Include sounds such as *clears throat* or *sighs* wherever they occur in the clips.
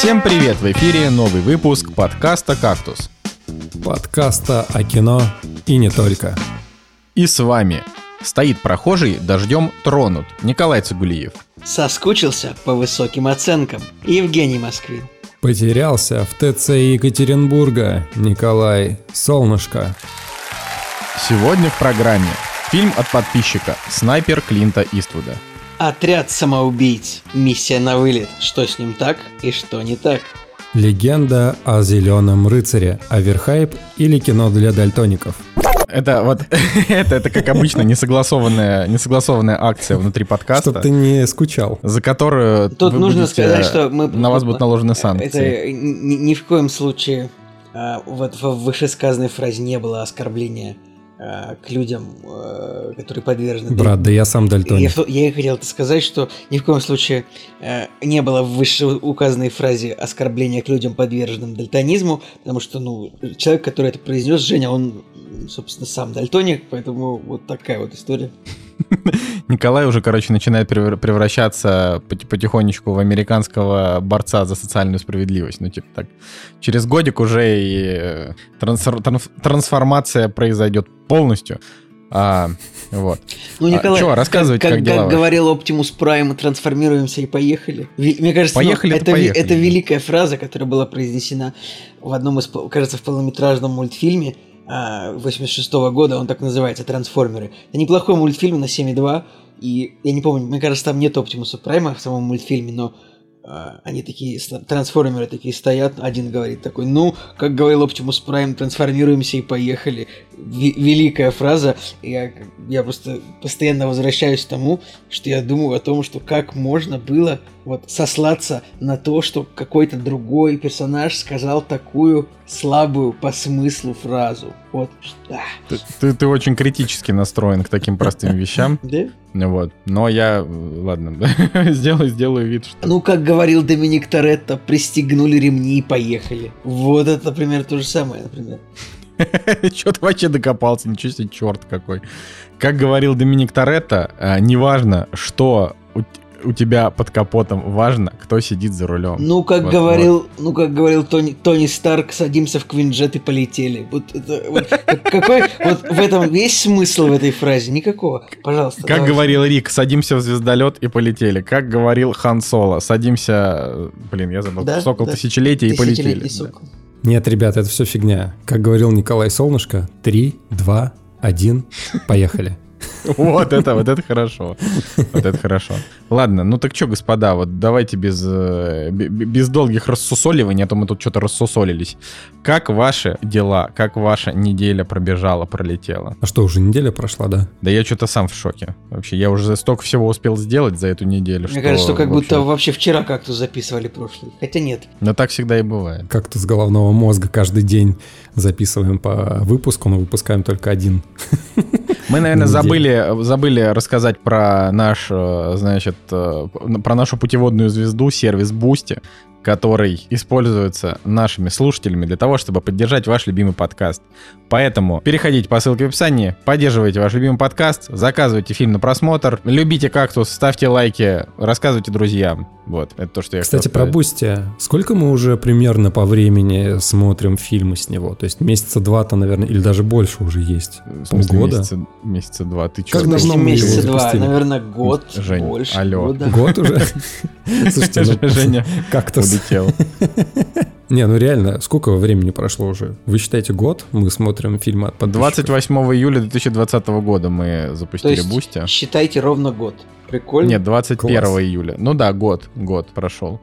Всем привет! В эфире новый выпуск подкаста «Кактус». Подкаста о кино и не только. И с вами стоит прохожий, дождем тронут Николай Цигулиев. Соскучился по высоким оценкам Евгений Москвин. Потерялся в ТЦ Екатеринбурга Николай Солнышко. Сегодня в программе фильм от подписчика «Снайпер Клинта Иствуда». Отряд самоубийц. Миссия на вылет. Что с ним так и что не так. Легенда о зеленом рыцаре. Оверхайп или кино для дальтоников. Это вот *laughs* это, это как обычно несогласованная, несогласованная акция внутри подкаста. Чтоб ты не скучал. За которую Тут нужно будете, сказать, что мы, на вас будут наложены санкции. Это ни, ни в коем случае а, вот в вышесказанной фразе не было оскорбления Э, к людям, э, которые подвержены... Брат, да я сам дальтоник. Я, я хотел сказать, что ни в коем случае э, не было в вышеуказанной фразе оскорбления к людям, подверженным дальтонизму, потому что, ну, человек, который это произнес, Женя, он, собственно, сам дальтоник, поэтому вот такая вот история. *laughs* Николай уже, короче, начинает превращаться потихонечку в американского борца за социальную справедливость. Ну, типа так. Через годик уже и э, трансформация произойдет полностью. А, вот. Ну, а Николай, а, что, рассказывайте, как, как, как, как говорил Оптимус Прайм, трансформируемся и поехали. Мне кажется, поехали, ну, это, поехали. это великая фраза, которая была произнесена в одном из, кажется, в полнометражном мультфильме 86 -го года, он так называется, «Трансформеры». Это неплохой мультфильм на 7,2, и я не помню, мне кажется, там нет Оптимуса Прайма в самом мультфильме, но а, они такие, трансформеры такие стоят, один говорит такой, ну, как говорил Оптимус Прайм, трансформируемся и поехали. В- великая фраза, я, я просто постоянно возвращаюсь к тому, что я думаю о том, что как можно было вот сослаться на то, что какой-то другой персонаж сказал такую слабую по смыслу фразу. Вот. Ты, ты, ты очень критически настроен к таким простым вещам. *laughs* Да? Вот. Но я, ладно, *laughs* сделаю, сделаю вид, что... Ну, как говорил Доминик Торетто, пристегнули ремни и поехали. Вот это, например, то же самое, например. *laughs* Че ты вообще докопался? Ничего себе, черт какой. Как говорил Доминик Торетто, э, неважно, что у тебя под капотом важно, кто сидит за рулем. Ну, как вот, говорил, вот. ну, как говорил Тони, Тони Старк, садимся в Квинджет и полетели. Вот, это, вот какой, вот в этом весь смысл в этой фразе? Никакого. Пожалуйста. Как давайте. говорил Рик, садимся в звездолет и полетели. Как говорил Хан Соло, садимся, блин, я забыл, да? сокол да. тысячелетия и полетели. Сокол. Да. Нет, ребята, это все фигня. Как говорил Николай Солнышко, три, два, один, поехали. *laughs* Вот это, вот это хорошо. Вот это хорошо. Ладно, ну так что, господа, вот давайте без, э, без долгих рассусоливаний, а то мы тут что-то рассусолились. Как ваши дела, как ваша неделя пробежала, пролетела? А что, уже неделя прошла, да? Да я что-то сам в шоке. Вообще, я уже столько всего успел сделать за эту неделю. Мне кажется, что как вообще... будто вообще вчера как-то записывали прошлый. Хотя нет. Но так всегда и бывает. Как-то с головного мозга каждый день записываем по выпуску, но выпускаем только один. Мы, наверное, *laughs* забыли, забыли рассказать про наш, э, значит, э, про нашу путеводную звезду, сервис Boosty который используется нашими слушателями для того, чтобы поддержать ваш любимый подкаст. Поэтому переходите по ссылке в описании, поддерживайте ваш любимый подкаст, заказывайте фильм на просмотр, любите кактус, ставьте лайки, рассказывайте друзьям. Вот, это то, что я Кстати, про Бусти. Сколько мы уже примерно по времени смотрим фильмы с него? То есть месяца два-то, наверное, или даже больше уже есть? Полгода? Месяца, месяца два. Ты что? Как давно мы месяца два? Наверное, год, Жень, больше алло. года. Год уже? *laughs* Слушайте, ну, Женя, как-то улетел. *laughs* Не, ну реально, сколько времени прошло уже? Вы считаете год? Мы смотрим фильмы от подписчиков. 28 июля 2020 года мы запустили То есть, Бусти. считайте ровно год. Прикольно. Нет, 21 Класс. июля. Ну да, год, год прошел.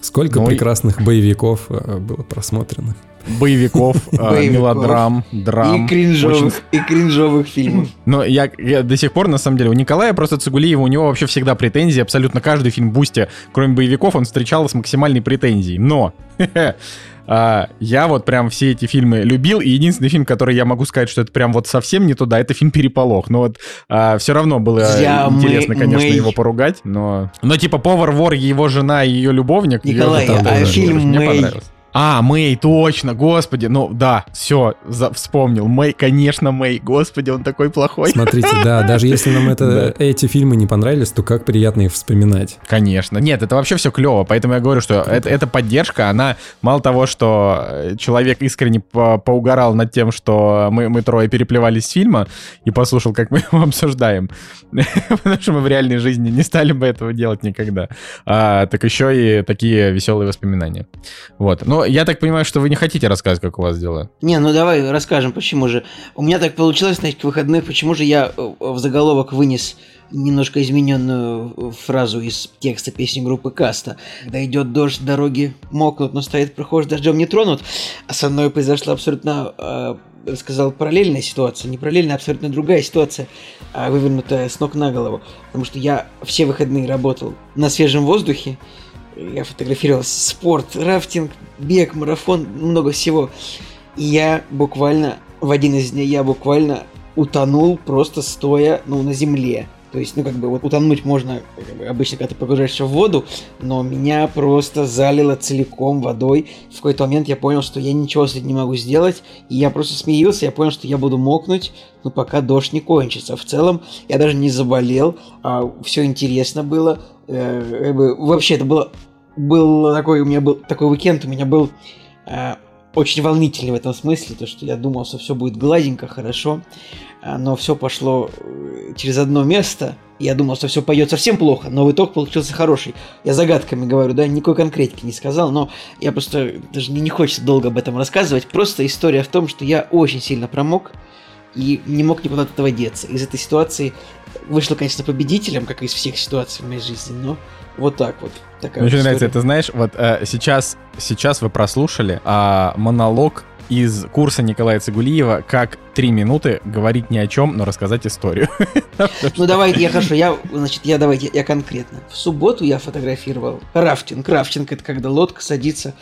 Сколько ну, прекрасных и... боевиков э, было просмотрено? Боевиков, э, мелодрам, драм. И кринжовых, и кринжовых фильмов. Но я, я до сих пор, на самом деле, у Николая просто Цигулиева, у него вообще всегда претензии. Абсолютно каждый фильм Бусти, кроме боевиков, он встречал с максимальной претензией. Но *laughs* а, я вот прям все эти фильмы любил, и единственный фильм, который я могу сказать, что это прям вот совсем не туда, это фильм «Переполох». Но вот а, все равно было я, интересно, мы, конечно, мы... его поругать, но... Но типа «Повар, вор, его жена и ее любовник». Николай, а фильм «Мэй» А, Мэй, точно, господи, ну да, все, вспомнил. Мэй, конечно, Мэй, господи, он такой плохой. Смотрите, да, *laughs* даже если нам это, да. эти фильмы не понравились, то как приятно их вспоминать. Конечно. Нет, это вообще все клево, поэтому я говорю, что это, эта поддержка, она мало того, что э, человек искренне по поугарал над тем, что мы, мы трое переплевались с фильма и послушал, как мы *laughs* его обсуждаем, *laughs* потому что мы в реальной жизни не стали бы этого делать никогда. А, так еще и такие веселые воспоминания. Вот. Но я так понимаю, что вы не хотите рассказывать, как у вас дела. Не, ну давай расскажем, почему же. У меня так получилось на этих выходных, почему же я э, в заголовок вынес немножко измененную фразу из текста песни группы Каста. Когда идет дождь, дороги мокнут, но стоит прохожий дождем не тронут. А со мной произошла абсолютно, э, сказал, параллельная ситуация. Не параллельная, абсолютно другая ситуация, э, вывернутая с ног на голову. Потому что я все выходные работал на свежем воздухе. Я фотографировал спорт, рафтинг, бег, марафон, много всего. И я буквально, в один из дней я буквально утонул просто стоя, ну, на земле. То есть, ну, как бы, вот утонуть можно как бы, обычно, когда ты погружаешься в воду, но меня просто залило целиком водой. В какой-то момент я понял, что я ничего с этим не могу сделать, и я просто смеялся, я понял, что я буду мокнуть, ну, пока дождь не кончится. В целом, я даже не заболел, а все интересно было. Э, как бы, вообще, это было, был такой, у меня был такой уикенд, у меня был э, очень волнительный в этом смысле, то, что я думал, что все будет гладенько, хорошо. А, но все пошло э, через одно место. Я думал, что все пойдет совсем плохо, но в итог получился хороший. Я загадками говорю, да, никакой конкретики не сказал, но я просто даже не, не хочется долго об этом рассказывать. Просто история в том, что я очень сильно промок и не мог никуда от этого деться. Из этой ситуации вышло, конечно, победителем, как из всех ситуаций в моей жизни, но вот так вот. Такая Мне очень нравится, это знаешь, вот э, сейчас, сейчас вы прослушали а, монолог из курса Николая Цигулиева «Как три минуты говорить ни о чем, но рассказать историю». *laughs* Ну давайте, я хорошо, я, значит, я давайте, я конкретно. В субботу я фотографировал рафтинг. Рафтинг – это когда лодка садится,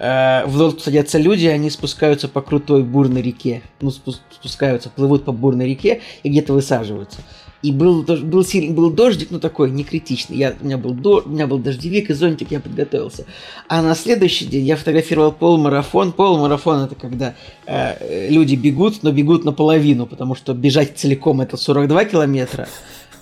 э, в лодку садятся люди, они спускаются по крутой бурной реке. Ну, спускаются, плывут по бурной реке и где-то высаживаются. И был, был, сильный, был дождик, но такой, не критичный. Я, у, меня был до, у меня был дождевик и зонтик, я подготовился. А на следующий день я фотографировал полумарафон. Полумарафон это когда э, люди бегут, но бегут наполовину, потому что бежать целиком это 42 километра,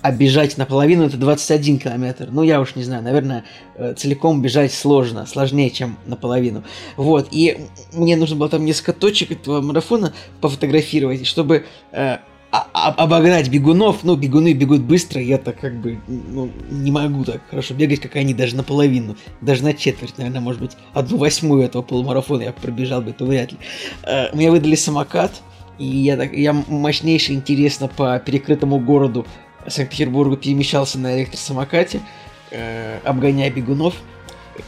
а бежать наполовину это 21 километр. Ну, я уж не знаю, наверное, э, целиком бежать сложно, сложнее, чем наполовину. Вот, и мне нужно было там несколько точек этого марафона пофотографировать, чтобы э, обогнать бегунов, ну, бегуны бегут быстро, я так как бы ну, не могу так хорошо бегать, как они, даже наполовину, даже на четверть, наверное, может быть, одну восьмую этого полумарафона я пробежал бы, это вряд ли. Uh, мне выдали самокат, и я, так, я мощнейше, интересно, по перекрытому городу Санкт-Петербургу перемещался на электросамокате, uh, обгоняя бегунов,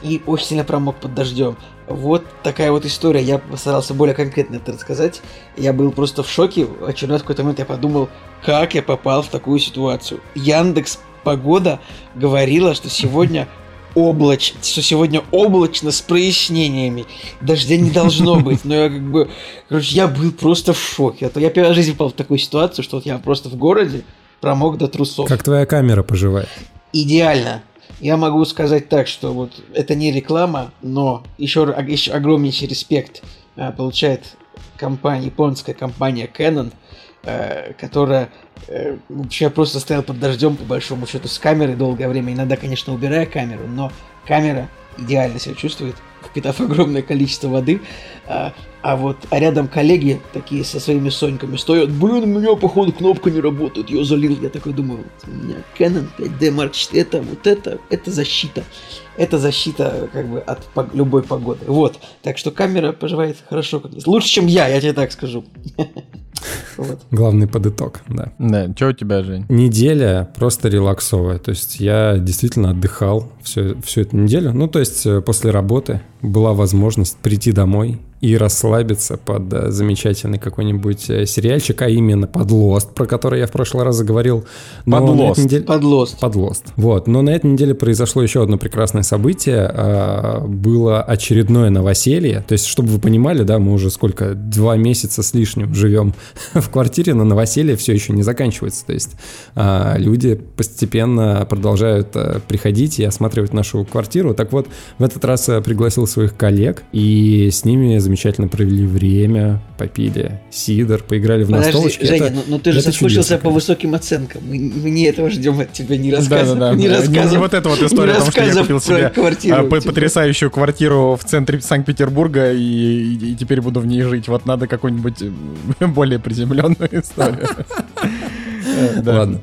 и очень сильно промок под дождем. Вот такая вот история. Я постарался более конкретно это рассказать. Я был просто в шоке. Очередной какой-то момент я подумал, как я попал в такую ситуацию. Яндекс Погода говорила, что сегодня облачно, что сегодня облачно с прояснениями. Дождя не должно *laughs* быть. Но я как бы... Короче, я был просто в шоке. А то я первый жизни попал в такую ситуацию, что вот я просто в городе промок до трусов. Как твоя камера поживает? Идеально. Я могу сказать так, что вот это не реклама, но еще, еще огромнейший респект э, получает компания, японская компания Canon, э, которая э, вообще просто стоял под дождем, по большому счету, с камерой долгое время. Иногда, конечно, убирая камеру, но камера идеально себя чувствует, впитав огромное количество воды. А, а вот а рядом коллеги такие со своими соньками стоят. Блин, у меня, походу, кнопка не работает. Я залил. Я такой думаю, у меня Canon 5D Mark IV. Это вот это, это защита. Это защита как бы от любой погоды. Вот. Так что камера поживает хорошо. Лучше, чем я, я тебе так скажу. *laughs* Вот. Главный подыток, да. Да, что у тебя, Жень? Неделя просто релаксовая. То есть я действительно отдыхал всю, всю эту неделю. Ну, то есть э, после работы была возможность прийти домой, и расслабиться под э, замечательный какой-нибудь э, сериальчик, а именно под Lost, про который я в прошлый раз заговорил. Но под Lost. Неделе... Под Lost. Под Lost. Вот. Но на этой неделе произошло еще одно прекрасное событие. А, было очередное новоселье. То есть, чтобы вы понимали, да, мы уже сколько, два месяца с лишним живем *laughs* в квартире, но новоселье все еще не заканчивается. То есть, а, люди постепенно продолжают э, приходить и осматривать нашу квартиру. Так вот, в этот раз пригласил своих коллег, и с ними замечательно провели время, попили сидор, поиграли в Подожди, настолочки. Женя, это, ну, ну ты же соскучился по высоким оценкам. Мы, мы не этого ждем от тебя, не рассказывай. Да, да, да. Не, не, не вот эта вот история, потому что я купил себе квартиру, а, потрясающую квартиру в центре Санкт-Петербурга и, и, и теперь буду в ней жить. Вот надо какую-нибудь э, *laughs* более приземленную историю. Ладно.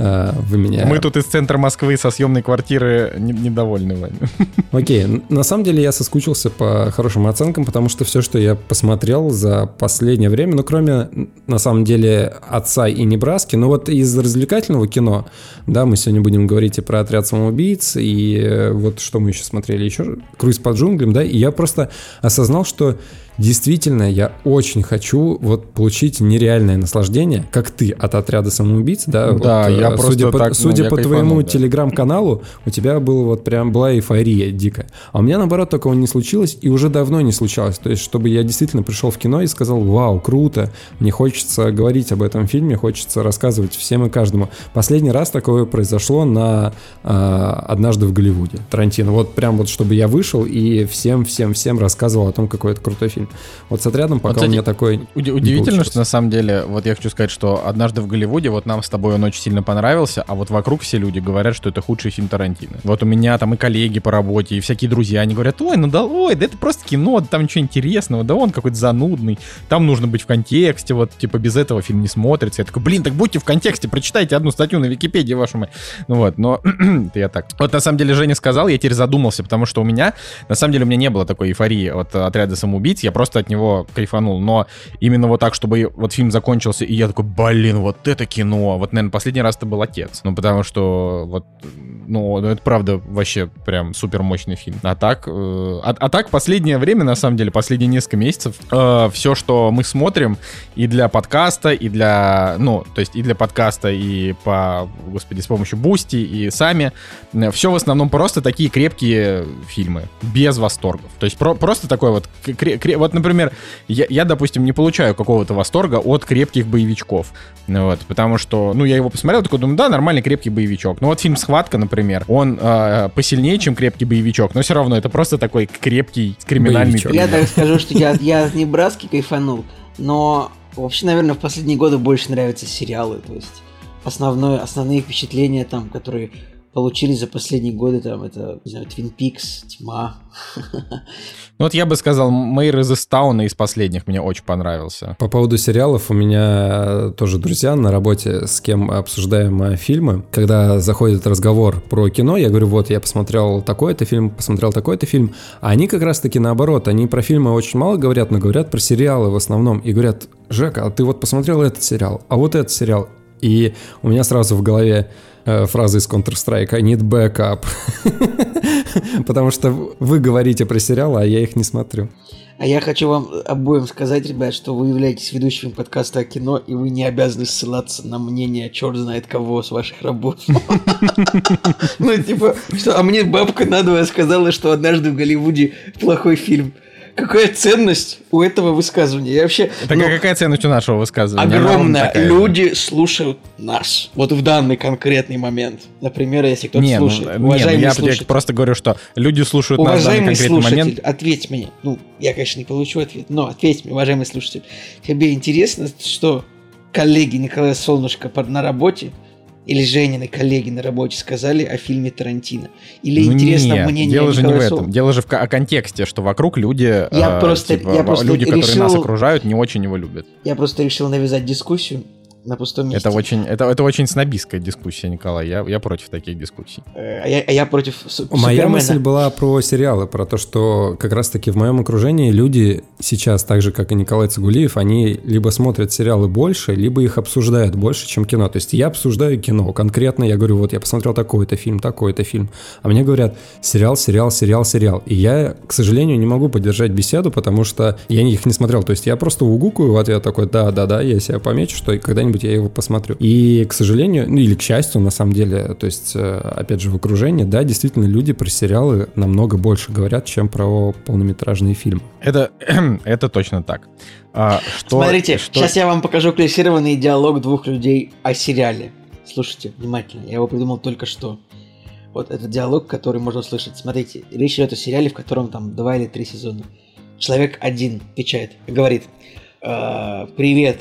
А, вы меня... Мы тут из центра Москвы со съемной квартиры недовольны вами. *laughs* Окей, на самом деле я соскучился по хорошим оценкам, потому что все, что я посмотрел за последнее время, ну кроме, на самом деле, «Отца» и «Небраски», ну вот из развлекательного кино, да, мы сегодня будем говорить и про «Отряд самоубийц», и э, вот что мы еще смотрели еще, «Круиз под джунглям», да, и я просто осознал, что Действительно, я очень хочу вот получить нереальное наслаждение, как ты от отряда самоубийц, да? Да, вот, я судя просто по, так, Судя ну, по кайфанул, твоему да. телеграм-каналу, у тебя было вот прям была эйфория дикая. А у меня, наоборот, такого не случилось и уже давно не случалось. То есть, чтобы я действительно пришел в кино и сказал, вау, круто, мне хочется говорить об этом фильме, хочется рассказывать всем и каждому. Последний раз такое произошло на э, «Однажды в Голливуде» Тарантино. Вот прям вот, чтобы я вышел и всем-всем-всем рассказывал о том, какой это крутой фильм. Вот с отрядом пока Вот, кстати, у меня такой Уди- удивительно, что на самом деле, вот я хочу сказать, что однажды в Голливуде, вот нам с тобой он очень сильно понравился, а вот вокруг все люди говорят, что это худший фильм Тарантино. Вот у меня там и коллеги по работе, и всякие друзья, они говорят, ой, ну да, ой, да это просто кино, там ничего интересного, да он какой-то занудный, там нужно быть в контексте, вот типа без этого фильм не смотрится. Я такой, блин, так будьте в контексте, прочитайте одну статью на Википедии вашу мать. Ну вот, но *clears throat* это я так. Вот на самом деле Женя сказал, я теперь задумался, потому что у меня, на самом деле у меня не было такой эйфории от отряда самоубийц, я просто от него кайфанул, но именно вот так, чтобы вот фильм закончился, и я такой, блин, вот это кино. Вот, наверное, последний раз это был «Отец». Ну, потому что вот, ну, это правда вообще прям супер мощный фильм. А так, э, а, а так последнее время, на самом деле, последние несколько месяцев, э, все, что мы смотрим и для подкаста, и для, ну, то есть и для подкаста, и по, господи, с помощью Бусти, и сами, э, все в основном просто такие крепкие фильмы, без восторгов. То есть про, просто такой вот, кре- кре- вот, например, я, я, допустим, не получаю какого-то восторга от крепких боевичков. Ну Вот, потому что, ну, я его посмотрел, такой думаю, да, нормальный крепкий боевичок. Ну, вот фильм «Схватка», например, он э, посильнее, чем крепкий боевичок, но все равно это просто такой крепкий криминальный Боевичок. Я так скажу, что я, я от Небраски кайфанул, но вообще, наверное, в последние годы больше нравятся сериалы, то есть основное, основные впечатления там, которые получились за последние годы, там, это, не знаю, Twin Peaks, Тьма. Ну, вот я бы сказал, Мэйр из Истауна из последних мне очень понравился. По поводу сериалов у меня тоже друзья на работе, с кем обсуждаем э, фильмы. Когда заходит разговор про кино, я говорю, вот, я посмотрел такой-то фильм, посмотрел такой-то фильм. А они как раз-таки наоборот, они про фильмы очень мало говорят, но говорят про сериалы в основном. И говорят, Жека, а ты вот посмотрел этот сериал, а вот этот сериал. И у меня сразу в голове э, фраза из Counter-Strike «I need backup». *laughs* Потому что вы говорите про сериалы, а я их не смотрю. А я хочу вам обоим сказать, ребят, что вы являетесь ведущими подкаста о кино, и вы не обязаны ссылаться на мнение черт знает кого с ваших работ. *laughs* Ну, типа, что, а мне бабка надвое сказала, что однажды в Голливуде плохой фильм. Какая ценность у этого высказывания? Я вообще... Так ну, а какая ценность у нашего высказывания? Огромная. Люди слушают нас. Вот в данный конкретный момент. Например, если кто-то Не, ну, слушает. не, ну, Уважаемый я слушатель. просто говорю, что люди слушают нас в данный Уважаемый конкретный слушатель, момент. ответь мне. Ну, я, конечно, не получу ответ, но ответь мне, уважаемый слушатель. Тебе интересно, что коллеги Николая Солнышко под- на работе или Женины коллеги на работе сказали о фильме Тарантино? Или Ну, интересно нет, мнение дело же не в этом. Дело же в о контексте, что вокруг люди, Я э, просто- типа, я просто люди, которые нас решил- окружают, не очень его любят. Я просто решил навязать дискуссию на пустом месте. Это очень, это, это очень снобистская дискуссия, Николай. Я, я против таких дискуссий. Э, а я, а я против су- Моя Супермена. мысль была про сериалы, про то, что как раз-таки в моем окружении люди сейчас, так же, как и Николай Цигулиев, они либо смотрят сериалы больше, либо их обсуждают больше, чем кино. То есть я обсуждаю кино. Конкретно я говорю, вот я посмотрел такой-то фильм, такой-то фильм. А мне говорят, сериал, сериал, сериал, сериал. И я, к сожалению, не могу поддержать беседу, потому что я их не смотрел. То есть я просто угукаю в ответ такой, да, да, да, я себя помечу, что когда-нибудь я его посмотрю. И, к сожалению, ну или к счастью, на самом деле, то есть, э, опять же, в окружении, да, действительно, люди про сериалы намного больше говорят, чем про полнометражные фильмы. Это, *clears throat* это точно так. А, что, Смотрите, что... сейчас я вам покажу классированный диалог двух людей о сериале. Слушайте внимательно, я его придумал только что. Вот этот диалог, который можно слышать. Смотрите, речь идет о сериале, в котором там два или три сезона. Человек один отвечает, говорит, э, привет,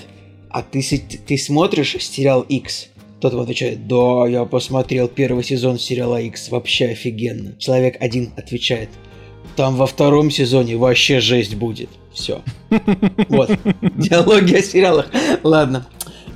а ты, ты смотришь сериал X? Тот отвечает, да, я посмотрел первый сезон сериала X, вообще офигенно. Человек один отвечает, там во втором сезоне вообще жесть будет. Все. *laughs* Вот. Диалоги о сериалах. Ладно.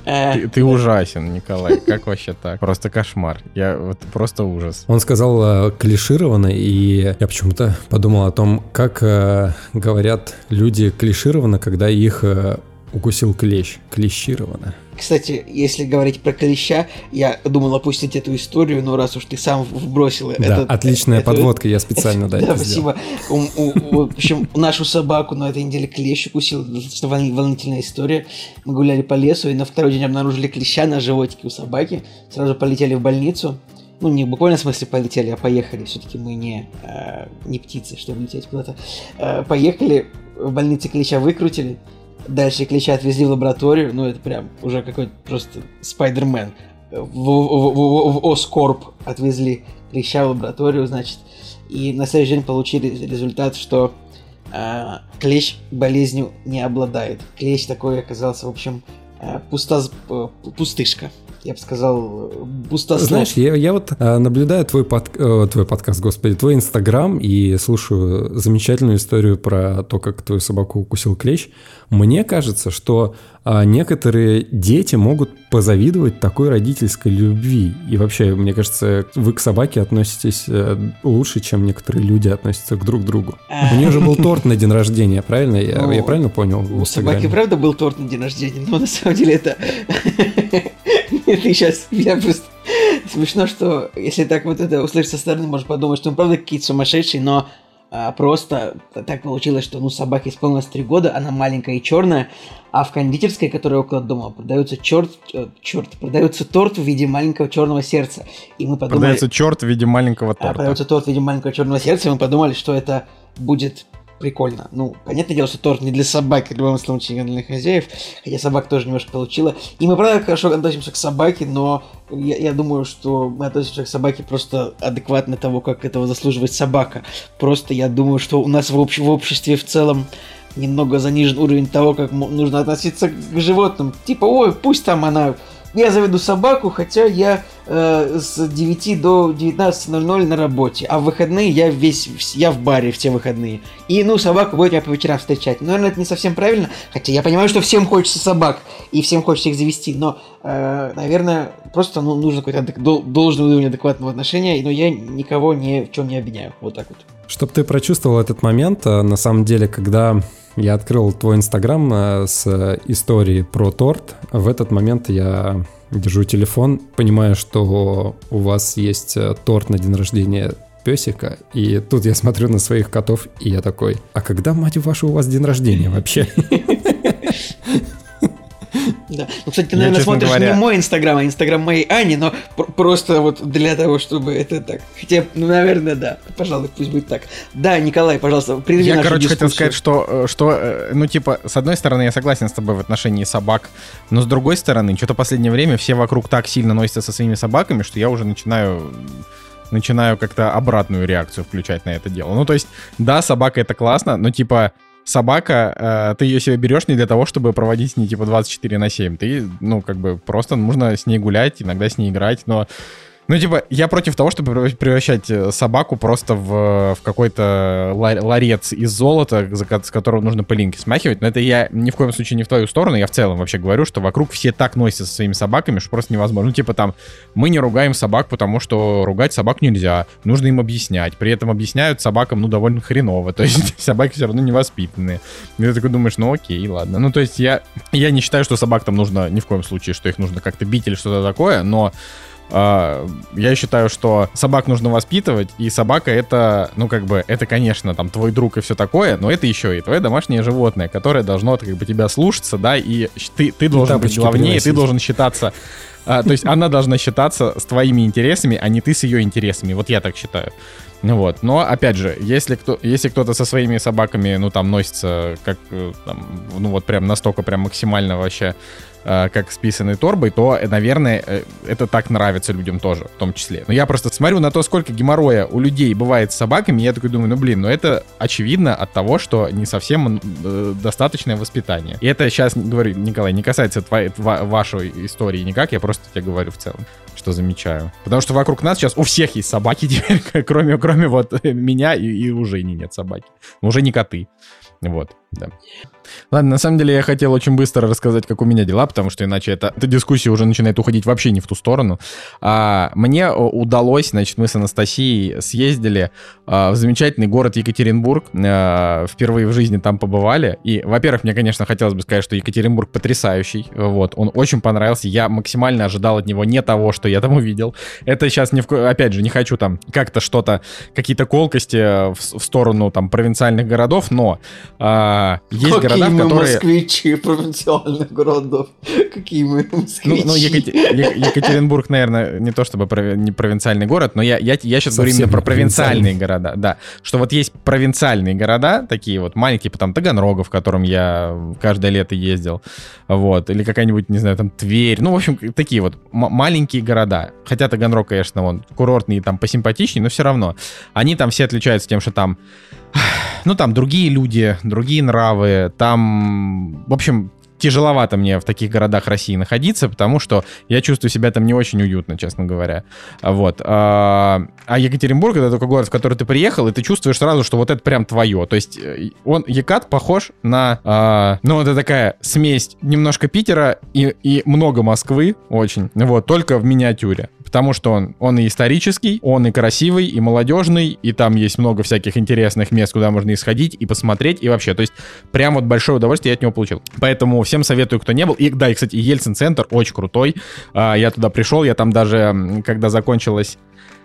Э, ты, ты ужасен, Николай. Как вообще так? Просто кошмар. Я вот просто ужас. Он сказал э, клишированно, и я почему-то подумал о том, как э, говорят люди клишированно, когда их э, укусил клещ. Клещированно. Кстати, если говорить про клеща, я думал опустить эту историю, но раз уж ты сам вбросил да, этот... отличная эту, подводка, я специально, *laughs* да, Да, спасибо. У, у, в общем, нашу собаку на этой неделе клещ укусил, достаточно волнительная история. Мы гуляли по лесу, и на второй день обнаружили клеща на животике у собаки. Сразу полетели в больницу. Ну, не в смысле полетели, а поехали. Все-таки мы не, э, не птицы, чтобы лететь куда-то. Э, поехали, в больнице клеща выкрутили. Дальше Клеща отвезли в лабораторию, ну это прям уже какой-то просто Спайдермен. В, в, в, в Оскорб отвезли Клеща в лабораторию, значит, и на следующий день получили результат, что э, Клещ болезнью не обладает. Клещ такой оказался, в общем, э, пуста, пустышка я бы сказал, пустослов. Знаешь, я, я вот а, наблюдаю твой, под, э, твой подкаст, господи, твой инстаграм и слушаю замечательную историю про то, как твою собаку укусил клещ. Мне кажется, что а, некоторые дети могут позавидовать такой родительской любви. И вообще, мне кажется, вы к собаке относитесь э, лучше, чем некоторые люди относятся к друг другу. У нее же был торт на день рождения, правильно? Я, я ну, правильно понял? У собаки правда был торт на день рождения, но на самом деле это... *laughs* Ты сейчас, я просто... Смешно, что если так вот это услышать со стороны, можно подумать, что он правда какие-то сумасшедшие, но а, просто так получилось, что ну собаке исполнилось 3 года, она маленькая и черная, а в кондитерской, которая около дома, продается черт, э, черт, продается торт в виде маленького черного сердца. И мы подумали... Продается черт в виде маленького торта. А, продается торт в виде маленького черного сердца, и мы подумали, что это будет прикольно. Ну, понятное дело, что торт не для собак, в любом случае, не для хозяев, хотя собак тоже немножко получила. И мы, правда, хорошо относимся к собаке, но я, я думаю, что мы относимся к собаке просто адекватно того, как этого заслуживает собака. Просто я думаю, что у нас в, общ- в обществе в целом немного занижен уровень того, как нужно относиться к животным. Типа, ой, пусть там она я заведу собаку, хотя я э, с 9 до 19.00 на работе, а в выходные я весь, я в баре в те выходные. И, ну, собака будет меня по вечерам встречать. Наверное, это не совсем правильно, хотя я понимаю, что всем хочется собак, и всем хочется их завести, но, э, наверное, просто ну, нужно какой-то должный уровень адекватного отношения, но я никого ни в чем не обвиняю. Вот так вот. Чтобы ты прочувствовал этот момент, э, на самом деле, когда я открыл твой инстаграм э, с историей про торт. В этот момент я держу телефон, понимаю, что у вас есть э, торт на день рождения песика, и тут я смотрю на своих котов, и я такой, а когда, мать вашу, у вас день рождения вообще? *laughs* Да. Ну, кстати, ты, наверное, я, смотришь говоря... не мой инстаграм, а инстаграм моей Ани, но просто вот для того, чтобы это так. Хотя, ну, наверное, да. Пожалуй, пусть будет так. Да, Николай, пожалуйста, прерви Я, короче, дискуссию. хотел сказать, что, э, что, э, ну, типа, с одной стороны, я согласен с тобой в отношении собак, но с другой стороны, что-то в последнее время все вокруг так сильно носятся со своими собаками, что я уже начинаю начинаю как-то обратную реакцию включать на это дело. Ну, то есть, да, собака это классно, но типа собака, э, ты ее себе берешь не для того, чтобы проводить с ней типа 24 на 7. Ты, ну, как бы просто нужно с ней гулять, иногда с ней играть, но Ну, типа, я против того, чтобы превращать э, собаку просто в, в какой-то ларец из золота, с которого нужно пылинки смахивать. Но это я ни в коем случае не в твою сторону. Я в целом вообще говорю, что вокруг все так носятся со своими собаками, что просто невозможно. Ну, типа там, мы не ругаем собак, потому что ругать собак нельзя. Нужно им объяснять. При этом объясняют собакам, ну, довольно хреново. То есть *laughs* собаки все равно невоспитанные. И ты такой думаешь, ну, окей, ладно. Ну, то есть я, я не считаю, что собак там нужно ни в коем случае, что их нужно как-то бить или что-то такое, но я считаю, что собак нужно воспитывать, и собака это, ну, как бы, это, конечно, там, твой друг и все такое, но это еще и твое домашнее животное, которое должно, как бы, тебя слушаться, да, и ты, ты должен быть главнее, ты должен считаться а, то есть она должна считаться с твоими интересами, а не ты с ее интересами. Вот я так считаю. Вот. Но, опять же, если, кто, если кто-то со своими собаками, ну, там, носится как, э, там, ну, вот прям настолько прям максимально вообще как с писаной торбой, то, э, наверное, э, это так нравится людям тоже, в том числе. Но я просто смотрю на то, сколько геморроя у людей бывает с собаками, и я такой думаю, ну блин, ну это очевидно от того, что не совсем достаточное воспитание. И это сейчас, говорю, Николай, не касается твоей, вашей истории никак, я просто тебе говорю в целом, что замечаю. Потому что вокруг нас сейчас у всех есть собаки *laughs* теперь, кроме, кроме вот меня и, и у Жени нет собаки. Уже не коты. Вот, да. Ладно, на самом деле я хотел очень быстро рассказать, как у меня дела, потому что иначе это, эта дискуссия уже начинает уходить вообще не в ту сторону. А, мне удалось, значит, мы с Анастасией съездили а, в замечательный город Екатеринбург. А, впервые в жизни там побывали. И, во-первых, мне, конечно, хотелось бы сказать, что Екатеринбург потрясающий. Вот, он очень понравился. Я максимально ожидал от него не того, что я там увидел. Это сейчас, не в, опять же, не хочу там как-то что-то, какие-то колкости в, в сторону там провинциальных городов, но а, есть города, Какие мы которые... москвичи провинциальных городов. Какие мы москвичи. Ну, ну Екатер... Екатеринбург, наверное, не то чтобы пров... не провинциальный город, но я, я, я сейчас говорю именно про провинциальные города. Да, что вот есть провинциальные города, такие вот маленькие, потом Таганрога, в котором я каждое лето ездил, вот, или какая-нибудь, не знаю, там Тверь, ну, в общем, такие вот маленькие города. Хотя Таганрог, конечно, он курортный, там посимпатичнее, но все равно. Они там все отличаются тем, что там *sighs* ну, там другие люди, другие нравы, там, в общем, тяжеловато мне в таких городах России находиться, потому что я чувствую себя там не очень уютно, честно говоря. Вот. А, а Екатеринбург это такой город, в который ты приехал, и ты чувствуешь сразу, что вот это прям твое. То есть э, он, Екат похож на, а, ну, это такая смесь немножко Питера и, и много Москвы, очень. Вот, только в миниатюре потому что он, он и исторический, он и красивый, и молодежный, и там есть много всяких интересных мест, куда можно исходить и посмотреть, и вообще, то есть прям вот большое удовольствие я от него получил. Поэтому всем советую, кто не был. И да, и, кстати, Ельцин-центр очень крутой. А, я туда пришел, я там даже, когда закончилась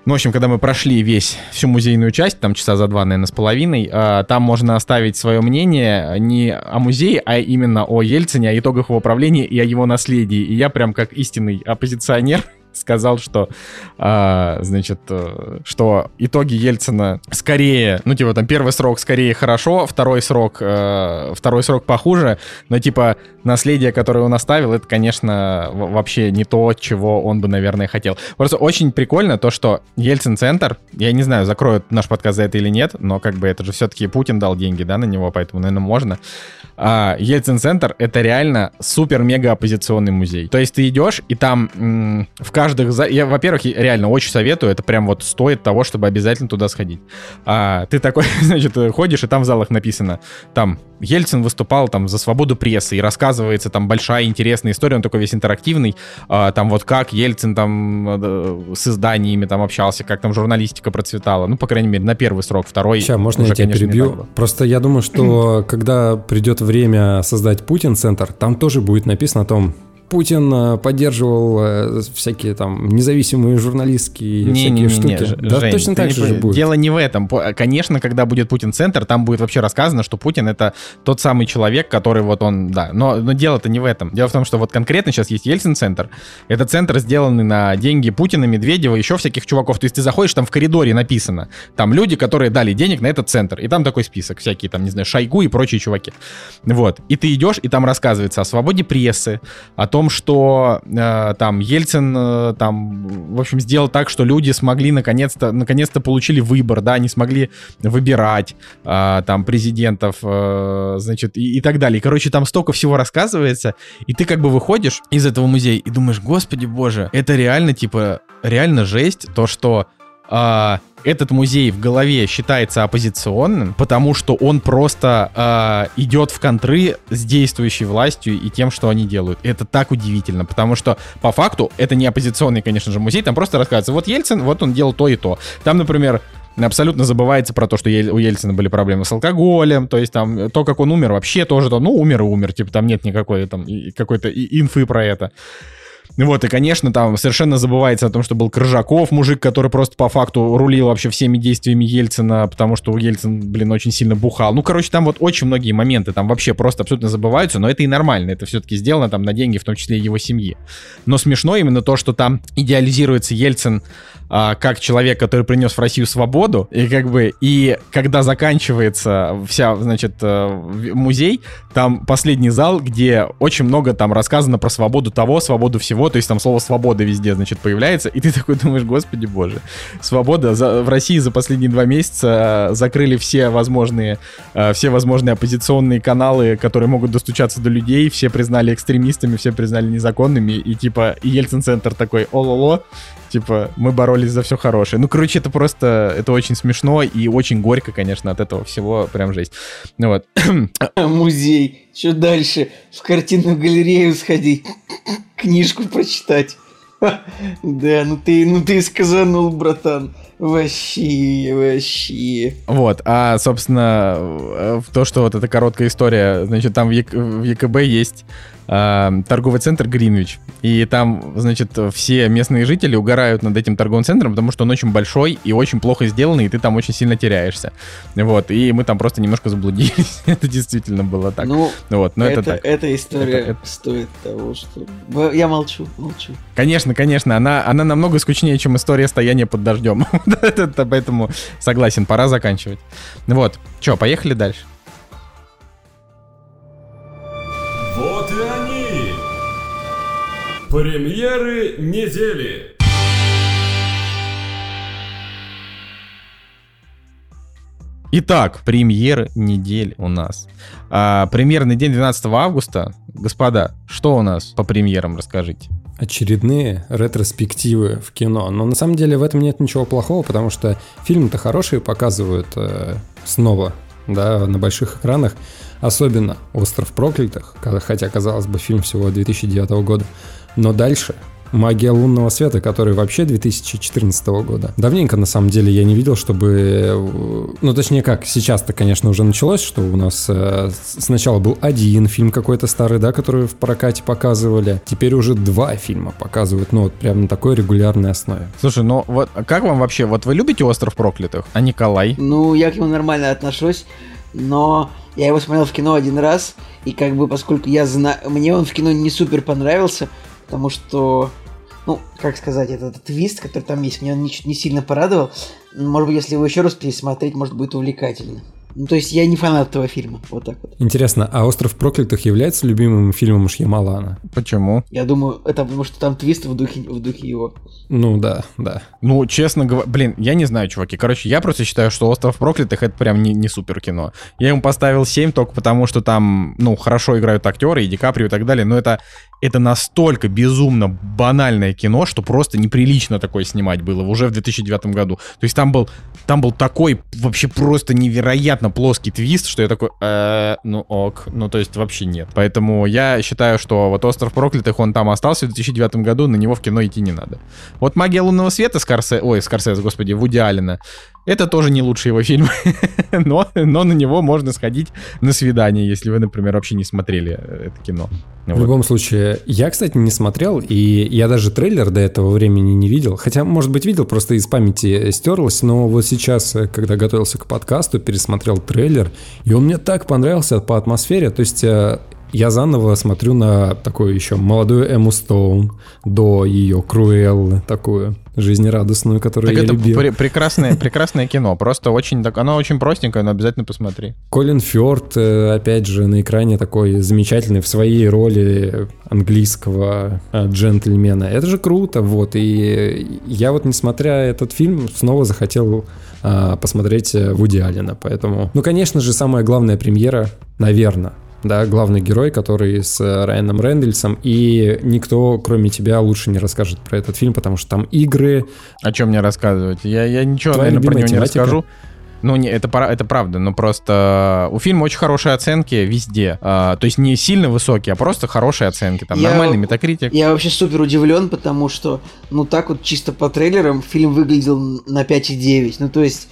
ну, в общем, когда мы прошли весь, всю музейную часть, там часа за два, наверное, с половиной, э, там можно оставить свое мнение не о музее, а именно о Ельцине, о итогах его правления и о его наследии. И я прям как истинный оппозиционер *laughs* сказал, что, а, значит, э, что итоги Ельцина скорее, ну, типа, там, первый срок скорее хорошо, второй срок, э, второй срок похуже, но, типа, наследие, которое он оставил, это, конечно, вообще не то, чего он бы, наверное, хотел. Просто очень прикольно то, что Ельцин-центр, я не знаю, закроют наш подкаст за это или нет, но, как бы, это же все-таки Путин дал деньги, да, на него, поэтому, наверное, можно. А, Ельцин-центр — это реально супер-мега оппозиционный музей. То есть ты идешь, и там м- в каждых... За... Я, во-первых, реально очень советую, это прям вот стоит того, чтобы обязательно туда сходить. А, ты такой, *laughs* значит, ходишь, и там в залах написано, там, Ельцин выступал там за свободу прессы, и рассказывается там большая интересная история, он такой весь интерактивный, а, там вот как Ельцин там э, с изданиями там общался, как там журналистика процветала, ну, по крайней мере, на первый срок, второй... Сейчас, можно уже, я тебя конечно, перебью? Просто я думаю, что *clears throat* когда придет время создать Путин-центр, там тоже будет написано о том, Путин э, поддерживал э, всякие там независимые журналистские не, всякие не, не, штуки. Не, да, Жень, точно так же, же будет. Дело не в этом. Конечно, когда будет Путин-центр, там будет вообще рассказано, что Путин это тот самый человек, который вот он, да. Но, но дело-то не в этом. Дело в том, что вот конкретно сейчас есть Ельцин-центр. Это центр, сделанный на деньги Путина, Медведева, еще всяких чуваков. То есть ты заходишь, там в коридоре написано. Там люди, которые дали денег на этот центр. И там такой список. Всякие там, не знаю, Шойгу и прочие чуваки. Вот. И ты идешь, и там рассказывается о свободе прессы, о том, том, что э, там Ельцин э, там, в общем, сделал так, что люди смогли наконец-то, наконец-то получили выбор, да, они смогли выбирать э, там президентов, э, значит, и, и так далее. Короче, там столько всего рассказывается, и ты как бы выходишь из этого музея и думаешь, господи боже, это реально, типа, реально жесть, то, что а, этот музей в голове считается оппозиционным, потому что он просто а, идет в контры с действующей властью и тем, что они делают. Это так удивительно, потому что по факту это не оппозиционный, конечно же, музей, там просто рассказывается, вот Ельцин, вот он делал то и то. Там, например, абсолютно забывается про то, что у Ельцина были проблемы с алкоголем, то есть там то, как он умер, вообще тоже, ну, умер и умер, типа там нет никакой там какой-то инфы про это. Вот, и, конечно, там совершенно забывается о том, что был Крыжаков, мужик, который просто по факту рулил вообще всеми действиями Ельцина, потому что у Ельцин, блин, очень сильно бухал. Ну, короче, там вот очень многие моменты там вообще просто абсолютно забываются, но это и нормально, это все-таки сделано там на деньги, в том числе и его семьи. Но смешно именно то, что там идеализируется Ельцин а, как человек, который принес в Россию свободу, и как бы, и когда заканчивается вся, значит, э, музей, там последний зал, где очень много там рассказано про свободу того, свободу всего, то есть там слово «свобода» везде, значит, появляется, и ты такой думаешь, господи боже, свобода, за, в России за последние два месяца закрыли все возможные, э, все возможные оппозиционные каналы, которые могут достучаться до людей, все признали экстремистами, все признали незаконными, и типа, Ельцин-центр такой, о-ло-ло, Типа, мы боролись за все хорошее. Ну, короче, это просто, это очень смешно и очень горько, конечно, от этого всего. Прям жесть. Ну вот. *coughs* Музей. Что дальше? В картинную галерею сходить. *coughs* Книжку прочитать. Да, ну ты, ну ты сказанул, братан. Вообще, вообще. Вот, а, собственно, в то, что вот эта короткая история, значит, там в, Е- в ЕКБ есть э, торговый центр Гринвич. И там, значит, все местные жители угорают над этим торговым центром, потому что он очень большой и очень плохо сделанный, и ты там очень сильно теряешься. Вот, и мы там просто немножко заблудились. *laughs* это действительно было так. Ну, вот, но это, это так. Эта история это, это... стоит того, что... Я молчу, молчу. Конечно, конечно, она, она намного скучнее, чем история стояния под дождем. *laughs* Поэтому согласен, пора заканчивать. Вот, что, поехали дальше. Премьеры недели! Итак, премьеры недели у нас. А, премьерный день 12 августа. Господа, что у нас по премьерам, расскажите. Очередные ретроспективы в кино. Но на самом деле в этом нет ничего плохого, потому что фильмы-то хорошие показывают э, снова, да, на больших экранах. Особенно «Остров проклятых», хотя, казалось бы, фильм всего 2009 года. Но дальше Магия лунного света, который вообще 2014 года. Давненько, на самом деле, я не видел, чтобы... Ну, точнее как, сейчас-то, конечно, уже началось, что у нас э, сначала был один фильм какой-то старый, да, который в прокате показывали. Теперь уже два фильма показывают, ну, вот прям на такой регулярной основе. Слушай, ну вот как вам вообще, вот вы любите «Остров проклятых», а Николай? Ну, я к нему нормально отношусь, но я его смотрел в кино один раз, и как бы поскольку я знаю... Мне он в кино не супер понравился, потому что... Ну, как сказать, этот твист, который там есть, мне он не, не сильно порадовал. Может быть, если его еще раз пересмотреть, может, будет увлекательно. Ну, то есть я не фанат этого фильма. Вот так вот. Интересно, а «Остров проклятых» является любимым фильмом Шьямалана? Почему? Я думаю, это потому что там твист в духе, в духе его. Ну да, да. Ну, честно говоря, блин, я не знаю, чуваки. Короче, я просто считаю, что «Остров проклятых» это прям не, не супер кино. Я ему поставил 7 только потому, что там, ну, хорошо играют актеры и Ди Каприо и так далее, но это это настолько безумно банальное кино, что просто неприлично такое снимать было уже в 2009 году. То есть там был, там был такой вообще просто невероятно плоский твист, что я такой, э, ну ок, ну то есть вообще нет. Поэтому я считаю, что вот «Остров проклятых», он там остался в 2009 году, на него в кино идти не надо. Вот «Магия лунного света» Скорсе... Ой, Скорсезе, господи, Вуди Аллена. Это тоже не лучший его фильм, *laughs* но, но на него можно сходить на свидание, если вы, например, вообще не смотрели это кино. В вот. любом случае, я, кстати, не смотрел, и я даже трейлер до этого времени не видел. Хотя, может быть, видел, просто из памяти стерлось, но вот сейчас, э, когда готовился к подкасту, пересмотрел трейлер, и он мне так понравился по атмосфере. То есть э, я заново смотрю на такую еще молодую Эму Стоун до ее Круэллы, такую жизнерадостную, которую так я это любил. Пр- прекрасное, прекрасное кино, просто очень, так, оно очень простенькое, но обязательно посмотри. Колин Фёрд, э, опять же, на экране такой замечательный в своей роли английского э, джентльмена. Это же круто, вот, и я вот, несмотря этот фильм, снова захотел а, посмотреть Вуди Аллена, поэтому... Ну, конечно же, самая главная премьера, наверное, да, главный герой, который с Райаном Рэндальсом, и никто, кроме тебя, лучше не расскажет про этот фильм, потому что там игры. О чем мне рассказывать? Я, я ничего, Твоя наверное, про него не тематика? расскажу. Ну, не, это, это правда, но просто у фильма очень хорошие оценки везде. А, то есть не сильно высокие, а просто хорошие оценки. Там Я- нормальный метакритик. Я вообще супер удивлен, потому что, ну так вот чисто по трейлерам фильм выглядел на 5,9. Ну то есть,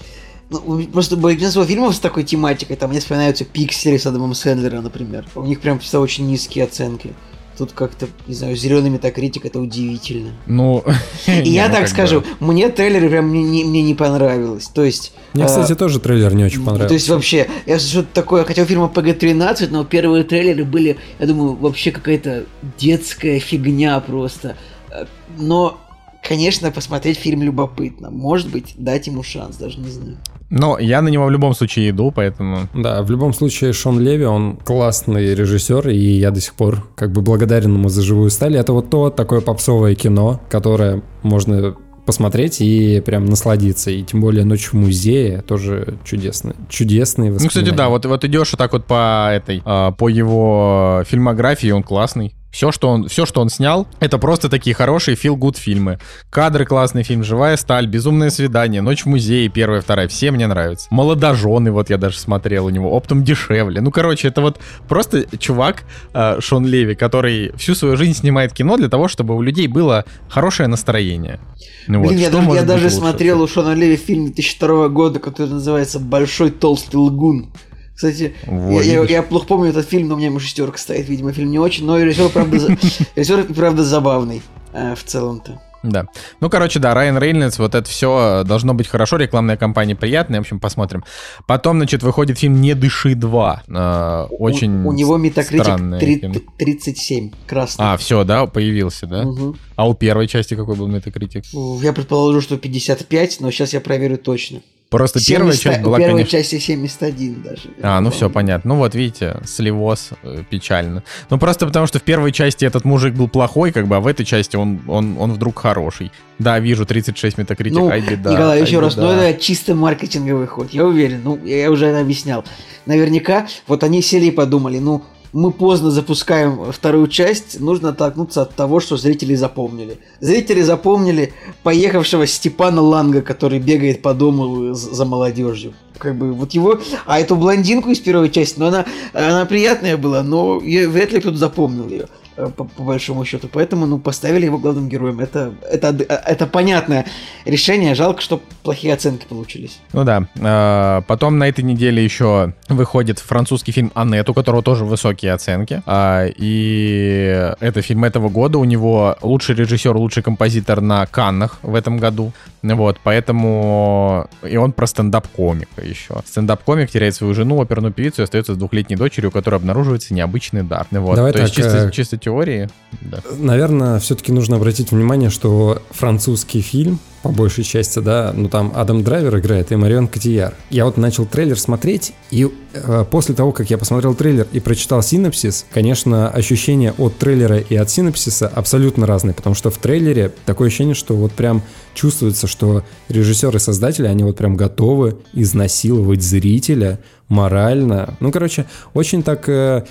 просто большинство фильмов с такой тематикой, там мне вспоминаются Пиксели с Адамом Сэндлером, например. У них прям всегда очень низкие оценки. Тут как-то, не знаю, зеленый метакритик это удивительно. Ну, *laughs* *laughs* И я ну, так скажу, мне трейлеры прям мне, не- понравилось. То есть... Мне, а, кстати, тоже трейлер не очень понравился. То есть вообще, я что-то такое, хотя у фильма ПГ-13, но первые трейлеры были, я думаю, вообще какая-то детская фигня просто. Э, Но, конечно, посмотреть фильм любопытно. Может быть, дать ему шанс, даже не знаю. Но я на него в любом случае иду, поэтому... Да, в любом случае Шон Леви, он классный режиссер, и я до сих пор как бы благодарен ему за живую сталь. Это вот то такое попсовое кино, которое можно посмотреть и прям насладиться. И тем более «Ночь в музее» тоже чудесный, чудесные Ну, кстати, да, вот, вот идешь вот так вот по этой, а, по его фильмографии, он классный. Все, что он, все, что он снял, это просто такие хорошие feel-good фильмы. Кадры классный фильм, «Живая сталь», «Безумное свидание», «Ночь в музее», первая, вторая, все мне нравятся. «Молодожены», вот я даже смотрел у него, «Оптом дешевле». Ну, короче, это вот просто чувак, э, Шон Леви, который всю свою жизнь снимает кино для того, чтобы у людей было хорошее настроение. Ну вот, Блин, я, что даже, я даже лучше? смотрел у Шона Леви фильм 2002 года, который называется «Большой толстый лгун». Кстати, Вот, я, я- я плохо помню этот фильм, но у меня ему шестерка стоит, видимо, фильм не очень, но режиссер, правда, *laughs* режиссер, правда, забавный э, в целом-то. Да. Ну, короче, да, Райан Рейнольдс, вот это все должно быть хорошо, рекламная кампания приятная, в общем, посмотрим. Потом, значит, выходит фильм «Не дыши 2». э, очень У, у него метакритик странное три- кино. 37, красный. А, все, да, появился, да? Мгм. А у первой части какой был метакритик? Я предположу, что 55, но сейчас я проверю точно. Просто первая 70 часть была, первой конечно... части 71 даже. А, ну Я все, помню. понятно. Ну вот, видите, сливоз, э, печально. Ну просто потому, что в первой части этот мужик был плохой, как бы, а в этой части он, он, он вдруг хороший. Да, вижу, 36 метакритик, Ну, ай беда. Николай, ай еще раз, ну беда. это чисто маркетинговый ход, я уверен, ну, я уже объяснял. Наверняка, вот они сели и подумали, ну, мы поздно запускаем вторую часть, нужно оттолкнуться от того, что зрители запомнили. Зрители запомнили поехавшего Степана Ланга, который бегает по дому за молодежью. Как бы вот его, а эту блондинку из первой части, ну она, она приятная была, но вряд ли кто-то запомнил ее по, по большому счету. Поэтому, ну, поставили его главным героем. Это, это, это понятное решение. Жалко, что плохие оценки получились. Ну да. А, Потом на этой неделе еще выходит французский фильм «Аннет», у которого тоже высокие оценки. А, И это фильм этого года. У него лучший режиссер, лучший композитор на Каннах в этом году. Вот, поэтому... И он про стендап-комика еще. Стендап-комик теряет свою жену, оперную певицу, и остается с двухлетней дочерью, у которой обнаруживается необычный дар. Вот. Давай То есть так, чисто, э, чисто теории. Да. Наверное, все-таки нужно обратить внимание, что французский фильм, по большей части, да, ну там Адам Драйвер играет и Марион Котийяр. Я вот начал трейлер смотреть, и э, после того, как я посмотрел трейлер и прочитал синопсис, конечно, ощущения от трейлера и от синопсиса абсолютно разные, потому что в трейлере такое ощущение, что вот прям чувствуется, что режиссеры и создатели, они вот прям готовы изнасиловать зрителя морально. Ну, короче, очень так... э,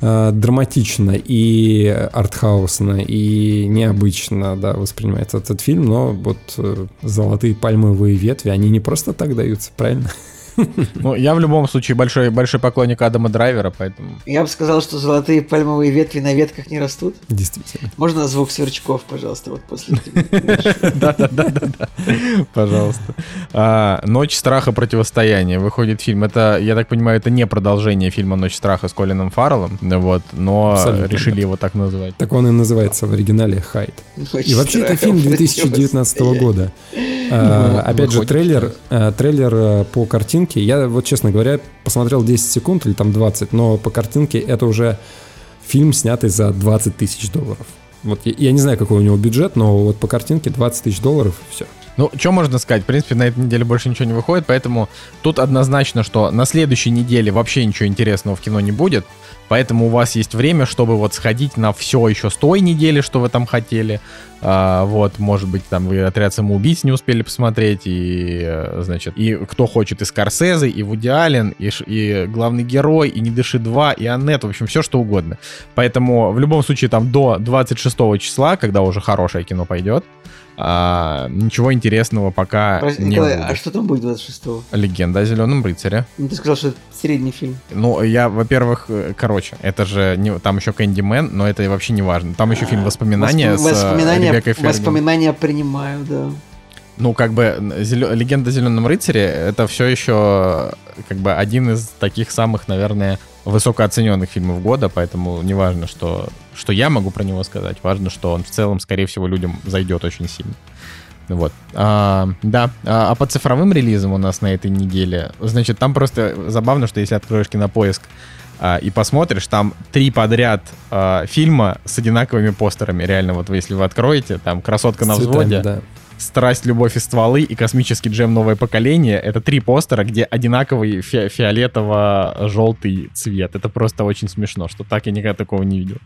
э, драматично и артхаусно и необычно, да, воспринимается этот фильм, но вот э, золотые пальмовые ветви, они не просто так даются, правильно? *laughs* Ну, я в любом случае большой, большой поклонник Адама Драйвера, поэтому... Я бы сказал, что золотые пальмовые ветви на ветках не растут. Действительно. Можно звук сверчков, пожалуйста, вот после этого? *laughs* Да-да-да-да. Пожалуйста. А, «Ночь страха. Противостояние». Выходит фильм. Это, я так понимаю, это не продолжение фильма «Ночь страха» с Колином Фарреллом. Вот, но решили да. его так назвать. Так он и называется в оригинале «Хайд». И вообще это фильм 2019 года. А, Ну, Опять же, трейлер, э, трейлер по картинке, я вот, честно говоря, посмотрел 10 секунд или там 20, но по картинке это уже фильм, снятый за 20 тысяч долларов. Вот я, я не знаю, какой у него бюджет, но вот по картинке 20 тысяч долларов, все. Ну, что можно сказать? В принципе, на этой неделе больше ничего не выходит, поэтому тут однозначно, что на следующей неделе вообще ничего интересного в кино не будет. Поэтому у вас есть время, чтобы вот сходить на все еще с той недели, что вы там хотели. А, вот, может быть, там вы «Отряд самоубийц» не успели посмотреть, и, э, значит, и кто хочет, и Скорсезе, и Вуди Аллен, и, и главный герой, и «Не дыши 2», и «Аннет», в общем, все что угодно. Поэтому в любом случае там до 26 числа, когда уже хорошее кино пойдет, а, ничего интересного пока Прости, не Николай, будет. а что там будет 26-го? Легенда о зеленом рыцаре. Ну, ты сказал, что это средний фильм. Ну, я, во-первых, э, короче, это же не, там еще Кэнди Мэн, но это вообще не важно. Там еще фильм «Воспоминания» Воспом- с э, воспоминания, Ребеккой воспоминания принимаю, да. Ну, как бы, зелё- «Легенда о зеленом рыцаре» — это все еще как бы один из таких самых, наверное, высокооцененных фильмов года, поэтому не важно, что, что я могу про него сказать, важно, что он в целом, скорее всего, людям зайдет очень сильно. Вот. А, да. А, а по цифровым релизам у нас на этой неделе, значит, там просто забавно, что если откроешь кинопоиск а, и посмотришь, там три подряд а, фильма с одинаковыми постерами. Реально, вот вы, если вы откроете, там «Красотка на цветами, взводе», да. «Страсть, любовь и стволы» и «Космический джем. Новое поколение». Это три постера, где одинаковый фи- фиолетово-желтый цвет. Это просто очень смешно, что так я никогда такого не видел.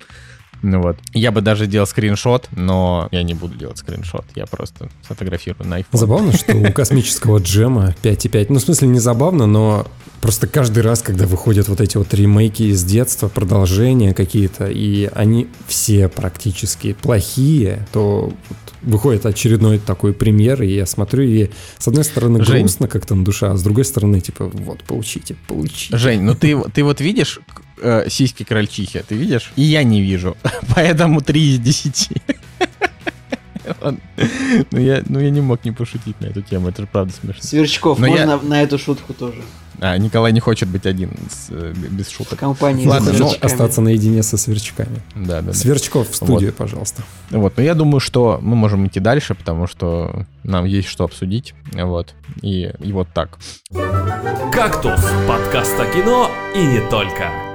Ну вот. Я бы даже делал скриншот, но я не буду делать скриншот. Я просто сфотографирую на iPhone. Забавно, что у *laughs* космического джема 5,5. Ну, в смысле, не забавно, но просто каждый раз, когда выходят вот эти вот ремейки из детства, продолжения какие-то, и они все практически плохие, то вот выходит очередной такой премьер, и я смотрю, и с одной стороны Жень. грустно как-то на душа, а с другой стороны, типа, вот, получите, получите. Жень, ну ты, ты вот видишь э, сиськи крольчихи? Ты видишь? И я не вижу. *laughs* Поэтому 3 из 10. Ладно. *laughs* Ну я, ну я не мог не пошутить на эту тему, это же правда смешно. Сверчков, Но я- можно на эту шутку тоже? А, Николай не хочет быть один с, э, без В шуток. компании Ладно, с ну, сверчками. Остаться наедине со сверчками. Да, да, да. Сверчков в студию, пожалуйста. Вот, но я думаю, что мы можем идти дальше, потому что нам есть что обсудить. Вот. И, и вот так. «Кактус» — подкаст о кино и не только.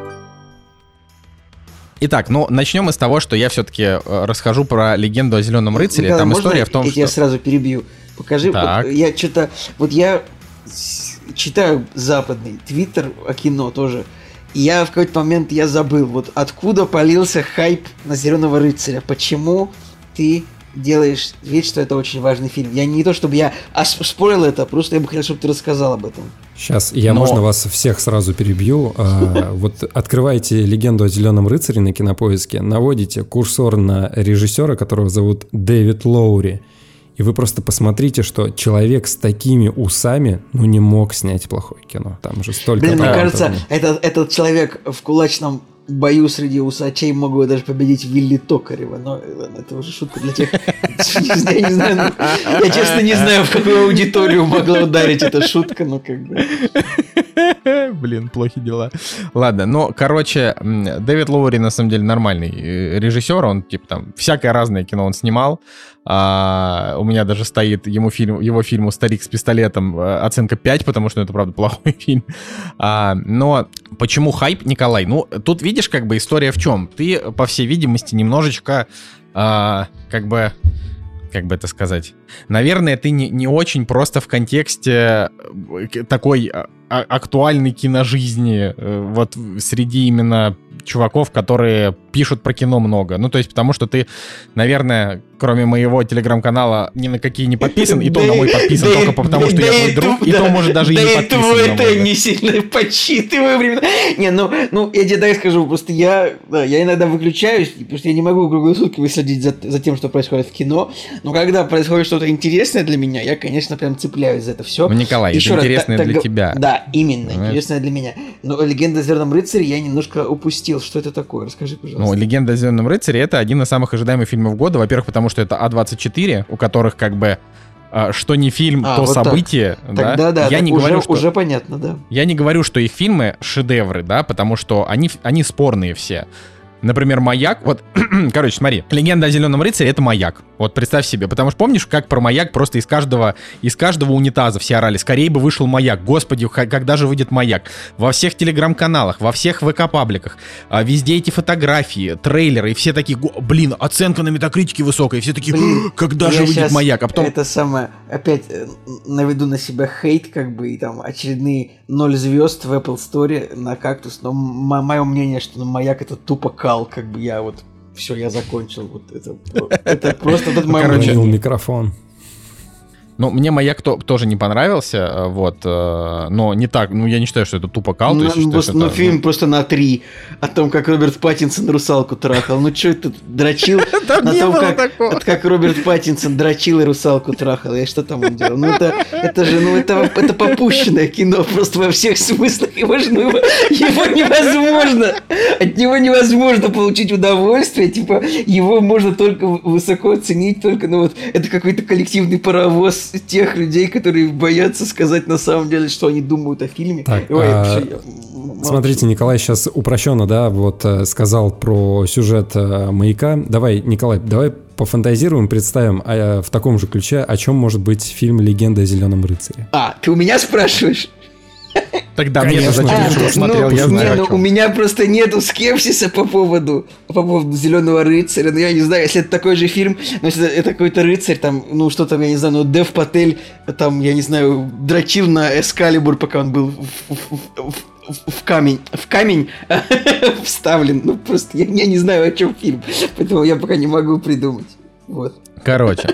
Итак, ну начнем мы с того, что я все-таки расскажу про легенду о зеленом рыцаре. Николай, Там можно история в том, я что. тебя сразу перебью. Покажи, Так. вот я что-то, вот я читаю западный твиттер о кино тоже, и я в какой-то момент я забыл, вот откуда полился хайп на Зеленого рыцаря, почему ты делаешь вид, что это очень важный фильм. Я не то, чтобы я спорил это, просто я бы хотел, чтобы ты рассказал об этом. Сейчас я, Но- можно вас всех сразу перебью. А, *laughs* Вот открываете «Легенду о зеленом рыцаре» на кинопоиске, наводите курсор на режиссера, которого зовут Дэвид Лоури, и вы просто посмотрите, что человек с такими усами, ну, не мог снять плохое кино. Там же столько... Блин, мне кажется, этот, этот человек в кулачном бою среди усачей мог бы даже победить Вилли Токарева, но это уже шутка для тех, я не знаю, ну, я честно не знаю, в какую аудиторию могла ударить эта шутка, но как бы... *laughs* Блин, плохи дела. Ладно, ну, короче, Дэвид Лоури на самом деле нормальный э, режиссер, он типа там всякое разное кино он снимал. А, у меня даже стоит ему фильм, его фильму «Старик с пистолетом» э, оценка 5, потому что это, правда, *laughs* плохой фильм. А, но почему хайп, Николай? Ну, тут видишь, как бы история в чем? Ты, по всей видимости, немножечко а, как бы как бы это сказать? Наверное, ты не, не очень просто в контексте э, такой а, а- актуальной киножизни, э, вот среди именно чуваков, которые пишут про кино много. Ну, то есть, потому что ты, наверное, кроме моего телеграм-канала, ни на какие не подписан, и то на мой подписан Да только потому, да что я твой и друг, и то, да, может, даже и да не подписан. на это мой, да. не сильно *laughs* подсчитываю временно. Не, ну, ну, я тебе так скажу, просто я, да, я иногда выключаюсь, потому что я не могу круглые сутки выследить за, за тем, что происходит в кино, но когда происходит что-то интересное для меня, я, конечно, прям цепляюсь за это все. Ну, Николай, это интересное для тебя. Да, именно, Понимаешь? интересное для меня. Но «Легенда о Зеленом рыцаре» я немножко упустил. Что это такое? Расскажи, пожалуйста. Ну, «Легенда о зеленом рыцаре» — это один из самых ожидаемых фильмов года. Во-первых, потому что это А24, у которых как бы а, что не фильм, А, то вот так. событие. да? Тогда да, Я так не уже, говорю, что уже понятно, да. я не говорю, что их фильмы шедевры, да, потому что они они спорные все. Например, маяк. Вот, *clears throat* короче, смотри. Легенда о зеленом рыцаре это маяк. Вот представь себе. Потому что помнишь, как про маяк просто из каждого, из каждого унитаза все орали. Скорее бы вышел маяк. Господи, когда же выйдет маяк? Во всех телеграм-каналах, во всех ВК-пабликах, а, везде эти фотографии, трейлеры, и все такие, блин, оценка на метакритике высокая. И все такие, блин, когда же выйдет маяк? А потом... Это самое, опять э, наведу на себя хейт, как бы, и там очередные ноль звезд в Apple Store на кактус. Но мое мнение, что ну, маяк это тупо кал, как бы я вот все, я закончил. Вот это, это просто тот мой микрофон. Ну, мне маяк то, тоже не понравился, э, вот, э, но не так, ну, я не считаю, что это тупо кал. Ну, ну, просто, ну, это, фильм ну... просто на три, о том, как Роберт Паттинсон русалку трахал. Ну, что это, дрочил? *laughs* На том, как, как Роберт Паттинсон дрочил и русалку трахал, и что там он делал? Ну, это, это же, ну, это, это попущенное кино, просто во всех смыслах, его же, ну, его невозможно, от него невозможно получить удовольствие, типа, его можно только высоко оценить, только, ну, вот, это какой-то коллективный паровоз тех людей, которые боятся сказать на самом деле, что они думают о фильме. Так, Ой, а... вообще, Смотрите, Николай сейчас упрощенно, да, вот э, сказал про сюжет э, маяка. Давай, Николай, давай пофантазируем, представим а, в таком же ключе, о чем может быть фильм «Легенда о зеленом рыцаре». А, ты у меня спрашиваешь? Тогда мне зачем а, ты смотрел, ну, я знаю. Не, ну, у меня просто нету скепсиса по поводу, по поводу Зеленого рыцаря. Ну, я не знаю, если это такой же фильм, но если это какой-то рыцарь, там, ну, что там, я не знаю, ну, Дев Патель, там, я не знаю, дрочил на Эскалибур, пока он был в, в, в, в камень, в камень *laughs* вставлен. Ну, просто я, я не знаю, о чем фильм, поэтому я пока не могу придумать. Вот. Короче,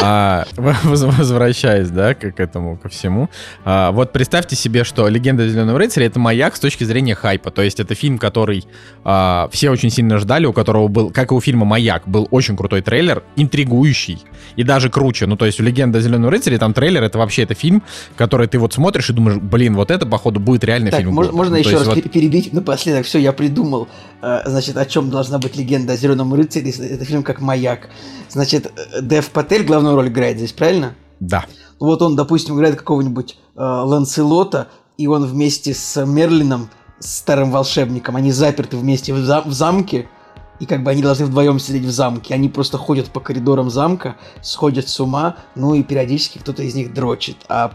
а, возвращаясь, да, к, к этому, ко всему. А, вот представьте себе, что «Легенда Зеленого рыцаря» — это маяк с точки зрения хайпа. То есть это фильм, который а, все очень сильно ждали, у которого был, как и у фильма «Маяк», был очень крутой трейлер, интригующий и даже круче. Ну, то есть у «Легенда Зеленого рыцаря» там трейлер — это вообще это фильм, который ты вот смотришь и думаешь, блин, вот это, походу, будет реально так, фильм. Можно, можно еще раз вот... перебить напоследок? Все, я придумал. А, значит, о чем должна быть «Легенда о Зеленом рыцаре». Это фильм как «Маяк». Значит, Дев Патель главную роль играет здесь, правильно? Да. Вот он, допустим, играет какого-нибудь э, Ланселота, и он вместе с Мерлином, старым волшебником, они заперты вместе в, зам- в замке, и как бы они должны вдвоем сидеть в замке. Они просто ходят по коридорам замка, сходят с ума, ну и периодически кто-то из них дрочит. А,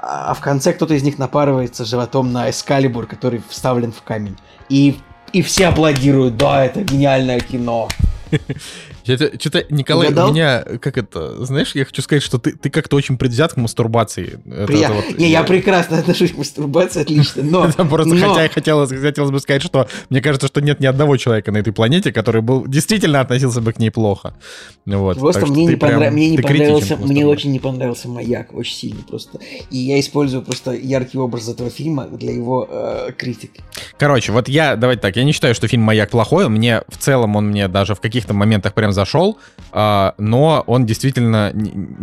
а в конце кто-то из них напарывается животом на эскалибур, который вставлен в камень. И, и все аплодируют, да, это гениальное кино. *laughs* Что-то, Николай, Угадал? у меня, как это, знаешь, я хочу сказать, что ты, ты как-то очень предвзят к мастурбации. Прия... Это, вот, не, я... я прекрасно *laughs* отношусь к мастурбации, отлично, но... *laughs* Просто хотя хотелось, хотелось бы сказать, что мне кажется, что нет ни одного человека на этой планете, который был действительно относился бы к ней плохо. Вот. Просто мне не, понрав... мне не понравился, мне очень не понравился «Маяк», очень сильно просто. И я использую просто яркий образ этого фильма для его э, критики. Короче, вот я, давайте так, я не считаю, что фильм «Маяк» плохой, мне в целом он мне даже в каких-то моментах прям зашел, а, но он действительно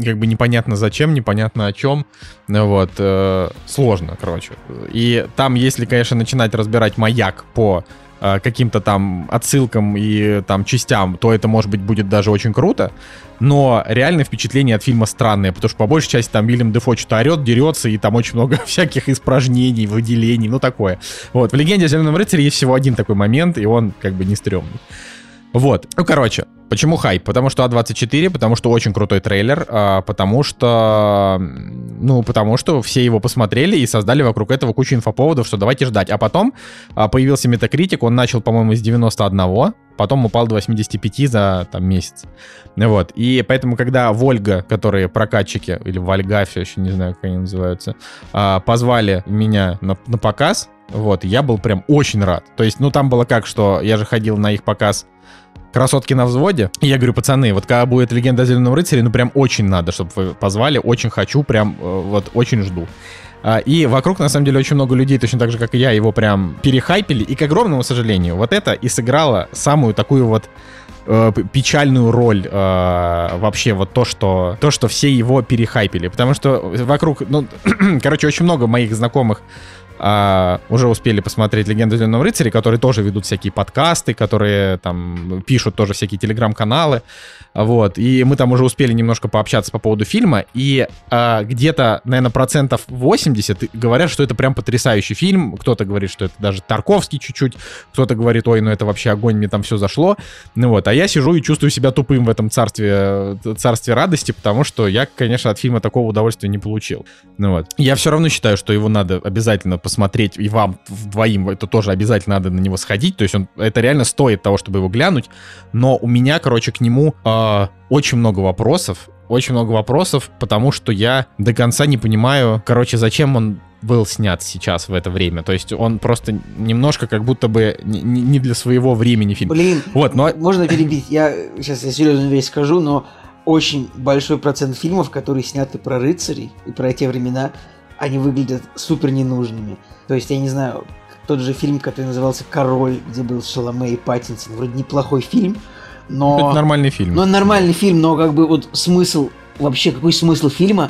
как бы непонятно зачем, непонятно о чем, вот, э, сложно, короче. И там, если, конечно, начинать разбирать маяк по э, каким-то там отсылкам и там частям, то это, может быть, будет даже очень круто. Но реальное впечатление от фильма странное, потому что по большей части там Вильям Дефо что-то орет, дерется, и там очень много *laughs* всяких испражнений, выделений, ну такое. Вот, в «Легенде о Зеленом рыцаре» есть всего один такой момент, и он как бы не стрёмный. Вот. Ну, короче, почему хайп? Потому что А24, потому что очень крутой трейлер, а, потому что, ну, потому что все его посмотрели и создали вокруг этого кучу инфоповодов, что давайте ждать. А потом а, появился Метакритик, он начал, по-моему, с 91, потом упал до 85 за там месяц. Вот. И поэтому, когда Вольга, которые прокатчики, или Вольга, все еще не знаю, как они называются, а, позвали меня на, на показ, вот, я был прям очень рад. То есть, ну, там было как, что я же ходил на их показ красотки на взводе. И я говорю, пацаны, вот когда будет легенда о Зеленом рыцаре, ну прям очень надо, чтобы вы позвали, очень хочу, прям э, вот очень жду. А, и вокруг, на самом деле, очень много людей, точно так же, как и я, его прям перехайпили. И, к огромному сожалению, вот это и сыграло самую такую вот э, печальную роль э, вообще вот то, что то, что все его перехайпили. Потому что вокруг, ну, *clears throat* короче, очень много моих знакомых а, уже успели посмотреть «Легенду о Зеленом рыцаре», которые тоже ведут всякие подкасты, которые там пишут тоже всякие телеграм-каналы. Вот, и мы там уже успели немножко пообщаться по поводу фильма, и а, где-то, наверное, процентов 80 говорят, что это прям потрясающий фильм. Кто-то говорит, что это даже Тарковский чуть-чуть, кто-то говорит, ой, ну это вообще огонь, мне там все зашло. Ну вот, а я сижу и чувствую себя тупым в этом царстве, царстве радости, потому что я, конечно, от фильма такого удовольствия не получил. Ну вот. Я все равно считаю, что его надо обязательно посмотреть, и вам вдвоим это тоже обязательно надо на него сходить, то есть он, это реально стоит того, чтобы его глянуть, но у меня, короче, к нему э, очень много вопросов, очень много вопросов, потому что я до конца не понимаю, короче, зачем он был снят сейчас в это время. То есть он просто немножко как будто бы не для своего времени фильм. Блин, вот, но... можно перебить. Я сейчас я серьезную вещь скажу, но очень большой процент фильмов, которые сняты про рыцарей и про те времена, они выглядят супер ненужными. То есть, я не знаю, тот же фильм, который назывался «Король», где был Шаломе и Паттинсон, вроде неплохой фильм, но... Это нормальный фильм. Ну, нормальный фильм, но как бы вот смысл, вообще какой смысл фильма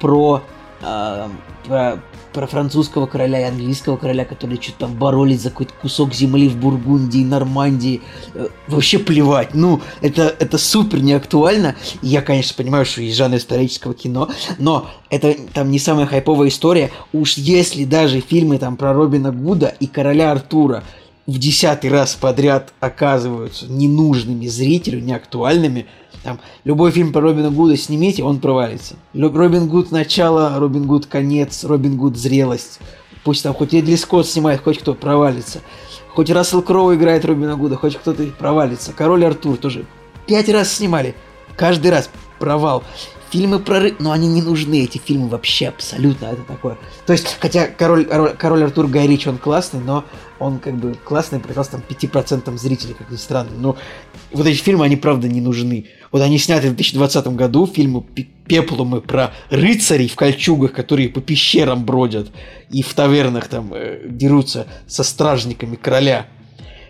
про, э, про про французского короля и английского короля, которые что-то там боролись за какой-то кусок земли в Бургундии, Нормандии. Э, вообще плевать. Ну, это, это супер неактуально. я, конечно, понимаю, что есть жанр исторического кино, но это там не самая хайповая история. Уж если даже фильмы там про Робина Гуда и короля Артура в десятый раз подряд оказываются ненужными зрителю, неактуальными, там, любой фильм про Робина Гуда снимите, он провалится. Робин Гуд начало, Робин Гуд конец, Робин Гуд зрелость. Пусть там хоть Ридли Скотт снимает, хоть кто провалится. Хоть Рассел Кроу играет Робина Гуда, хоть кто-то провалится. Король Артур тоже. Пять раз снимали. Каждый раз провал. Фильмы про рыб, но они не нужны, эти фильмы вообще абсолютно, это такое. То есть, хотя Король, Король Артур Гай он классный, но он как бы классный, прекрасно там 5% зрителей, как ни странно. Но вот эти фильмы, они правда не нужны. Вот они сняты в 2020 году, фильмы пеплумы про рыцарей в кольчугах, которые по пещерам бродят и в тавернах там э, дерутся со стражниками короля.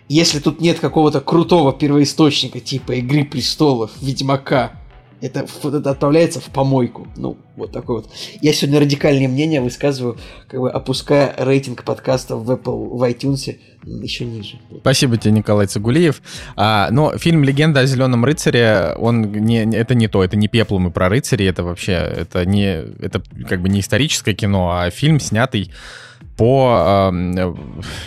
Если тут нет какого-то крутого первоисточника, типа Игры престолов, Ведьмака, это, это отправляется в помойку. Ну, вот такой вот. Я сегодня радикальные мнения высказываю, как бы опуская рейтинг подкаста в Apple, в iTunes еще ниже. Спасибо тебе, Николай Цигулиев. А, но фильм «Легенда о зеленом рыцаре», он не, это не то, это не пеплом и про рыцарей, это вообще, это не, это как бы не историческое кино, а фильм, снятый по... Э,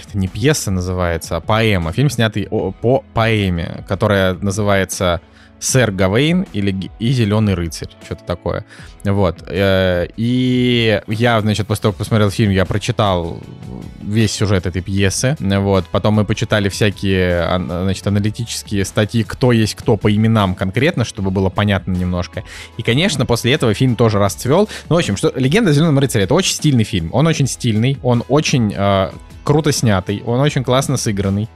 это не пьеса называется, а поэма. Фильм, снятый по поэме, которая называется Сэр Гавейн или и Зеленый рыцарь, что-то такое. Вот. Э, и я, значит, после того, как посмотрел фильм, я прочитал весь сюжет этой пьесы. Вот. Потом мы почитали всякие, значит, аналитические статьи, кто есть кто по именам конкретно, чтобы было понятно немножко. И, конечно, после этого фильм тоже расцвел. Ну, в общем, что «Легенда о Зеленом рыцаре» — это очень стильный фильм. Он очень стильный, он очень э, круто снятый, он очень классно сыгранный.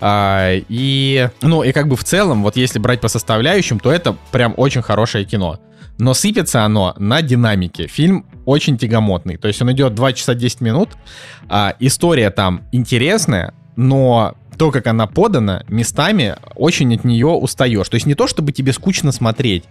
А, и, ну, и как бы в целом, вот если брать по составляющим, то это прям очень хорошее кино. Но сыпется оно на динамике. Фильм очень тягомотный. То есть он идет 2 часа 10 минут. А, история там интересная, но то, как она подана, местами очень от нее устаешь. То есть не то, чтобы тебе скучно смотреть,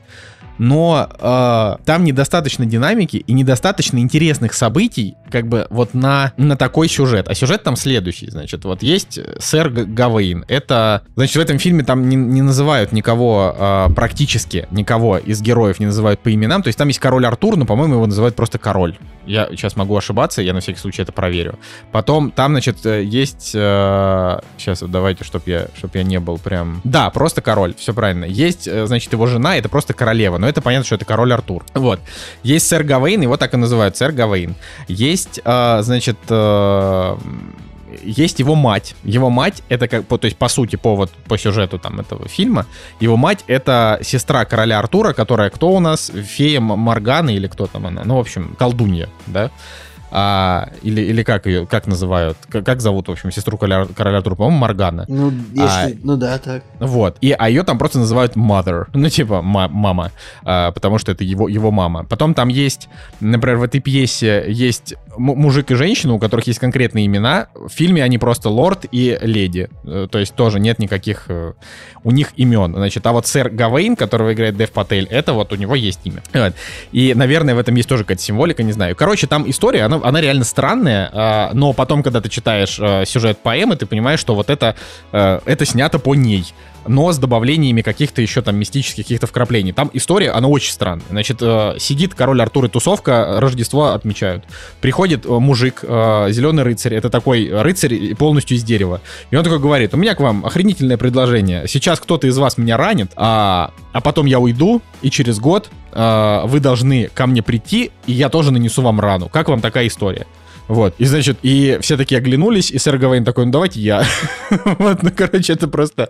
но э, там недостаточно динамики и недостаточно интересных событий, как бы вот на, на такой сюжет. А сюжет там следующий, значит, вот есть э, сэр Гавейн. Это, значит, в этом фильме там не, не называют никого, э, практически никого из героев не называют по именам. То есть там есть король Артур, но, по-моему, его называют просто король. Я сейчас могу ошибаться, я на всякий случай это проверю. Потом там, значит, э, есть... Э, сейчас давайте, чтоб я, чтоб я не был прям... Да, просто король, все правильно. Есть, э, значит, его жена, это просто королева, но это понятно, что это король Артур. Вот. Есть сэр Гавейн, его так и называют, сэр Гавейн. Есть, э, значит, э, есть его мать. Его мать это как, то есть по сути по вот по сюжету там этого фильма, его мать это сестра короля Артура, которая кто у нас фея Моргана или кто там она, ну в общем колдунья, да. А, или, или как ее, как называют, как, как зовут, в общем, сестру короля, короля Артура, по-моему, Моргана. Ну, если, а, ну да, так. Вот, и, а ее там просто называют mother, ну, типа, мама, а, потому что это его, его мама. Потом там есть, например, в этой пьесе есть мужик и женщина, у которых есть конкретные имена. В фильме они просто лорд и леди, э, то есть тоже нет никаких э, у них имен. Значит, а вот сэр Гавейн, которого играет Дэв Патель, это вот у него есть имя. Вот. И, наверное, в этом есть тоже какая-то символика, не знаю. Короче, там история, она она, реально странная, а, но потом, когда ты читаешь а, сюжет поэмы, ты понимаешь, что вот это, это снято по ней но с добавлениями каких-то еще там мистических каких-то вкраплений. Там история, она очень странная. Значит, э, сидит король Артур и тусовка, Рождество отмечают. Приходит э, мужик, э, зеленый рыцарь, это такой рыцарь полностью из дерева. И он такой говорит, у меня к вам охренительное предложение. Сейчас кто-то из вас меня ранит, а, а потом я уйду, и через год вы должны ко мне прийти, и я тоже нанесу вам рану. Как вам такая история? Вот. И, значит, и все такие оглянулись, и сэр Гавейн такой, ну давайте я. *laughs* вот, ну, короче, это просто...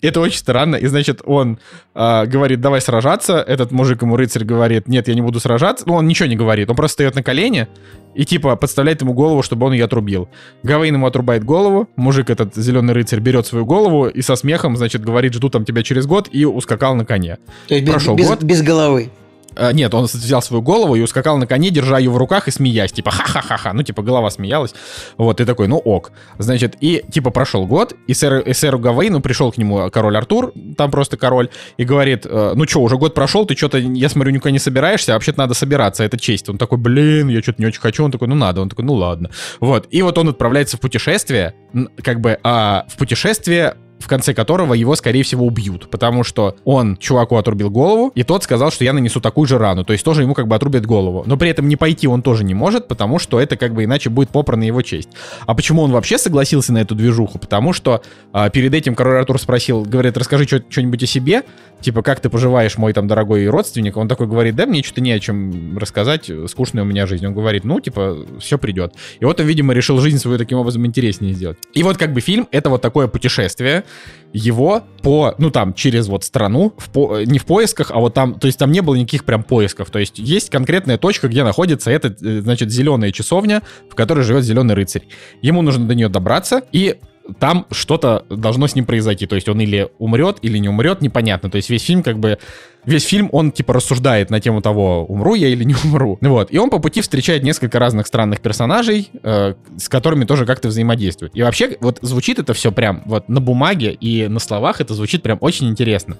Это очень странно. И, значит, он э, говорит, давай сражаться. Этот мужик ему рыцарь говорит, нет, я не буду сражаться. Ну, он ничего не говорит. Он просто встает на колени и, типа, подставляет ему голову, чтобы он ее отрубил. Гавейн ему отрубает голову. Мужик этот, зеленый рыцарь, берет свою голову и со смехом, значит, говорит, жду там тебя через год, и ускакал на коне. То есть без, Прошел без, год. без головы. А, Нет, он взял свою голову и ускакал на коне, держа ее в руках и смеясь. Типа, ха-ха-ха-ха. Ну, типа, голова смеялась. Вот, и такой, ну ок. Значит, и, типа, прошел год, и, сэр, и сэру Гавейну пришел к нему король Артур, там просто король, и говорит, «Э, ну что, уже год прошел, ты что-то, я смотрю, никуда не собираешься, а вообще-то надо собираться, это честь. Он такой, блин, я что-то не очень хочу. Он такой, ну надо. Он такой, ну ладно. Вот, и вот он отправляется в путешествие, как бы, а в путешествие в конце которого его, скорее всего, убьют, потому что он чуваку отрубил голову, и тот сказал, что я нанесу такую же рану, то есть тоже ему как бы отрубят голову. Но при этом не пойти он тоже не может, потому что это как бы иначе будет попрана его честь. А почему он вообще согласился на эту движуху? Потому что а, перед этим король Артур спросил, говорит, расскажи что-нибудь о себе, типа, как ты поживаешь, мой там дорогой родственник? Он такой говорит, да, мне что-то не о чем рассказать, скучная у меня жизнь. Он говорит, ну, типа, все придет. И вот он, видимо, решил жизнь свою таким образом интереснее сделать. И вот как бы фильм — это вот такое путешествие, его по, ну там, через вот страну, в по- не в поисках, а вот там, то есть там не было никаких прям поисков, то есть есть конкретная точка, где находится эта, э, значит, зеленая часовня, в которой живет зеленый рыцарь. Ему нужно до нее добраться, и там что-то должно с ним произойти. То есть он или умрет, или не умрет, непонятно. То есть весь фильм как бы... Весь фильм, он типа рассуждает на тему того, умру я или не *laughs* умру. Вот. И он по пути встречает несколько разных странных персонажей, э, с которыми тоже как-то взаимодействует. И вообще, вот звучит это все прям вот на бумаге и на словах это звучит прям очень интересно.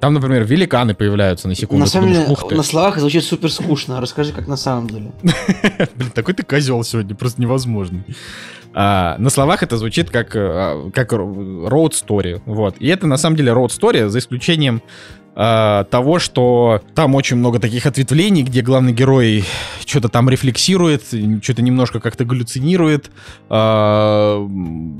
Там, например, великаны появляются на секунду. на самом деле, на словах звучит супер скучно. Расскажи, как на самом деле. *laughs* Блин, такой ты козел сегодня, просто невозможный. А, на словах это звучит как, э, как road story, вот. И это на самом деле road story, за исключением а, того, что там очень много таких ответвлений, где главный герой что-то там рефлексирует, что-то немножко как-то галлюцинирует, а,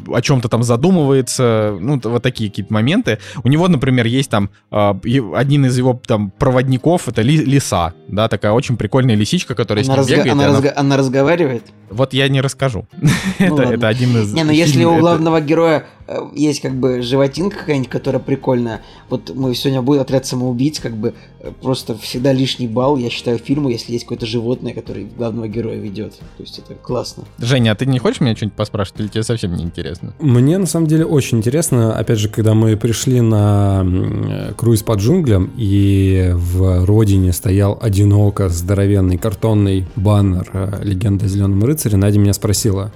о чем-то там задумывается, ну, вот такие какие-то моменты. У него, например, есть там а, один из его там проводников, это ли- лиса, да, такая очень прикольная лисичка, которая Она, с ним разга- бегает. она она- разга- она разговаривает? Вот я не расскажу. *laughs* Ну это, один из... Не, ну если у это- главного героя э, есть как бы животинка какая-нибудь, которая прикольная, вот мы сегодня будет отряд самоубийц, как бы просто всегда лишний балл, я считаю, фильму, если есть какое-то животное, которое главного героя ведет. То есть это классно. Женя, а ты не хочешь меня что-нибудь поспрашивать, или тебе совсем не интересно? Мне на самом деле очень интересно, опять же, когда мы пришли на э, круиз по джунглям, и в родине стоял одиноко здоровенный картонный баннер э, «Легенда о зеленом рыцаре», Надя меня спросила,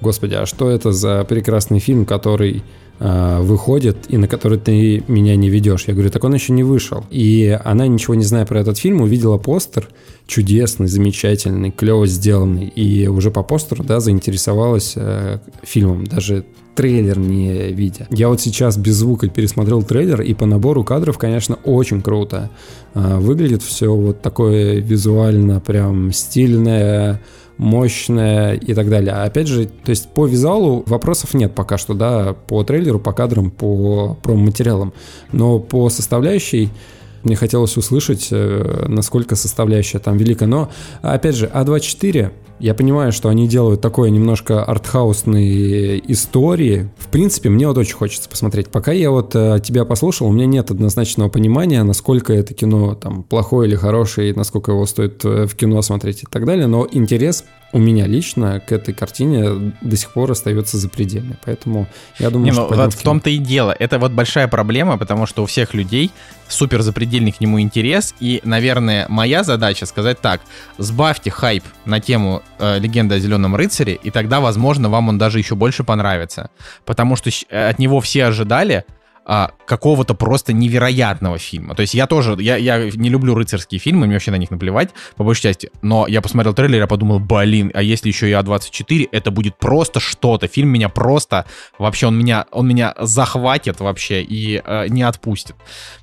господи, а что это за прекрасный фильм, который выходит и на который ты меня не ведешь? Я говорю, так он еще не вышел. И она, ничего не зная про этот фильм, увидела постер, чудесный, замечательный, клево сделанный, и уже по постеру, да, заинтересовалась э, фильмом, даже трейлер не видя. Я вот сейчас без звука пересмотрел трейлер, и по набору кадров, конечно, очень круто. А, Выглядит все вот такое визуально прям стильное, мощное и так далее. А опять же, то есть по визуалу вопросов нет пока что, да, по трейлеру, по кадрам, по промо-материалам. Но по составляющей мне хотелось услышать, э, насколько составляющая там велика. Но, опять же, А24, я понимаю, что они делают такое немножко артхаусные истории. В принципе, мне вот очень хочется посмотреть. Пока я вот э, тебя послушал, у меня нет однозначного понимания, насколько это кино там плохое или хорошее, и насколько его стоит э, в кино смотреть и так далее. Но интерес у меня лично к этой картине до сих пор остается запредельный. Поэтому я думаю, Не, что ну, вот в в том-то и дело. Это вот большая проблема, потому что у всех людей супер запредельный к нему интерес. И, наверное, моя задача сказать так. Сбавьте хайп на тему э, «Легенда о Зеленом рыцаре», и тогда, возможно, вам он даже еще больше понравится. Потому что э, от него все ожидали а, какого-то просто невероятного фильма. То есть я тоже, я, я не люблю рыцарские фильмы, мне вообще на них наплевать, по большей части, но я посмотрел трейлер, я подумал, блин, а если еще и А24, это будет просто что-то. Фильм меня просто, вообще он меня, он меня захватит вообще и э, не отпустит.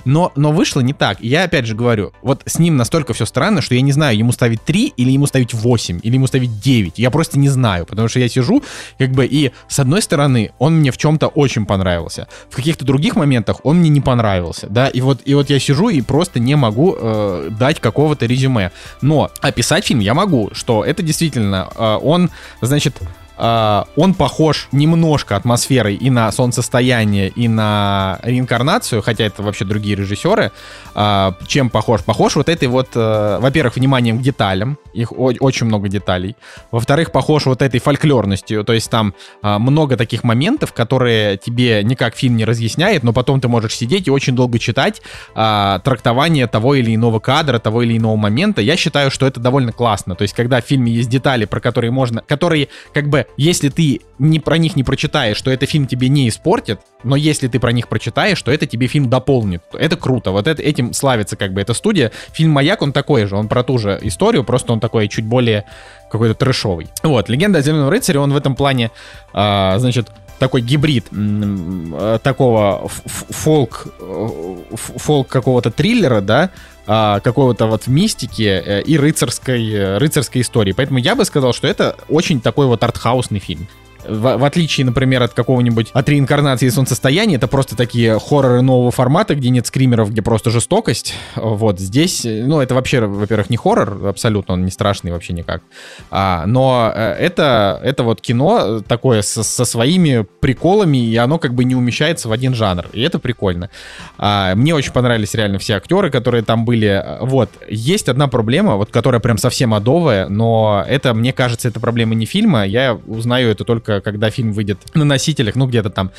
Но, но вышло не так. Я опять же говорю, вот с ним настолько все странно, что я не знаю, ему ставить 3 или ему ставить 8, или ему ставить 9. Я просто не знаю, потому что я сижу, как бы, и с одной стороны, он мне в чем-то очень понравился. В каких-то других моментах он мне не понравился, да, и вот, и вот я сижу и просто не могу э, дать какого-то резюме. Но описать фильм я могу, что это действительно, э, он, значит, Uh, он похож немножко атмосферой и на солнцестояние, и на реинкарнацию, хотя это вообще другие режиссеры. Uh, чем похож? Похож вот этой вот, uh, во-первых, вниманием к деталям, их очень много деталей. Во-вторых, похож вот этой фольклорностью, то есть там много таких моментов, которые тебе никак фильм не разъясняет, но потом ты можешь сидеть и очень долго читать трактование того или иного кадра, того или иного момента. Я считаю, что это довольно классно. То есть, когда в фильме есть детали, про которые можно, которые как бы если ты не про них не прочитаешь, что это фильм тебе не испортит, но если ты про них прочитаешь, то это тебе фильм дополнит. Это круто. Вот это, этим славится как бы эта студия. Фильм «Маяк», он такой же, он про ту же историю, просто он такой чуть более какой-то трэшовый. Вот, «Легенда о Зеленом рыцаре», он в этом плане, а, значит, такой гибрид э, такого фолк, э, фолк какого-то триллера, да, а, какого-то вот мистики э, и рыцарской, рыцарской истории. Поэтому я бы сказал, что это очень такой вот артхаусный фильм в, в отличие, например, от какого-нибудь от реинкарнации солнцестояния, это просто такие хорроры нового формата, где нет скримеров, где просто жестокость. Вот здесь, ну, это вообще, во-первых, не хоррор, абсолютно, он не страшный вообще никак. А, но э, это, это вот кино такое со, со своими приколами, и оно как бы не умещается в один жанр. И это прикольно. А, мне очень понравились реально все актеры, которые там были. Вот. Есть одна проблема, вот которая прям совсем адовая, но это, мне кажется, это проблема не фильма. Я узнаю это только когда фильм выйдет на носителях, ну где-то там.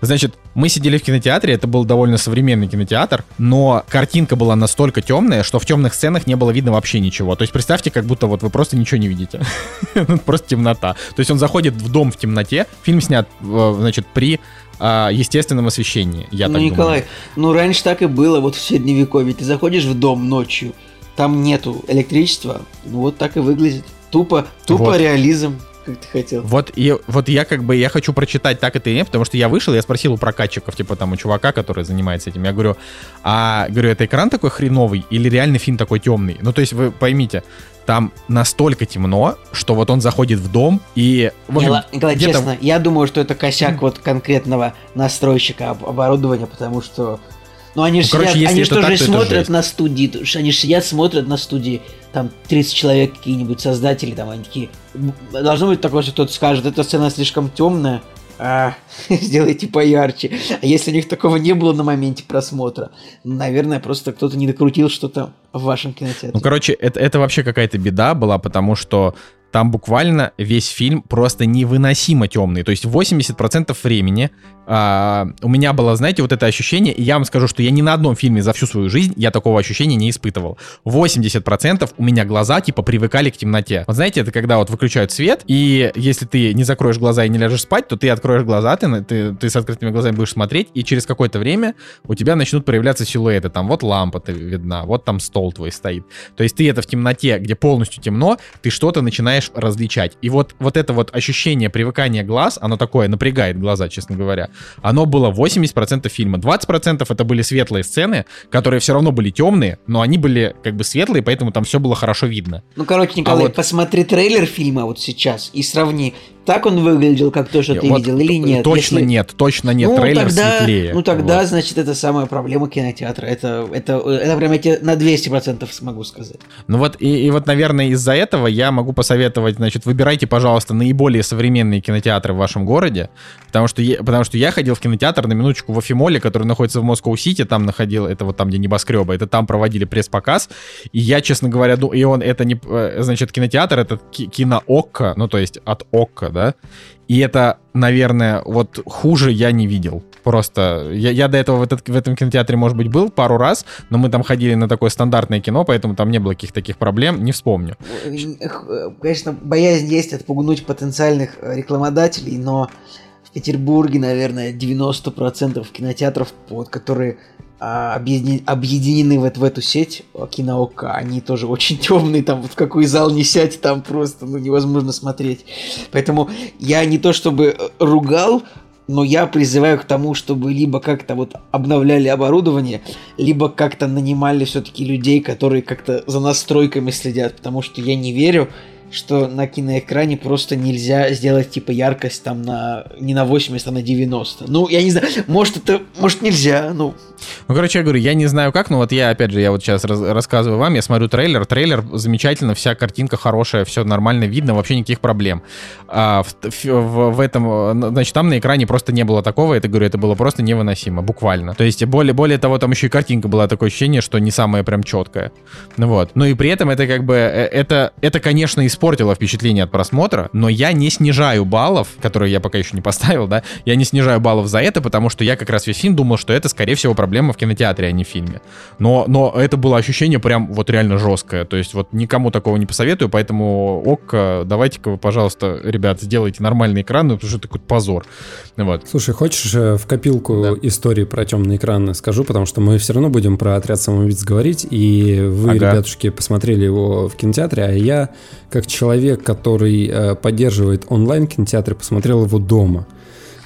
Значит, мы сидели в кинотеатре, это был довольно современный кинотеатр, но картинка была настолько темная, что в темных сценах не было видно вообще ничего. То есть представьте, как будто вот вы просто ничего не видите. *laughs* Ну, просто темнота. То есть он заходит в дом в темноте, фильм снят, э, значит, при а, естественном освещении. Я ну, так Николай, думаю. ну раньше так и было, вот в средневековье. Ты заходишь в дом ночью, там нету электричества, ну вот так и выглядит. Тупо, тупо вот. реализм как ты хотел. Вот, и, вот я как бы, я хочу прочитать так это и нет, потому что я вышел, я спросил у прокатчиков, типа там у чувака, который занимается этим, я говорю, а, говорю, это экран такой хреновый или реальный фильм такой темный? Ну, то есть вы поймите, там настолько темно, что вот он заходит в дом и... Вот, Николай, честно, я думаю, что это косяк вот конкретного настройщика оборудования, потому что ну, они же ну, короче, сидят, они же тоже смотрят на студии, они же сидят, смотрят на студии, там 30 человек какие-нибудь создатели, там они такие, должно быть такое, что кто-то скажет, эта сцена слишком темная, а, *laughs* сделайте поярче. А если у них такого не было на моменте просмотра, наверное, просто кто-то не докрутил что-то в вашем кинотеатре. Ну, короче, это, это вообще какая-то беда была, потому что там буквально весь фильм просто невыносимо темный. То есть 80% времени а, у меня было, знаете, вот это ощущение, и я вам скажу, что я ни на одном фильме за всю свою жизнь я такого ощущения не испытывал. 80% у меня глаза типа привыкали к темноте. Вот знаете, это когда вот выключают свет, и если ты не закроешь глаза и не ляжешь спать, то ты откроешь глаза, ты, ты, ты с открытыми глазами будешь смотреть, и через какое-то время у тебя начнут проявляться силуэты. Там вот лампа ты видна, вот там стол твой стоит. То есть ты это в темноте, где полностью темно, ты что-то начинаешь различать. И вот, вот это вот ощущение привыкания глаз, оно такое напрягает глаза, честно говоря оно было 80% фильма. 20% это были светлые сцены, которые все равно были темные, но они были как бы светлые, поэтому там все было хорошо видно. Ну, короче, Николай, а вот... посмотри трейлер фильма вот сейчас и сравни так он выглядел, как то, что ты вот видел, или нет? Точно Если... нет, точно нет. Ну, Трейлер тогда, светлее. Ну тогда, вот. значит, это самая проблема кинотеатра. Это, это, это прям я тебе на 200% смогу сказать. Ну вот, и, и вот, наверное, из-за этого я могу посоветовать, значит, выбирайте, пожалуйста, наиболее современные кинотеатры в вашем городе, потому что, я, потому что я ходил в кинотеатр на минуточку в Афимоле, который находится в Москва-Сити, там находил, это вот там, где небоскребы, это там проводили пресс-показ, и я, честно говоря, ну, и он, это не, э, значит, кинотеатр, это кино Окко, ну, то есть от Окко, да, и это, наверное, вот хуже я не видел. Просто я, я до этого в, этот, в этом кинотеатре, может быть, был пару раз, но мы там ходили на такое стандартное кино, поэтому там не было каких-то таких проблем, не вспомню. Конечно, боязнь есть отпугнуть потенциальных рекламодателей, но в Петербурге, наверное, 90% кинотеатров, вот, которые объединены, объединены вот в эту сеть киноока. Они тоже очень *laughs* темные, там вот в какой зал не сядь, там просто ну, невозможно смотреть. Поэтому я не то чтобы ругал, но я призываю к тому, чтобы либо как-то вот обновляли оборудование, либо как-то нанимали все-таки людей, которые как-то за настройками следят, потому что я не верю, что на киноэкране просто нельзя сделать типа яркость там на не на 80, а на 90. Ну, я не знаю, может это, может нельзя, ну. Ну, короче, я говорю, я не знаю как, но вот я, опять же, я вот сейчас раз, рассказываю вам, я смотрю трейлер, трейлер замечательно, вся картинка хорошая, все нормально видно, вообще никаких проблем. А, в, в, в этом, значит, там на экране просто не было такого, это, говорю, это было просто невыносимо, буквально. То есть, более, более того, там еще и картинка была такое ощущение, что не самая прям четкая. Ну вот. Ну и при этом это как бы, э, это, это, конечно, из испортило впечатление от просмотра, но я не снижаю баллов, которые я пока еще не поставил, да, я не снижаю баллов за это, потому что я как раз весь фильм думал, что это, скорее всего, проблема в кинотеатре, а не в фильме. Но, но это было ощущение прям вот реально жесткое, то есть вот никому такого не посоветую, поэтому ок, давайте-ка вы, пожалуйста, ребят, сделайте нормальный экран, потому что это какой-то позор. Вот. Слушай, хочешь э, в копилку да. истории про темный экран скажу, потому что мы все равно будем про отряд самоубийц говорить, и вы, ага. ребятушки, посмотрели его в кинотеатре, а я, как человек, который э, поддерживает онлайн-кинотеатры, посмотрел его дома.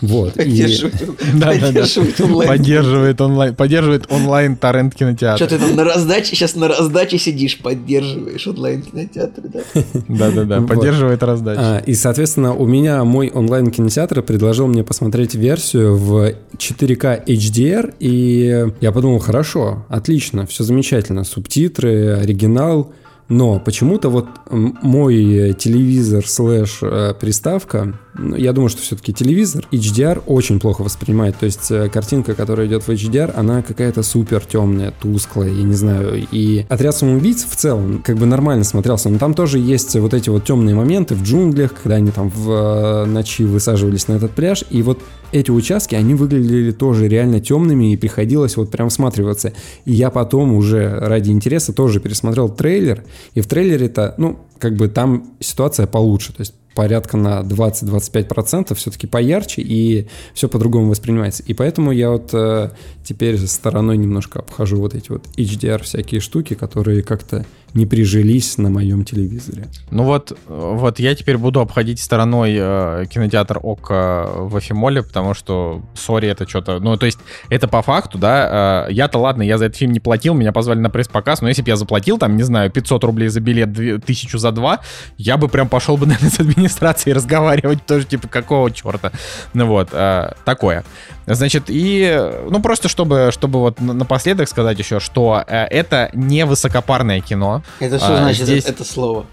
Вот. Поддерживает, и... *laughs* да, поддерживает да, да. онлайн. Поддерживает онлайн. Поддерживает онлайн торрент кинотеатр. Что ты там на раздаче, сейчас на раздаче сидишь, поддерживаешь онлайн кинотеатр, *laughs* да? Да, да, да. Поддерживает раздачу. А, и, соответственно, у меня мой онлайн кинотеатр предложил мне посмотреть версию в 4К HDR, и я подумал, хорошо, отлично, все замечательно. Субтитры, оригинал, но почему-то вот мой телевизор слэш э, приставка, я думаю, что все-таки телевизор HDR очень плохо воспринимает. То есть э, картинка, которая идет в HDR, она какая-то супер темная, тусклая, я не знаю. И отряд самоубийц в целом как бы нормально смотрелся. Но там тоже есть вот эти вот темные моменты в джунглях, когда они там в э, ночи высаживались на этот пляж. И вот эти участки, они выглядели тоже реально темными, и приходилось вот прям всматриваться. И я потом уже ради интереса тоже пересмотрел трейлер, и в трейлере-то, ну, как бы там ситуация получше, то есть порядка на 20-25% все-таки поярче, и все по-другому воспринимается. И поэтому я вот э, теперь стороной немножко обхожу вот эти вот HDR всякие штуки, которые как-то не прижились на моем телевизоре. Ну вот, вот я теперь буду обходить стороной э, кинотеатр ОК в Эфимоле, потому что, сори, это что-то... Ну, то есть, это по факту, да, э, я-то, ладно, я за этот фильм не платил, меня позвали на пресс-показ, но если бы я заплатил, там, не знаю, 500 рублей за билет, 1000 за два, я бы прям пошел бы, *laughs* наверное, с администрацией разговаривать тоже, типа, какого черта? Ну вот, э, такое. Значит, и, ну, просто чтобы, чтобы вот напоследок сказать еще, что э, это не высокопарное кино. Это что а, значит здесь, это слово?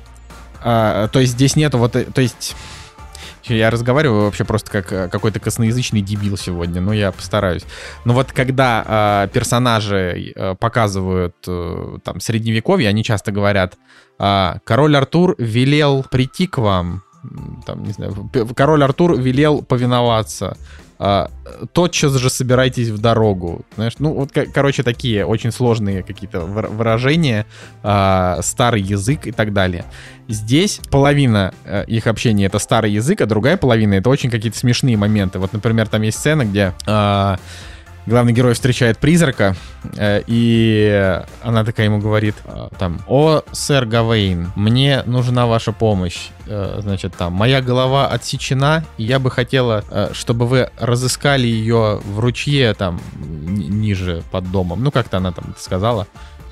А, то есть здесь нету вот, э, то есть... Я разговариваю вообще просто как э, какой-то косноязычный дебил сегодня, но я постараюсь. Но вот когда э, персонажи э, показывают э, там средневековье, они часто говорят, э, король Артур велел прийти к вам, там, не знаю, король Артур велел повиноваться, а, тотчас же собирайтесь в дорогу. Знаешь, ну вот, короче, такие очень сложные какие-то выражения, а, старый язык и так далее. Здесь половина а, их общения это старый язык, а другая половина это очень какие-то смешные моменты. Вот, например, там есть сцена, где а, главный герой встречает призрака, э, и она такая ему говорит, э, там, «О, сэр Гавейн, мне нужна ваша помощь. Э, значит, там, моя голова отсечена, и я бы хотела, чтобы вы разыскали ее в ручье, там, ниже под домом». Ну, как-то она там сказала.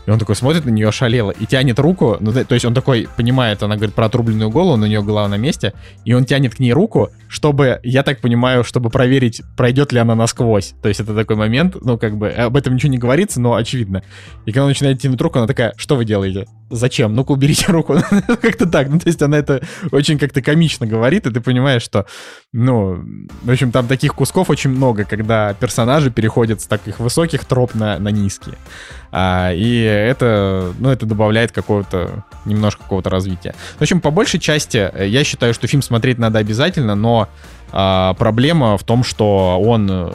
И он такой смотрит на нее ошалело и тянет руку. Ну, то есть он такой понимает, она говорит про отрубленную голову, на нее голова на месте. И он тянет к ней руку, чтобы, я так понимаю, чтобы проверить, пройдет ли она насквозь. То есть это такой момент, ну, как бы, об этом ничего не говорится, но очевидно. И когда он начинает тянуть руку, она такая, что вы делаете? Зачем? Ну-ка, уберите *laughs* руку. *laughs* как-то так. Ну, то есть она это очень как-то комично говорит, и ты понимаешь, что, ну, в общем, там таких кусков очень много, когда персонажи переходят с таких высоких троп на, на низкие. А, и это, ну, это добавляет какого-то, немножко какого-то развития. В общем, по большей части, э, я считаю, что фильм смотреть надо обязательно, но а, проблема в том, что он э,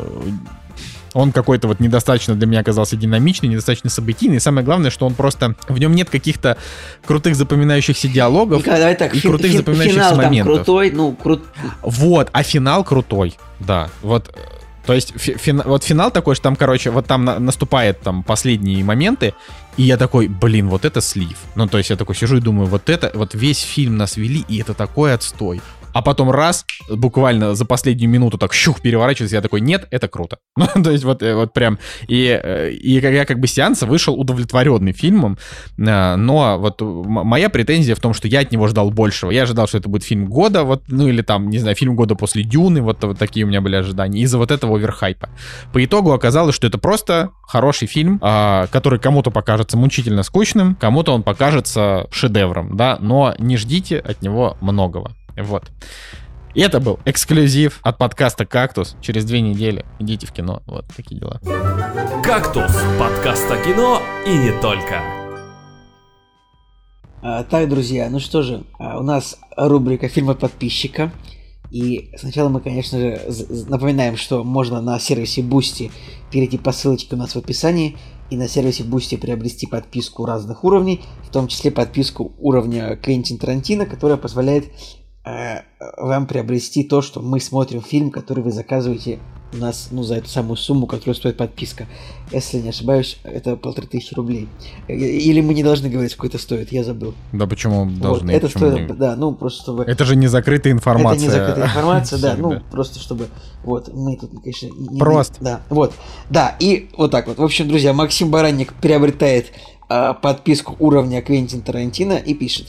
Он какой-то вот недостаточно для меня оказался динамичный, недостаточно событийный. И самое главное, что он просто... В нем нет каких-то крутых запоминающихся диалогов Николай, давай так, и фи- крутых фи- запоминающихся финал там моментов. крутой, ну, крут... Вот, а финал крутой, да. Вот, то есть фи- фина- вот финал такой, что там, короче, вот там на- наступает там последние моменты, и я такой, блин, вот это слив. Ну, то есть я такой сижу и думаю, вот это, вот весь фильм нас вели, и это такой отстой. А потом раз, буквально за последнюю минуту так щух переворачивается, я такой, нет, это круто. *laughs* Ну, то есть вот, э, вот прям, и, э, и я как бы сеанса вышел удовлетворенный фильмом, а, но вот моя претензия в том, что я от него ждал большего. Я ожидал, что это будет фильм года, вот, ну или там, не знаю, фильм года после Дюны, вот, вот такие у меня были ожидания, из-за вот этого оверхайпа. По итогу оказалось, что это просто хороший фильм, а, который кому-то покажется мучительно скучным, кому-то он покажется шедевром, да, но не ждите от него многого. Вот. И это был эксклюзив от подкаста «Кактус». Через две недели идите в кино. Вот такие дела. «Кактус» — подкаст о кино и не только. А, так, друзья, ну что же, а, у нас рубрика «Фильмы подписчика». И сначала мы, конечно же, напоминаем, что можно на сервисе Boosty перейти по ссылочке у нас в описании и на сервисе Boosty приобрести подписку разных уровней, в том числе подписку уровня Квентин Тарантино, которая позволяет вам приобрести то, что мы смотрим фильм, который вы заказываете у нас, ну, за эту самую сумму, которую стоит подписка. Если не ошибаюсь, это полторы тысячи рублей. Э, Или мы не должны говорить, сколько это стоит, я забыл. Да почему должны? Вот, это почему стоит, не? да, ну, просто чтобы... Это же не закрытая информация. Это не закрытая информация, да, *laughs* ну, просто чтобы, вот, мы тут, конечно... не- Просто. Да, вот, да, и вот так вот. В общем, друзья, Максим Баранник приобретает а, подписку уровня Квентин Тарантино и пишет.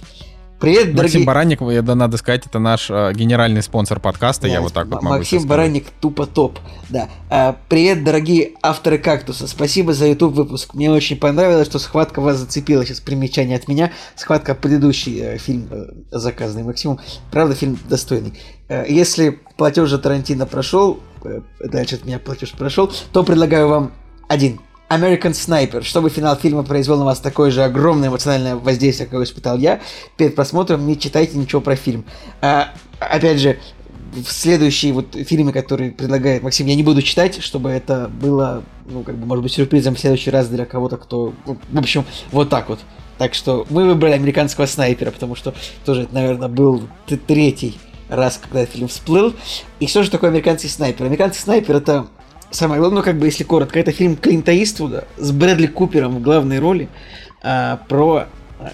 Привет, Максим дорогие... Баранник, я- да, надо сказать, это наш э, генеральный спонсор подкаста, я Да, вот так вот могу Максим Баранник тупо топ. Да. А, привет, дорогие авторы кактуса. Спасибо за YouTube выпуск. Мне очень понравилось, что схватка вас зацепила. Сейчас примечание от меня. Схватка предыдущий э, фильм, э, заказанный Максимом. Правда, фильм достойный. Э, если платеж за Тарантино прошел, э, дальше от меня платеж прошел, то предлагаю вам один. American Sniper, чтобы финал фильма произвел на вас такое же огромное эмоциональное воздействие, какое испытал я. Перед просмотром не читайте ничего про фильм. А, опять же, в следующие вот фильмы, которые предлагает Максим, я не буду читать, чтобы это было, ну, как бы, может быть, сюрпризом в следующий раз для кого-то, кто... ну, В общем, вот так вот. Так что мы выбрали американского снайпера, потому что тоже, это, наверное, был третий раз, когда этот фильм всплыл. И что же такое американский снайпер? Американский снайпер это самое главное, ну, как бы, если коротко, это фильм Клинта Иствуда с Брэдли Купером в главной роли а, про а,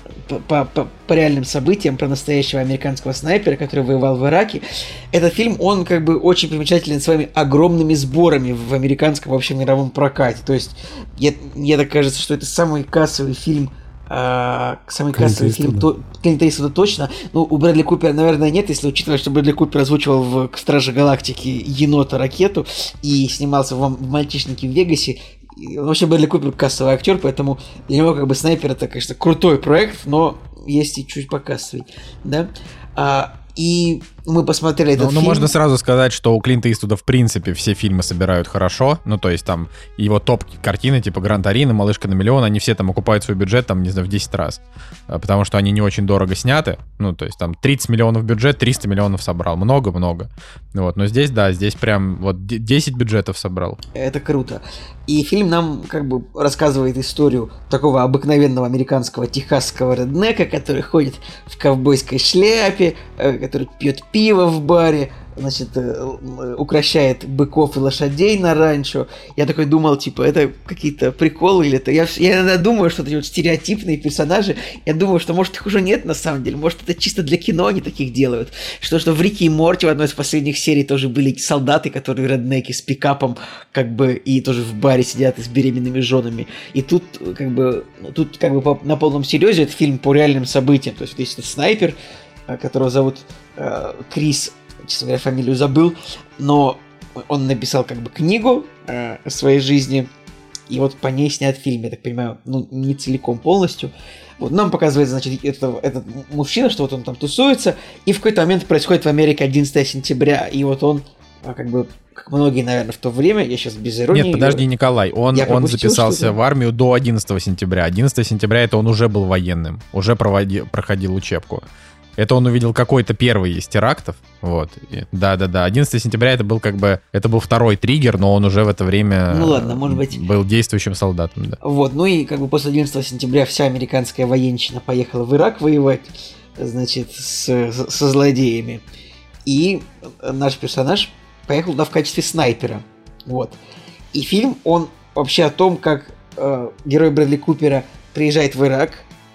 по, по- по- реальным событиям про настоящего американского снайпера, который воевал в Ираке. Этот фильм, он как бы очень примечателен своими огромными сборами в американском вообще мировом прокате. То есть, я, мне так кажется, что это самый кассовый фильм самый Клинта кассовый фильм то, Клинта Иствуда точно. Ну, у Брэдли Купера, наверное, нет, если учитывать, что Брэдли Купер озвучивал в Страже Галактики енота ракету и снимался в, Мальчишнике в Вегасе. И, Вообще Брэдли Купер кассовый актер, поэтому для него как бы снайпер это, конечно, крутой проект, но есть и чуть покассовый, да. А, и мы посмотрели Ну, этот ну, фильм. можно сразу сказать, что у Клинта Иствуда в принципе все фильмы собирают хорошо. Ну, то есть там его топ-картины, типа Гранд Арина, Малышка на миллион, они все там окупают свой бюджет, там, не знаю, в 10 раз. А, Потому что они не очень дорого сняты. Ну, то есть там 30 миллионов бюджет, 300 миллионов собрал. Много-много. Вот, но здесь, да, здесь прям вот де- 10 бюджетов собрал. Это круто. И фильм нам как бы рассказывает историю такого обыкновенного американского техасского реднека, который ходит в ковбойской шляпе, э, который пьет пиво в баре, значит, э, э, укращает быков и лошадей на ранчо. Я такой думал, типа, это какие-то приколы или это... Я, я иногда думаю, что эти вот стереотипные персонажи, я думаю, что, может, их уже нет на самом деле, может, это чисто для кино они таких делают. Что, что в Рике и Морти в одной из последних серий тоже были солдаты, которые реднеки с пикапом, как бы, и тоже в баре сидят с беременными женами. И тут, э, как бы, ну, тут, как бы, по- на полном серьезе это фильм по реальным событиям. То есть, вот этот снайпер, которого зовут э, Крис, честно говоря, фамилию забыл, но он написал как бы книгу э, о своей жизни, и вот по ней снят фильм, я так понимаю, ну, не целиком полностью. Вот нам показывает, значит, это, этот мужчина, что вот он там тусуется, и в какой-то момент происходит в Америке 11 сентября, и вот он, а, как бы, как многие, наверное, в то время, я сейчас без иронии... Нет, подожди, Николай, он, Я он записался в армию до 11 сентября. 11 сентября это он уже был военным, уже проводи- проходил учебку. Это он увидел какой-то первый из терактов. Вот. Да-да-да. 11 сентября это был как бы... Это был второй триггер, но он уже в это время... Ну ладно, может быть. Был действующим солдатом, да. Вот, ну и как бы после 11 сентября вся американская военщина поехала в Ирак воевать, значит, с- со злодеями. И наш персонаж поехал туда в качестве снайпера. Вот. И фильм, он вообще о том, как э, герой Брэдли Купера приезжает в Ирак,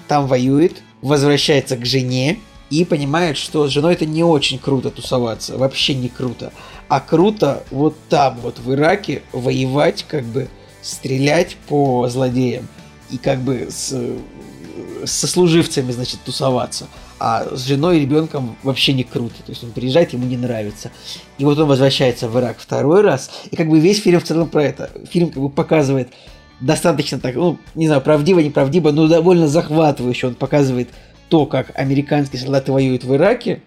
там воюет, возвращается к жене и понимает, что с женой это не очень круто тусоваться, вообще не круто. А круто вот там, вот в Ираке, воевать, как бы стрелять по злодеям и как бы с, со служивцами, значит, тусоваться. А с женой и ребенком вообще не круто. То есть он приезжает, ему не нравится. И вот он возвращается в Ирак второй раз. И как бы весь фильм в целом про это. Фильм как бы показывает достаточно так, ну, не знаю, правдиво, неправдиво, но довольно захватывающе. Он показывает то, как американские солдаты воюют в Ираке.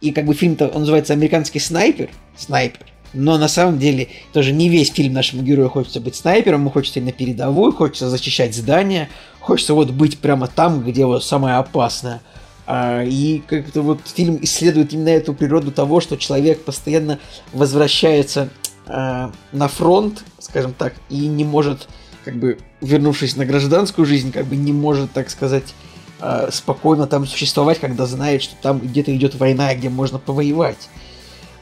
И как бы фильм-то, он называется «Американский снайпер». Снайпер. Но на самом деле тоже не весь фильм нашему герою хочется быть снайпером, ему хочется и на передовую, хочется защищать здания, хочется вот быть прямо там, где вот самое опасное. А, и как-то вот фильм исследует именно эту природу того, что человек постоянно возвращается а, на фронт, скажем так, и не может, как бы, вернувшись на гражданскую жизнь, как бы не может, так сказать, а, спокойно там существовать, когда знает, что там где-то идет война, где можно повоевать.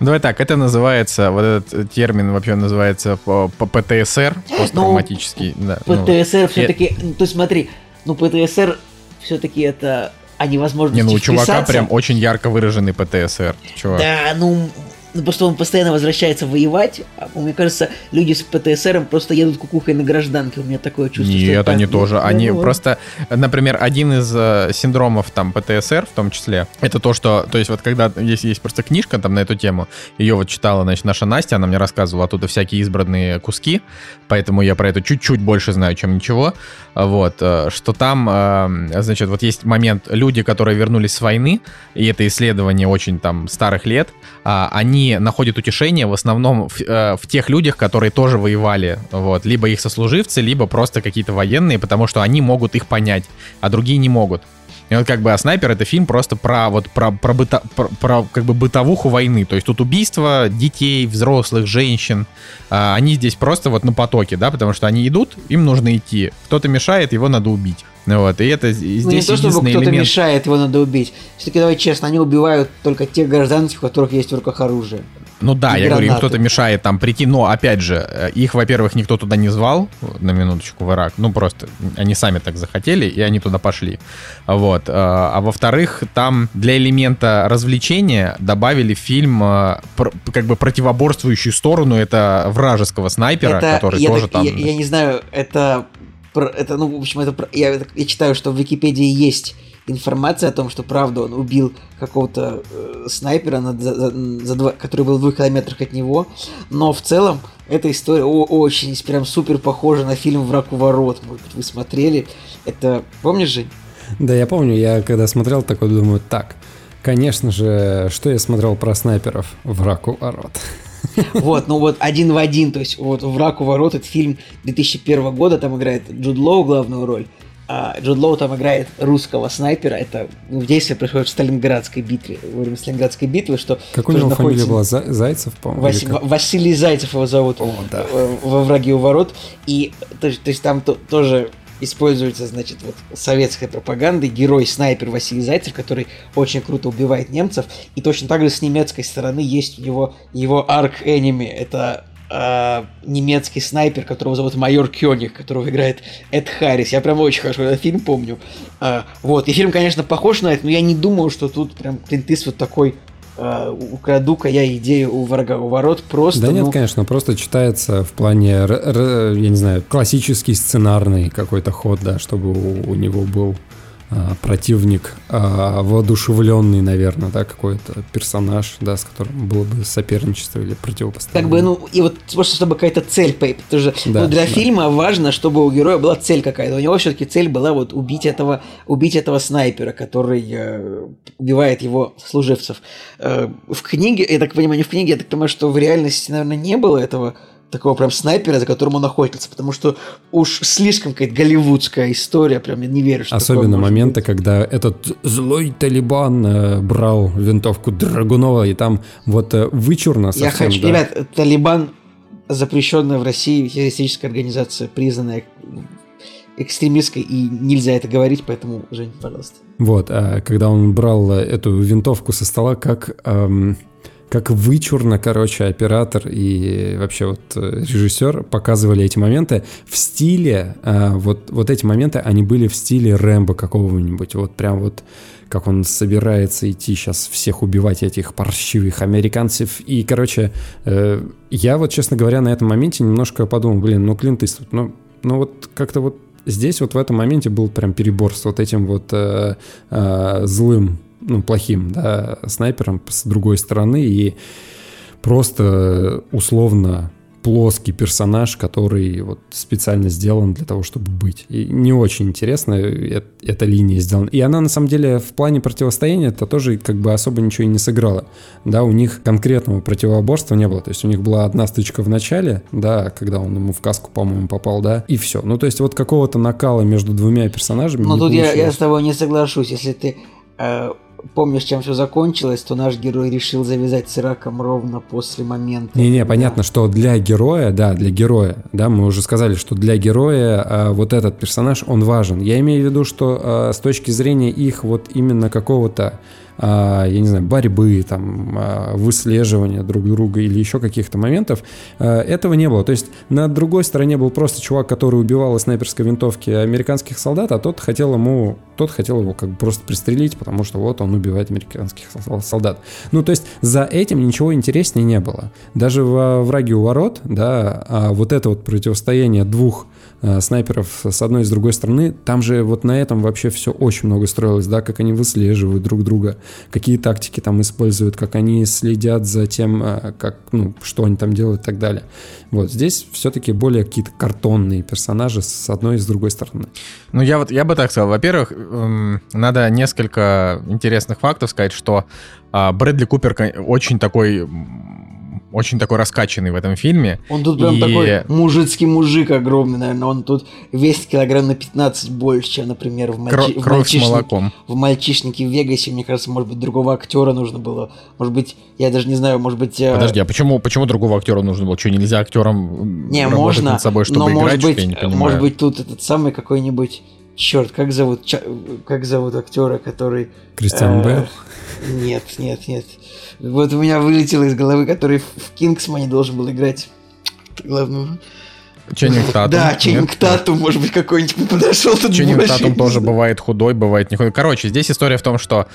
Давай так, это называется, вот этот термин вообще называется по- по- ПТСР, *gasps* посттравматический. да, ну, ПТСР все-таки, то есть смотри, ну ПТСР все-таки это о невозможности Не, ну у чувака прям очень ярко выраженный ПТСР. Чувак. Да, ну, ну, просто он постоянно возвращается воевать. А мне кажется, люди с ПТСРом просто едут кукухой на гражданке. У меня такое чувство. что Нет, это они так. тоже. Ну, Они ну, просто, например, один из э, синдромов там ПТСР в том числе, это то, что, то есть вот когда есть, есть просто книжка там на эту тему, ее вот читала, значит, наша Настя, она мне рассказывала оттуда всякие избранные куски, поэтому я про это чуть-чуть больше знаю, чем ничего. Вот, э, что там, э, значит, вот есть момент, люди, которые вернулись с войны, и это исследование очень там старых лет, а, они находят утешение в основном в, э, в тех людях, которые тоже воевали, вот, либо их сослуживцы, либо просто какие-то военные, потому что они могут их понять, а другие не могут. И вот как бы «А снайпер» — это фильм просто про вот про, про, быта- про, про, как бы бытовуху войны. То есть тут убийства детей, взрослых, женщин. А, они здесь просто вот на потоке, да, потому что они идут, им нужно идти. Кто-то мешает, его надо убить. Вот, и это здесь Ну, не то, чтобы кто-то элемент. мешает, его надо убить. Все-таки, давай честно, они убивают только тех гражданских, у которых есть в руках оружие. Ну да, и я говорю, им гранаты. кто-то мешает там прийти, но опять же, э, их, во-первых, никто туда не звал, на минуточку, в Ирак, ну просто они сами так захотели, и они туда пошли. Вот. э, А во-вторых, там для элемента развлечения добавили фильм э, как бы противоборствующую сторону, это вражеского снайпера, это, который я, тоже так- там... я, я не знаю, это, это, ну, в общем, это, я, я читаю, что в Википедии есть информация о том, что правда он убил какого-то э, снайпера, над- за- за- два- который был в двух километрах от него, но в целом эта история о- очень, прям супер похожа на фильм «Враг у ворот», может быть, вы смотрели, это, помнишь, Жень? Да, я помню, я когда смотрел, такой думаю, так, конечно же, что я смотрел про снайперов? «Враг у ворот». Вот, ну вот один в один, то есть вот «Враг у ворот» это фильм 2001 года, там играет Джуд Лоу главную роль, а Джуд Лоу там играет русского снайпера, это ну, действие происходит в Сталинградской битве, во время Сталинградской битвы, что Как у него фамилия находится- была? За- Зайцев, по-моему? Васи- Василий Зайцев его зовут О, да. э, во враге у ворот. И то, есть- то есть там то- тоже используется, значит, вот советская пропаганда, и герой-снайпер Василий Зайцев, который очень круто убивает немцев. И точно так же с немецкой стороны есть у него его арк-энеми. Это э, немецкий снайпер, которого зовут майор Кёниг, которого играет Эд Харрис. Я прям очень хорошо этот фильм помню. А, вот, и фильм, конечно, похож на это, но я не думаю, что тут прям Клинт вот такой а, украду-ка я идею у врага у ворот просто. Да нет, ну, конечно, просто читается в плане, я не знаю, классический сценарный какой-то ход, да, чтобы у, у него был противник а, воодушевленный, наверное, да, какой-то персонаж, да, с которым было бы соперничество или Как противопоставление. бы, ну, и вот просто чтобы какая-то цель, по- потому что Да, ну, для да. фильма важно, чтобы у героя была цель какая-то. У него все-таки цель была вот убить этого, убить этого снайпера, который э, убивает его служивцев. Э, в книге, я так понимаю, не в книге, я так понимаю, что в реальности, наверное, не было этого такого прям снайпера, за которым он охотился, потому что уж слишком какая-то голливудская история, прям я не верю, что Особенно моменты, быть. когда этот злой Талибан э, брал винтовку Драгунова, и там вот э, вычурно совсем, Я хочу, да. ребят, Талибан запрещенная в России террористическая организация, признанная экстремистской, и нельзя это говорить, поэтому, Жень, пожалуйста. Вот, а когда он брал эту винтовку со стола, как... Эм как вычурно, короче, оператор и вообще вот э, режиссер показывали эти моменты в стиле, э, вот, вот эти моменты, они были в стиле Рэмбо какого-нибудь, вот прям вот как он собирается идти сейчас всех убивать этих паршивых американцев. И, короче, э, я вот, честно говоря, на этом моменте немножко подумал, блин, ну Клинт Иствуд, ну, ну вот как-то вот здесь вот в этом моменте был прям перебор с вот этим вот э, э, злым ну, плохим, да, снайпером с другой стороны и просто условно плоский персонаж, который вот специально сделан для того, чтобы быть. И не очень интересно эта, эта линия сделана. И она на самом деле в плане противостояния это тоже как бы особо ничего и не сыграла. Да, у них конкретного противоборства не было. То есть у них была одна стычка в начале, да, когда он ему в каску, по-моему, попал, да, и все. Ну, то есть вот какого-то накала между двумя персонажами. Ну, тут я, я с тобой не соглашусь. Если ты э, помнишь, чем все закончилось, то наш герой решил завязать с Ираком ровно после момента. Не-не, понятно, что для героя, да, для героя, да, мы уже сказали, что для героя а, вот этот персонаж, он важен. Я имею в виду, что а, с точки зрения их вот именно какого-то я не знаю, борьбы, там, а, выслеживания друг друга или еще каких-то моментов, а, этого не было. То есть на другой стороне был просто чувак, который убивал из снайперской винтовки американских солдат, а тот хотел ему, тот хотел его как бы просто пристрелить, потому что вот он убивает американских солдат. Ну, то есть за этим ничего интереснее не было. Даже во «Враге у ворот», да, вот это вот противостояние двух снайперов с одной и с другой стороны, там же вот на этом вообще все очень много строилось, да, как они выслеживают друг друга, какие тактики там используют, как они следят за тем, э, как, ну, что они там делают и так далее. Вот здесь все-таки более какие-то картонные персонажи с одной и с другой стороны. Ну, я вот, я бы так сказал. Во-первых, эм, надо несколько интересных фактов сказать, что а, Брэдли Купер очень такой очень такой раскачанный в этом фильме. Он тут прям и... такой мужицкий мужик огромный, наверное. Он тут весит килограмм на 15 больше, чем, например, в, мальчи... Кровь в, мальчишник... с молоком. в «Мальчишнике в Вегасе». Мне кажется, может быть, другого актера нужно было. Может быть, я даже не знаю, может быть... Э, Подожди, а почему, почему другого актера нужно было? Что, нельзя актером не, можно, над собой, чтобы но, играть? Может быть, я не понимаю. может быть, тут этот самый какой-нибудь... Черт, как зовут, как зовут актера, который... Кристиан э, Бell? Нет, нет, нет. Вот у меня вылетело из головы, который в Кингсмане должен был играть главную Ченнинг Татум. Да, Ченнинг Татум, может быть, какой-нибудь подошел. Ченнинг Татум тоже бывает худой, бывает не худой. Короче, здесь история в том, что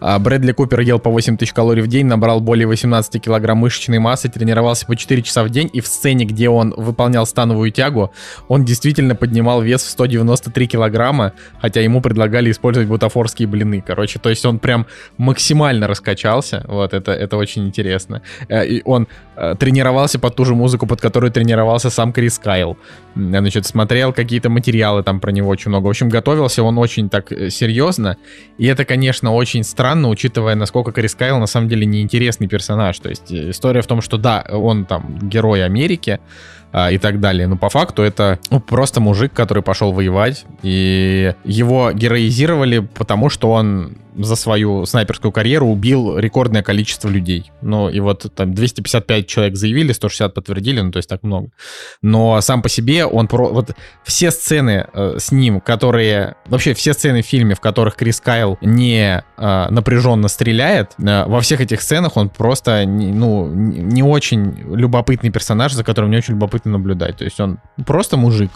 а, Брэдли Купер ел по 8 тысяч калорий в день, набрал более 18 килограмм мышечной массы, тренировался по 4 часа в день, и в сцене, где он выполнял становую тягу, он действительно поднимал вес в 193 килограмма, хотя ему предлагали использовать бутафорские блины. Короче, то есть он прям максимально раскачался, вот, это, это очень интересно. Э, и он э, тренировался под ту же музыку, под которую тренировался сам Крис Кайл. Значит, смотрел какие-то материалы там про него очень много. В общем, готовился он очень так э, серьезно, и это, конечно, очень странно странно, учитывая, насколько Крис Кайл на самом деле неинтересный персонаж. То есть э, история в том, что да, он там герой Америки, а, и так далее. Но по факту это ну, просто мужик, который пошел воевать, и его героизировали, потому что он за свою снайперскую карьеру убил рекордное количество людей. Ну, и вот там 255 человек заявили, 160 подтвердили, ну, то есть так много. Но сам по себе он... Про... Вот все сцены э, с ним, которые... Вообще все сцены в фильме, в которых Крис Кайл не э, напряженно стреляет, э, во всех этих сценах он просто, не, ну, не очень любопытный персонаж, за которым не очень любопытно наблюдать. То есть он просто мужик.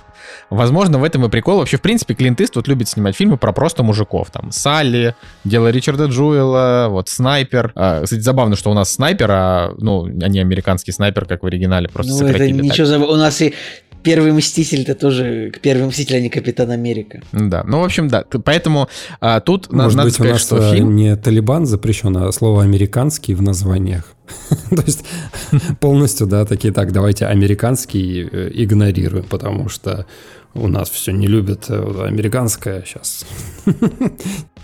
Возможно, в этом и прикол. Вообще, в принципе, Клинт Иствуд любит снимать фильмы про просто мужиков. Там Салли, Дело Ричарда Джуэла, вот Снайпер. А, кстати, забавно, что у нас снайпер, а, ну, не американский снайпер, как в оригинале, просто ну, сократили. Это ничего, так. у нас и Первый Мститель это тоже Первый Мститель, а не Капитан Америка. Да, ну в общем да, поэтому а, тут Может надо быть, сказать, у нас что фильм не Талибан запрещен, а слово американский в названиях. *laughs* То есть *laughs* полностью, да, такие так, давайте американский э, игнорируем, потому что у нас все не любят э, американское сейчас. *laughs*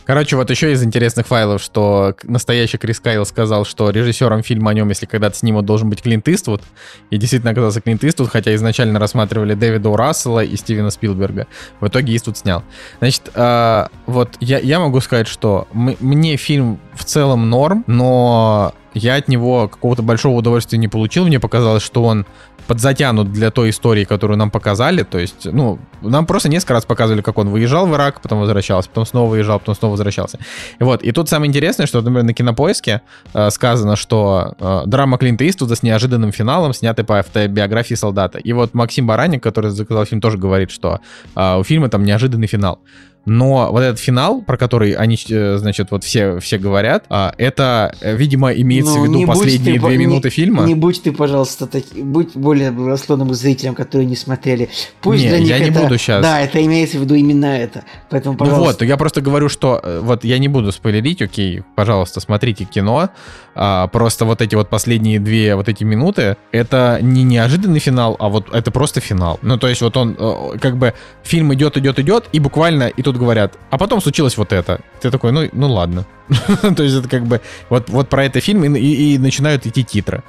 Короче, вот еще из интересных файлов, что настоящий Крис Кайл сказал, что режиссером фильма о нем, если когда-то снимут, должен быть Клинт Иствуд. И действительно оказался Клинт Иствуд, хотя изначально рассматривали Дэвида У. И Стивена Спилберга. В итоге Иствуд снял. Значит, а, вот я, я могу сказать, что м- мне фильм в целом норм, но я от него какого-то большого удовольствия не получил. Мне показалось, что он подзатянут для той истории, которую нам показали. То есть, ну, нам просто несколько раз показывали, как он выезжал в Ирак, потом возвращался, потом снова выезжал, потом снова возвращался. И вот, и тут самое интересное, что, например, на кинопоиске э, сказано, что э, драма Клинта Иствуда с неожиданным финалом, снятый по автобиографии солдата. И вот Максим Бараник, который заказал фильм, тоже говорит, что э, у фильма там неожиданный финал. Но вот этот финал, про который они, э, значит, вот все, все говорят, а, это, э, видимо, имеется Ну, в виду не последние ты, две не- минуты фильма. Не будь ты, пожалуйста, таки, будь более к зрителям, которые не смотрели. Пусть Не, для них я не это- буду щас. Да, это имеется в виду именно это. Поэтому, Ну пожалуйста. вот, я просто говорю, что э, вот я не буду спойлерить, окей, пожалуйста, смотрите кино. А, просто вот эти вот последние две вот эти минуты, это не неожиданный финал, а вот это просто финал. Ну то есть вот он как бы фильм идет, идет, идет, и буквально и тут говорят, а потом случилось вот это. Ты такой, ну, ну ладно. *laughs* То есть это как бы вот, вот про это фильм и, и- и начинают идти титры.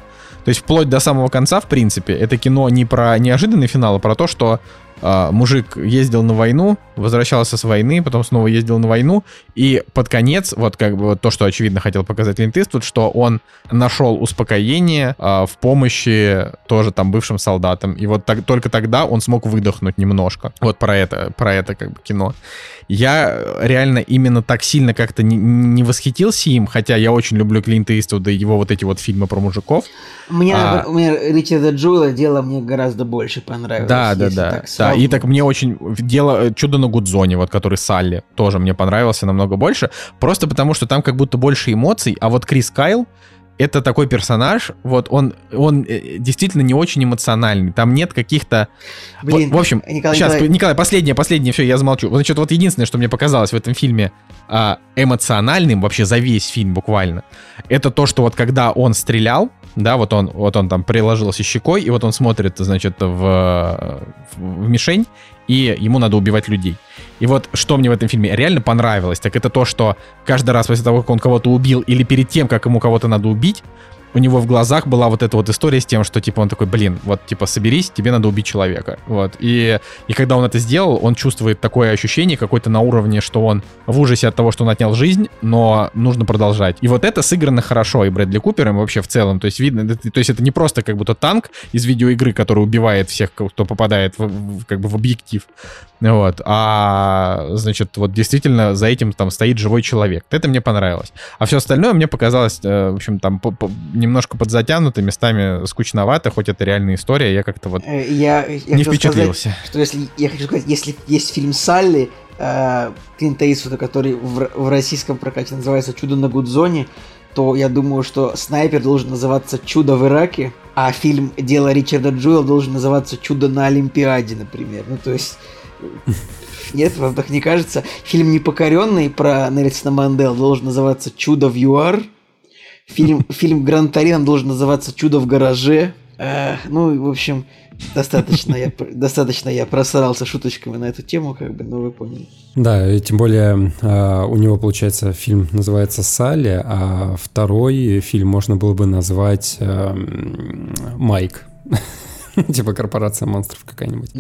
То есть вплоть до самого конца, в принципе, это кино не про неожиданный финал, а про то, что а, мужик ездил на войну, возвращался с войны, потом снова ездил на войну, и под конец, вот как бы вот то, что очевидно хотел показать Клинт Иствуд, что он нашел успокоение а, в помощи тоже там бывшим солдатам, и вот так- только тогда он смог выдохнуть немножко. Вот про это, про это как бы кино. Я реально именно так сильно как-то не, не восхитился им, хотя я очень люблю Клинта Иствуда и его вот эти вот фильмы про мужиков. Мне, а- например, Ричарда Джуэла дело мне гораздо больше понравилось. Да, да, да. так да. И так мне очень дело э, чудо на Гудзоне, вот который Салли, тоже мне понравился намного больше. Просто потому, что там как будто больше эмоций, а вот Крис Кайл это такой персонаж, вот он, он э, действительно не очень эмоциональный. Там нет каких-то... Блин, в, в общем, Николай сейчас, Николаевич. Николай, последнее, последнее, все, я замолчу. Значит, вот единственное, что мне показалось в этом фильме а, эмоциональным вообще за весь фильм буквально, это то, что вот когда он стрелял, да, вот он, вот он там приложился щекой, и вот он смотрит, значит, в, в, в мишень, и ему надо убивать людей. И вот что мне в этом фильме реально понравилось, так это то, что каждый раз после того, как он кого-то убил, или перед тем, как ему кого-то надо убить, у него в глазах была вот эта вот история с тем, что, типа, он такой, блин, вот, типа, соберись, тебе надо убить человека. Вот. И, и когда он это сделал, он чувствует такое ощущение какое-то на уровне, что он в ужасе от того, что он отнял жизнь, но нужно продолжать. И вот это сыграно хорошо и Брэдли Купером, вообще в целом. То есть видно, то есть это не просто как будто танк из видеоигры, который убивает всех, кто попадает в, в- как бы в объектив. Вот. А, значит, вот действительно за этим там стоит живой человек. Это мне понравилось. А все остальное мне показалось, э, в общем, там по- по- немножко подзатянуто, местами скучновато, хоть это реальная история, я как-то вот Э, Я, я не хотел сказать, впечатлился. что если я хочу сказать, если есть фильм Салли э, Клинта Иствуда, который в, в российском прокате называется Чудо на Гудзоне, то я думаю, что снайпер должен называться Чудо в Ираке, а фильм Дело Ричарда Джуэла должен называться Чудо на Олимпиаде, например. Ну то есть нет, вам так не кажется? Фильм Непокоренный про Нельсона Мандел должен называться Чудо в ЮАР. Фильм, *laughs* фильм Гран Торино должен называться Чудо в гараже. Э, ну, в общем, достаточно я, *laughs* достаточно я просрался шуточками на эту тему, как бы, ну вы поняли. Да, и тем более а, у него, получается, фильм называется «Салли», а второй фильм можно было бы назвать эм, «Майк». *laughs* Типа корпорация монстров какая-нибудь.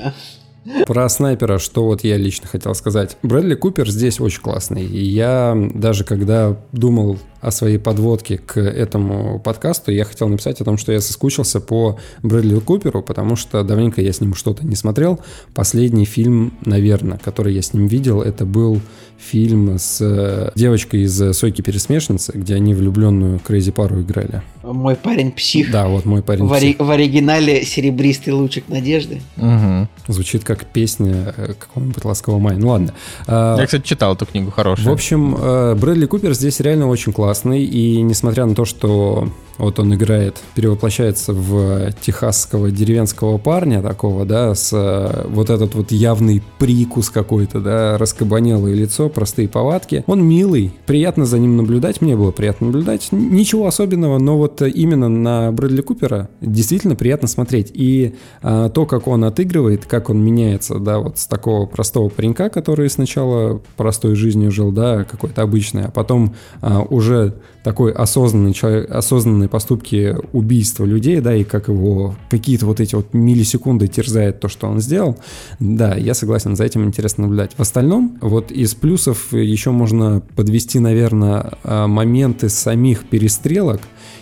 Про снайпера, что вот я лично хотел сказать. Брэдли Купер здесь очень классный. И я даже когда думал о своей подводке к этому подкасту, я хотел написать о том, что я соскучился по Брэдли Куперу, потому что давненько я с ним что-то не смотрел. Последний фильм, наверное, который я с ним видел, это был фильм с э, девочкой из э, «Сойки-пересмешницы», где они влюбленную Крейзи пару играли. Мой парень псих. Да, вот мой парень в, ори- псих. в оригинале серебристый лучик надежды. Мгм. Звучит как песня э, какого-нибудь «Ласкового мая». Ну ладно. А, Я, кстати, читал эту книгу, хорошая. В общем, Брэдли Купер здесь реально очень классный, и несмотря на то, что вот он играет, перевоплощается в техасского деревенского парня такого, да, с вот этот вот явный прикус какой-то, да, раскабанелое лицо, простые повадки. Он милый, приятно за ним наблюдать, мне было приятно наблюдать. Ничего особенного, но вот именно на Брэдли Купера действительно приятно смотреть. И а, то, как он отыгрывает, как он меняется, да, вот с такого простого паренька, который сначала простой жизнью жил, да, какой-то обычный, а потом а, уже такой осознанный человек, осознанные поступки убийства людей, да, и как его какие-то вот эти вот миллисекунды терзает то, что он сделал, да, я согласен, за этим интересно наблюдать. В остальном, вот из плюсов еще можно подвести, наверное, а, моменты самих перестрелок,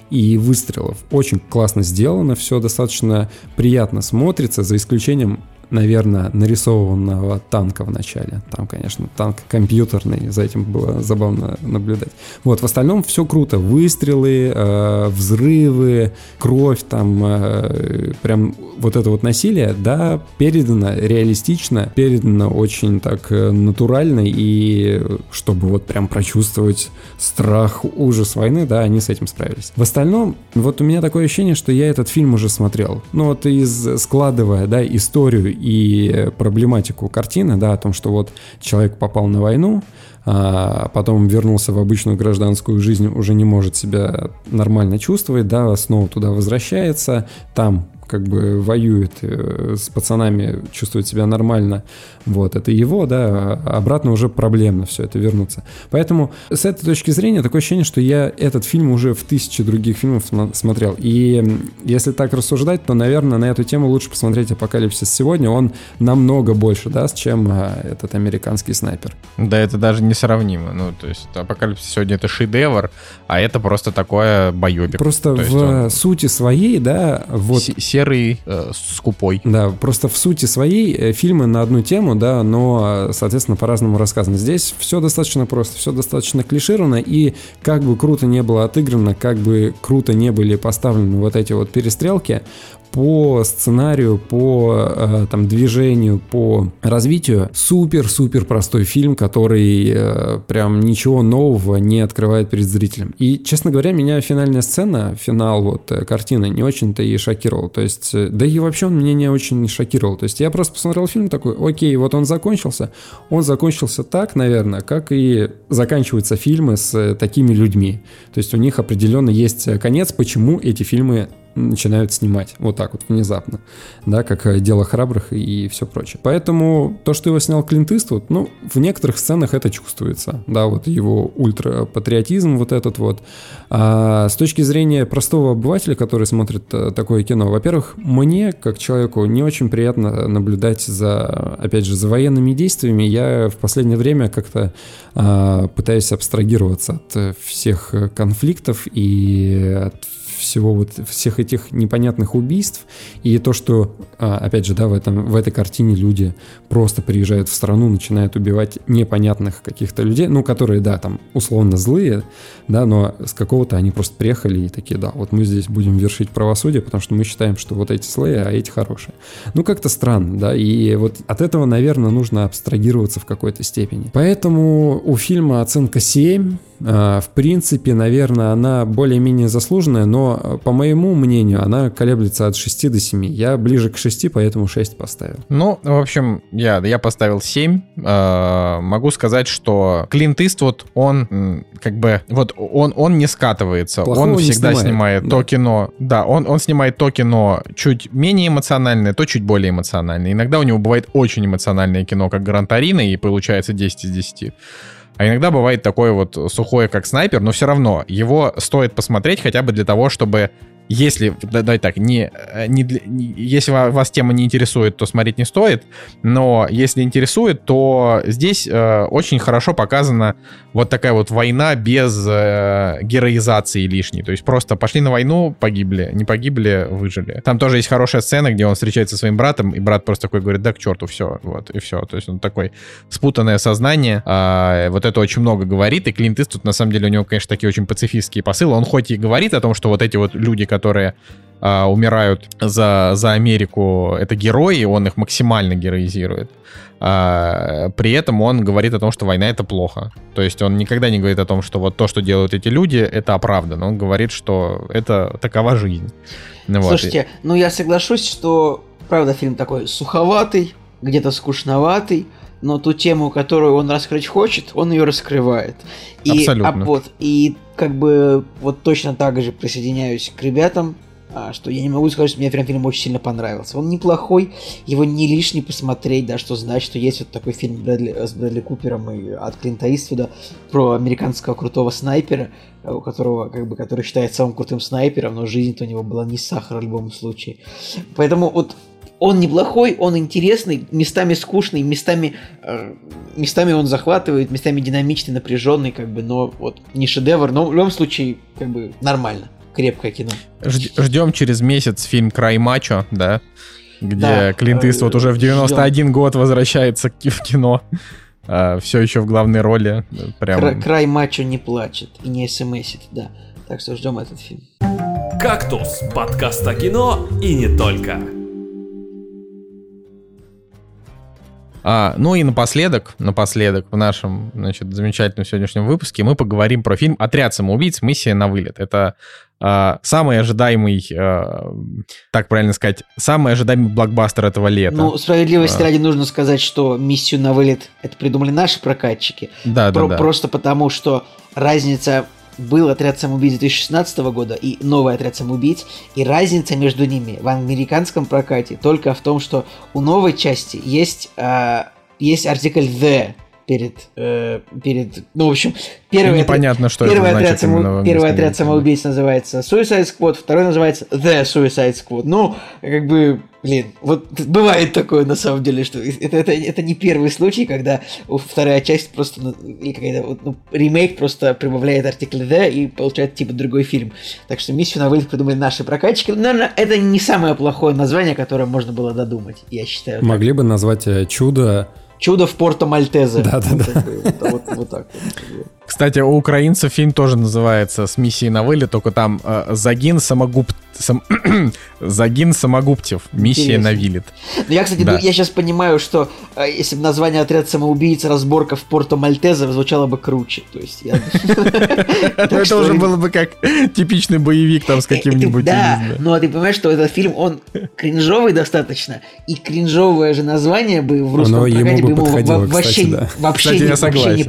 и выстрелов. Очень классно сделано, все достаточно приятно смотрится, за исключением наверное, нарисованного танка в начале. Там, конечно, танк компьютерный, за этим было забавно наблюдать. Вот, в остальном все круто. Выстрелы, э, взрывы, кровь, там, э, прям вот это вот насилие, да, передано реалистично, передано очень так э, натурально, и чтобы вот прям прочувствовать страх, ужас войны, да, они с этим справились. В остальном, вот у меня такое ощущение, что я этот фильм уже смотрел. Ну вот из складывая, да, историю и проблематику картины, да, о том, что вот человек попал на войну, а потом вернулся в обычную гражданскую жизнь, уже не может себя нормально чувствовать, да, снова туда возвращается, там как бы воюет э, с пацанами, чувствует себя нормально, вот, это его, да, а обратно уже проблемно все это вернуться. Поэтому с этой точки зрения такое ощущение, что я этот фильм уже в тысячи других фильмов смотрел. И если так рассуждать, то, наверное, на эту тему лучше посмотреть «Апокалипсис сегодня». Он намного больше даст, чем а, этот американский снайпер. Да, это даже несравнимо. Ну, то есть «Апокалипсис сегодня» — это шедевр, а это просто такое боебик. Просто в он... сути своей, да, вот... Серый, э, скупой. Да, просто в сути своей э, фильмы на одну тему да, но, соответственно, по-разному рассказано. Здесь все достаточно просто, все достаточно клишировано, и как бы круто не было отыграно, как бы круто не были поставлены вот эти вот перестрелки, по сценарию, по э, там движению, по развитию супер-супер простой фильм, который э, прям ничего нового не открывает перед зрителем. И, честно говоря, меня финальная сцена, финал вот э, картины не очень-то и шокировал. То есть, да и вообще он меня не очень шокировал. То есть я просто посмотрел фильм такой, окей, вот он закончился. Он закончился так, наверное, как и заканчиваются фильмы с такими людьми. То есть у них определенно есть конец, почему эти фильмы начинают снимать. Вот так вот, внезапно. Да, как э, «Дело храбрых» и все прочее. Поэтому то, что его снял Клинт Иствуд, ну, в некоторых сценах это чувствуется. Да, вот его ультрапатриотизм вот этот вот. А с точки зрения простого обывателя, который смотрит э, такое кино, во-первых, мне, как человеку, не очень приятно наблюдать за, опять же, за военными действиями. Я в последнее время как-то а, пытаюсь абстрагироваться от всех конфликтов и от всего вот всех этих непонятных убийств и то, что, а, опять же, да, в, этом, в этой картине люди просто приезжают в страну, начинают убивать непонятных каких-то людей, ну, которые, да, там, условно злые, да, но с какого-то они просто приехали и такие, да, вот мы здесь будем вершить правосудие, потому что мы считаем, что вот эти злые, а эти хорошие. Ну, как-то странно, да, и вот от этого, наверное, нужно абстрагироваться в какой-то степени. Поэтому у фильма оценка 7, а, в принципе, наверное, она более-менее заслуженная, но, по моему мнению, она колеблется от 6 до 7. Я ближе к 6, поэтому 6 поставил. Ну, в общем, я, я поставил 7. А, могу сказать, что Клинт Иствуд, он как бы, вот он, он не скатывается. Плохого он всегда снимает, снимает да. то кино, да, он, он снимает то кино чуть менее эмоциональное, то чуть более эмоциональное. Иногда у него бывает очень эмоциональное кино, как Грантарина, и получается 10 из 10. А иногда бывает такое вот сухое, как снайпер, но все равно его стоит посмотреть хотя бы для того, чтобы если, давай так, не, э, не, если вас тема не интересует, то смотреть не стоит, но если интересует, то здесь э, очень хорошо показана вот такая вот война без э, героизации лишней, то есть просто пошли на войну, погибли, не погибли, выжили. Там тоже есть хорошая сцена, где он встречается со своим братом, и брат просто такой говорит, да к черту, все, вот, и все, то есть он такой спутанное сознание, э, вот это очень много говорит, и Клинт тут на самом деле у него, конечно, такие очень пацифистские посылы, он хоть и говорит о том, что вот эти вот люди, которые а, умирают за, за Америку, это герои, он их максимально героизирует. А, при этом он говорит о том, что война это плохо. То есть он никогда не говорит о том, что вот то, что делают эти люди, это оправдано. Он говорит, что это такова жизнь. Ну, Слушайте, вот. ну я соглашусь, что правда фильм такой суховатый, где-то скучноватый, но ту тему, которую он раскрыть хочет, он ее раскрывает. И, Абсолютно. А, вот, и как бы вот точно так же присоединяюсь к ребятам, а, что я не могу сказать, что мне прям фильм очень сильно понравился. Он неплохой, его не лишний посмотреть, да, что знать, что есть вот такой фильм Брэдли, с Брэдли Купером и от Клинта Иствуда про американского крутого снайпера, у которого, как бы, который считается самым крутым снайпером, но жизнь-то у него была не сахар в любом случае. Поэтому вот он неплохой, он интересный, местами скучный, местами, э, местами он захватывает, местами динамичный, напряженный, как бы, но вот не шедевр, но в любом случае, как бы, нормально крепкое кино. Ждем через месяц фильм «Край мачо», да? Где да, Клинт Иствуд уже в 91 ждем. год возвращается в кино. А, все еще в главной роли. Прям... Край, край мачо не плачет и не смсит, да. Так что ждем этот фильм. «Кактус» — подкаст о кино и не только. А, ну и напоследок, напоследок в нашем, значит, замечательном сегодняшнем выпуске мы поговорим про фильм «Отряд самоубийц. Миссия на вылет». Это а, самый ожидаемый, а, так правильно сказать, самый ожидаемый блокбастер этого лета. Ну, справедливости а. ради нужно сказать, что «Миссию на вылет» это придумали наши прокатчики. Да, Про- да, да. Просто потому, что разница был отряд самоубийц 2016 года и новый отряд самоубийц, и разница между ними в американском прокате только в том, что у новой части есть, э, есть артикль the перед, э, перед, ну, в общем, первый, непонятно, что первый, это отряд, само, первый отряд самоубийц называется Suicide Squad, второй называется The Suicide Squad. Ну, как бы, блин, вот бывает такое на самом деле, что это, это, это не первый случай, когда вторая часть просто, ну, или какая-то ну, ремейк просто прибавляет артикль The и получает типа другой фильм. Так что миссию на вылет придумали наши прокатчики. Наверное, это не самое плохое название, которое можно было додумать, я считаю. Могли так. бы назвать э, чудо Чудо в Порто Мальтезе. Да, да, да. Вот, вот так вот. Кстати, у украинцев фильм тоже называется «С миссией на вылет», только там э, «Загин самогуб... сам... *clears throat* Загин самогубтев. Миссия Интересно. на вилет». Ну, я, кстати, да. я сейчас понимаю, что э, если бы название «Отряд самоубийц. Разборка в Порто Мальтезе» звучало бы круче. То есть я... *laughs* Это уже было бы как типичный боевик там с э, каким-нибудь... Да, ну а ты понимаешь, что этот фильм, он *laughs* кринжовый достаточно, и кринжовое же название бы в русском прокате бы ему вообще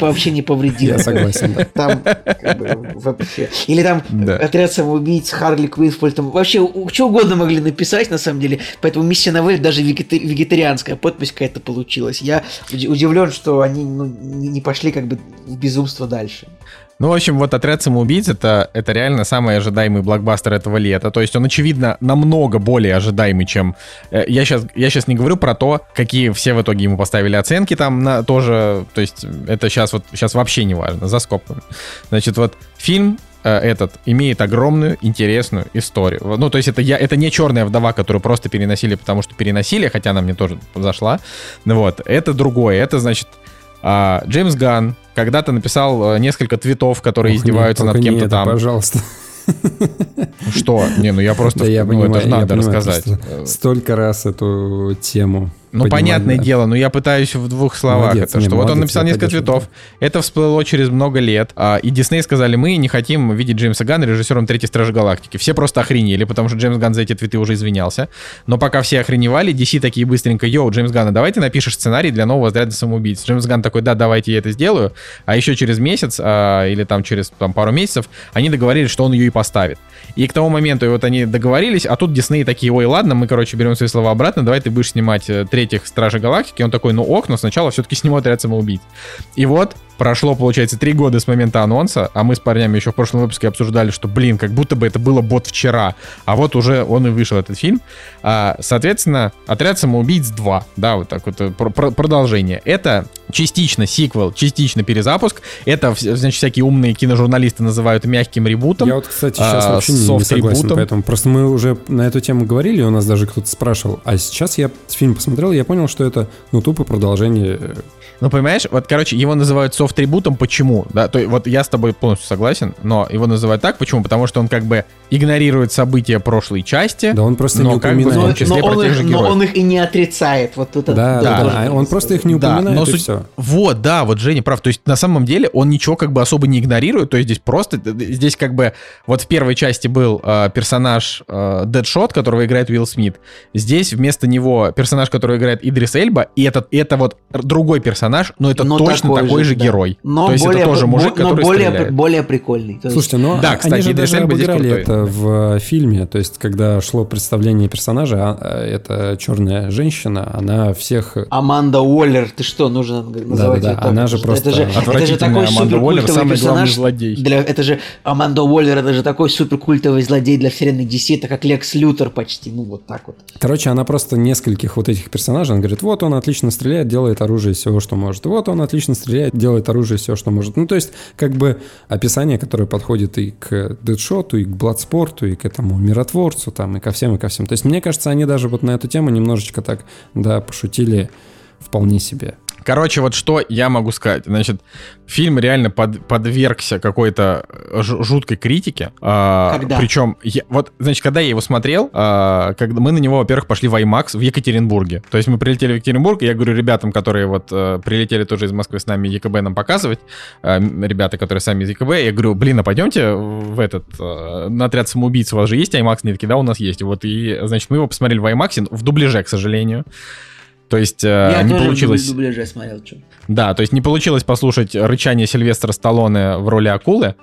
вообще не повредило. Я согласен да. Там как бы, вообще. Или там да. отряд самоубийц Харли Квинфольд, там вообще что угодно могли написать, на самом деле. Поэтому миссия на вылет даже вегетарианская подпись какая-то получилась. Я удивлен, что они ну, не пошли как бы в безумство дальше. Ну, в общем, вот «Отряд самоубийц» это, — это реально самый ожидаемый блокбастер этого лета. То есть он, очевидно, намного более ожидаемый, чем... Э, я сейчас, я сейчас не говорю про то, какие все в итоге ему поставили оценки там на, тоже. То есть это сейчас вот сейчас вообще не важно, за скобками. Значит, вот фильм э, этот имеет огромную интересную историю. Ну, то есть это, я, это не черная вдова, которую просто переносили, потому что переносили, хотя она мне тоже зашла. Вот, это другое. Это, значит, а, Джеймс Ган когда-то написал э, несколько твитов, которые Ох, издеваются нет, над кем-то там. Пожалуйста. Что? Не, ну я просто, да, я ну понимаю, это же надо понимаю, рассказать. Столько раз эту тему ну, понятное да. дело, но я пытаюсь в двух словах. Молодец, это, не, что молодец, вот он написал несколько цветов, это всплыло через много лет, а, и Дисней сказали, мы не хотим видеть Джеймса Ганна режиссером Третьей Стражи Галактики. Все просто охренели, потому что Джеймс Ганн за эти твиты уже извинялся. Но пока все охреневали, DC такие быстренько, йоу, Джеймс Ганна, давайте напишешь сценарий для нового отряда самоубийц. Джеймс Ганн такой, да, давайте я это сделаю. А еще через месяц, а, или там через там, пару месяцев, они договорились, что он ее и поставит. И к тому моменту вот они договорились, а тут Дисней такие, ой, ладно, мы, короче, берем свои слова обратно, давай ты будешь снимать э, третьих Стражей Галактики. Он такой, ну ок, но сначала все-таки сниму отряд самоубийц. И вот Прошло, получается, три года с момента анонса, а мы с парнями еще в прошлом выпуске обсуждали, что, блин, как будто бы это было бот вчера, а вот уже он и вышел, этот фильм. А, соответственно, «Отряд самоубийц 2», да, вот так вот, э, про продолжение. Это частично сиквел, частично перезапуск. Это, значит, всякие умные киножурналисты называют мягким ребутом. Я вот, кстати, сейчас а, вообще не, не согласен, поэтому просто мы уже на эту тему говорили, у нас даже кто-то спрашивал, а сейчас я фильм посмотрел, я понял, что это, ну, тупо продолжение э, ну, понимаешь, вот, короче, его называют софт-трибутом. Почему? Да, то вот я с тобой полностью согласен, но его называют так. Почему? Потому что он как бы игнорирует события прошлой части. Да, он просто но не упоминает. Как бы, в том числе но, же героев. но он их и не отрицает. Вот тут да, да, да, да. Он просто их не упоминает, да, но и суть... все. Вот, да, вот Женя прав. То есть на самом деле он ничего как бы особо не игнорирует. То есть здесь просто, здесь как бы вот в первой части был э, персонаж э, Дэдшот, которого играет Уилл Смит. Здесь вместо него персонаж, который играет Идрис Эльба, и это, это вот другой персонаж, но это но точно такой, такой же, же герой. герой. Но То есть более, это тоже мужик, но который более, стреляет. более прикольный. То есть- Слушайте, ну Да, кстати, они же даже обыграли это в э, фильме, то есть когда шло представление персонажа, а, а, эта черная женщина, она всех... Аманда Уоллер, ты что, нужно называть Да-да-да, её так? она же Это просто это же, это такой Аманда Уоллер, самый главный персонаж. злодей. Для, это же Аманда Уоллер, это же такой суперкультовый злодей для вселенной DC, это как Лекс Лютер почти, ну вот так вот. Короче, она просто нескольких вот этих персонажей, она говорит, вот он отлично стреляет, делает оружие из всего, что может. Вот он отлично стреляет, делает оружие всего, что может. Ну, то есть, как бы описание, которое подходит и к Дэдшоту, и к Бладспорту, и к этому миротворцу, там, и ко всем, и ко всем. То есть, мне кажется, они даже вот на эту тему немножечко так, да, пошутили вполне себе. Короче, вот что я могу сказать. Значит, фильм реально под- подвергся какой-то ж- жуткой критике. А, Когда? Причем, я- вот, значит, когда я его смотрел, а, когда мы на него, во-первых, пошли в IMAX в Екатеринбурге. То есть мы прилетели в Екатеринбург, и я говорю ребятам, которые вот э, прилетели тоже из Москвы с нами ЕКБ нам показывать, э, м, ребята, которые сами из ЕКБ, я говорю, блин, а пойдемте в этот, э, на отряд самоубийц, у вас же есть IMAX? Они такие, да, у нас есть. Вот, и, значит, мы его посмотрели в IMAX, в дубляже, к сожалению. То есть э, Я не тоже получилось... дубляже смотрел, чё. Да, то есть не получилось послушать рычание Сильвестра Сталлоне в роли акулы.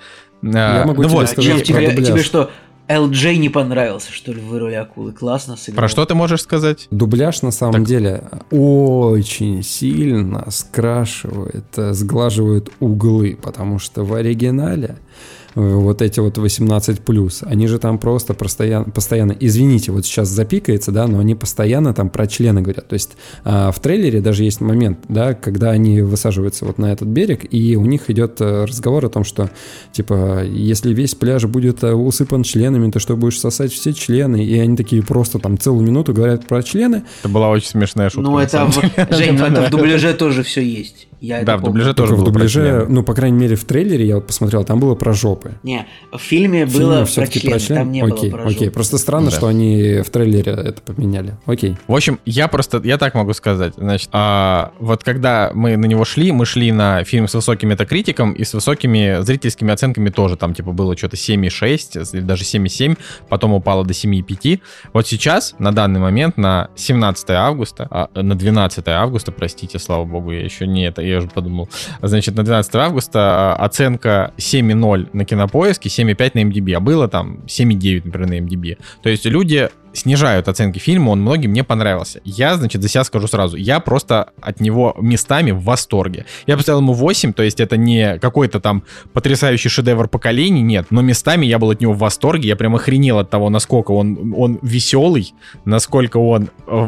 Я А, могу ну тебе вот, сказать про тебе, дубляж. тебе что, LJ не понравился, что ли, в роли акулы? Классно сыграл. Про что ты можешь сказать? Дубляж на самом Так. деле очень сильно скрашивает, э, сглаживает углы, потому что в оригинале э, вот эти вот 18 плюс, они же там просто постоянно, постоянно, извините, вот сейчас запикается, да, но они постоянно там про члены говорят. То есть а, в трейлере даже есть момент, да, когда они высаживаются вот на этот берег, и у них идет э, разговор о том, что типа если весь пляж будет э, усыпан членами, то что будешь сосать все члены, и они такие просто там целую минуту говорят про члены, Это была очень смешная шутка. Ну, это в, ну, это в *laughs* дубляже тоже все есть. Я Да, в помню. дубляже тоже в было про дубляже, члены. ну, по крайней мере, в трейлере я вот посмотрел, там было про жопы. Не, в фильме В было фильме про всё-таки члены, член? там не окей, было про окей. жопу. Просто странно, Да. что они в трейлере это поменяли. Окей. В общем, я просто, я так могу сказать, значит, а, вот когда мы на него шли, мы шли на фильм с высоким метакритиком и с высокими зрительскими оценками тоже, там типа было что-то 7,6 или даже 7,7, потом упало до 7,5. Вот сейчас, на данный момент, на 17 августа, а, на 12 августа, простите, слава богу, я еще не это, я уже подумал, значит, на 12 августа а, оценка 7,0 на кинопоиске, 7,5 на MDB, а было там 7,9, например, на MDB. То есть люди снижают оценки фильма, он многим не понравился. Я, значит, за себя скажу сразу, я просто от него местами в восторге. Я поставил ему 8, то есть это не какой-то там потрясающий шедевр поколений, нет, но местами я был от него в восторге, я прям охренел от того, насколько он, он веселый, насколько он э,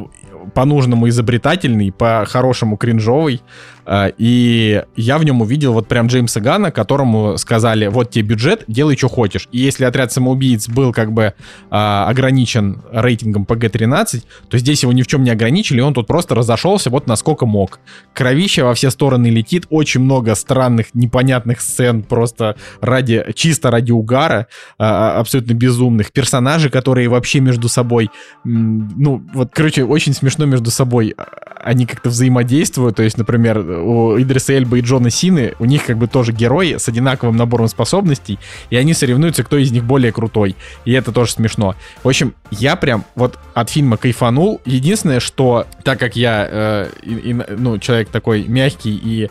по-нужному изобретательный, по-хорошему кринжовый, Э, и я в нем увидел вот прям Джеймса Гана, которому сказали, вот тебе бюджет, делай, что хочешь. И если отряд самоубийц был как бы а, ограничен рейтингом PG-13, то здесь его ни в чем не ограничили, он тут просто разошелся вот насколько мог. Кровища во все стороны летит, очень много странных, непонятных сцен просто ради, чисто ради угара, а, абсолютно безумных. Персонажи, которые вообще между собой, ну, вот, короче, очень смешно между собой а, они как-то взаимодействуют. То есть, например, у Идриса Эльба и Джона Сины, у них как бы тоже герои с одинаковым набором способностей, и они соревнуются, кто из них более крутой. И это тоже смешно. В общем, я прям вот от фильма кайфанул. Единственное, что так как я, э, и- и, ну, человек такой мягкий и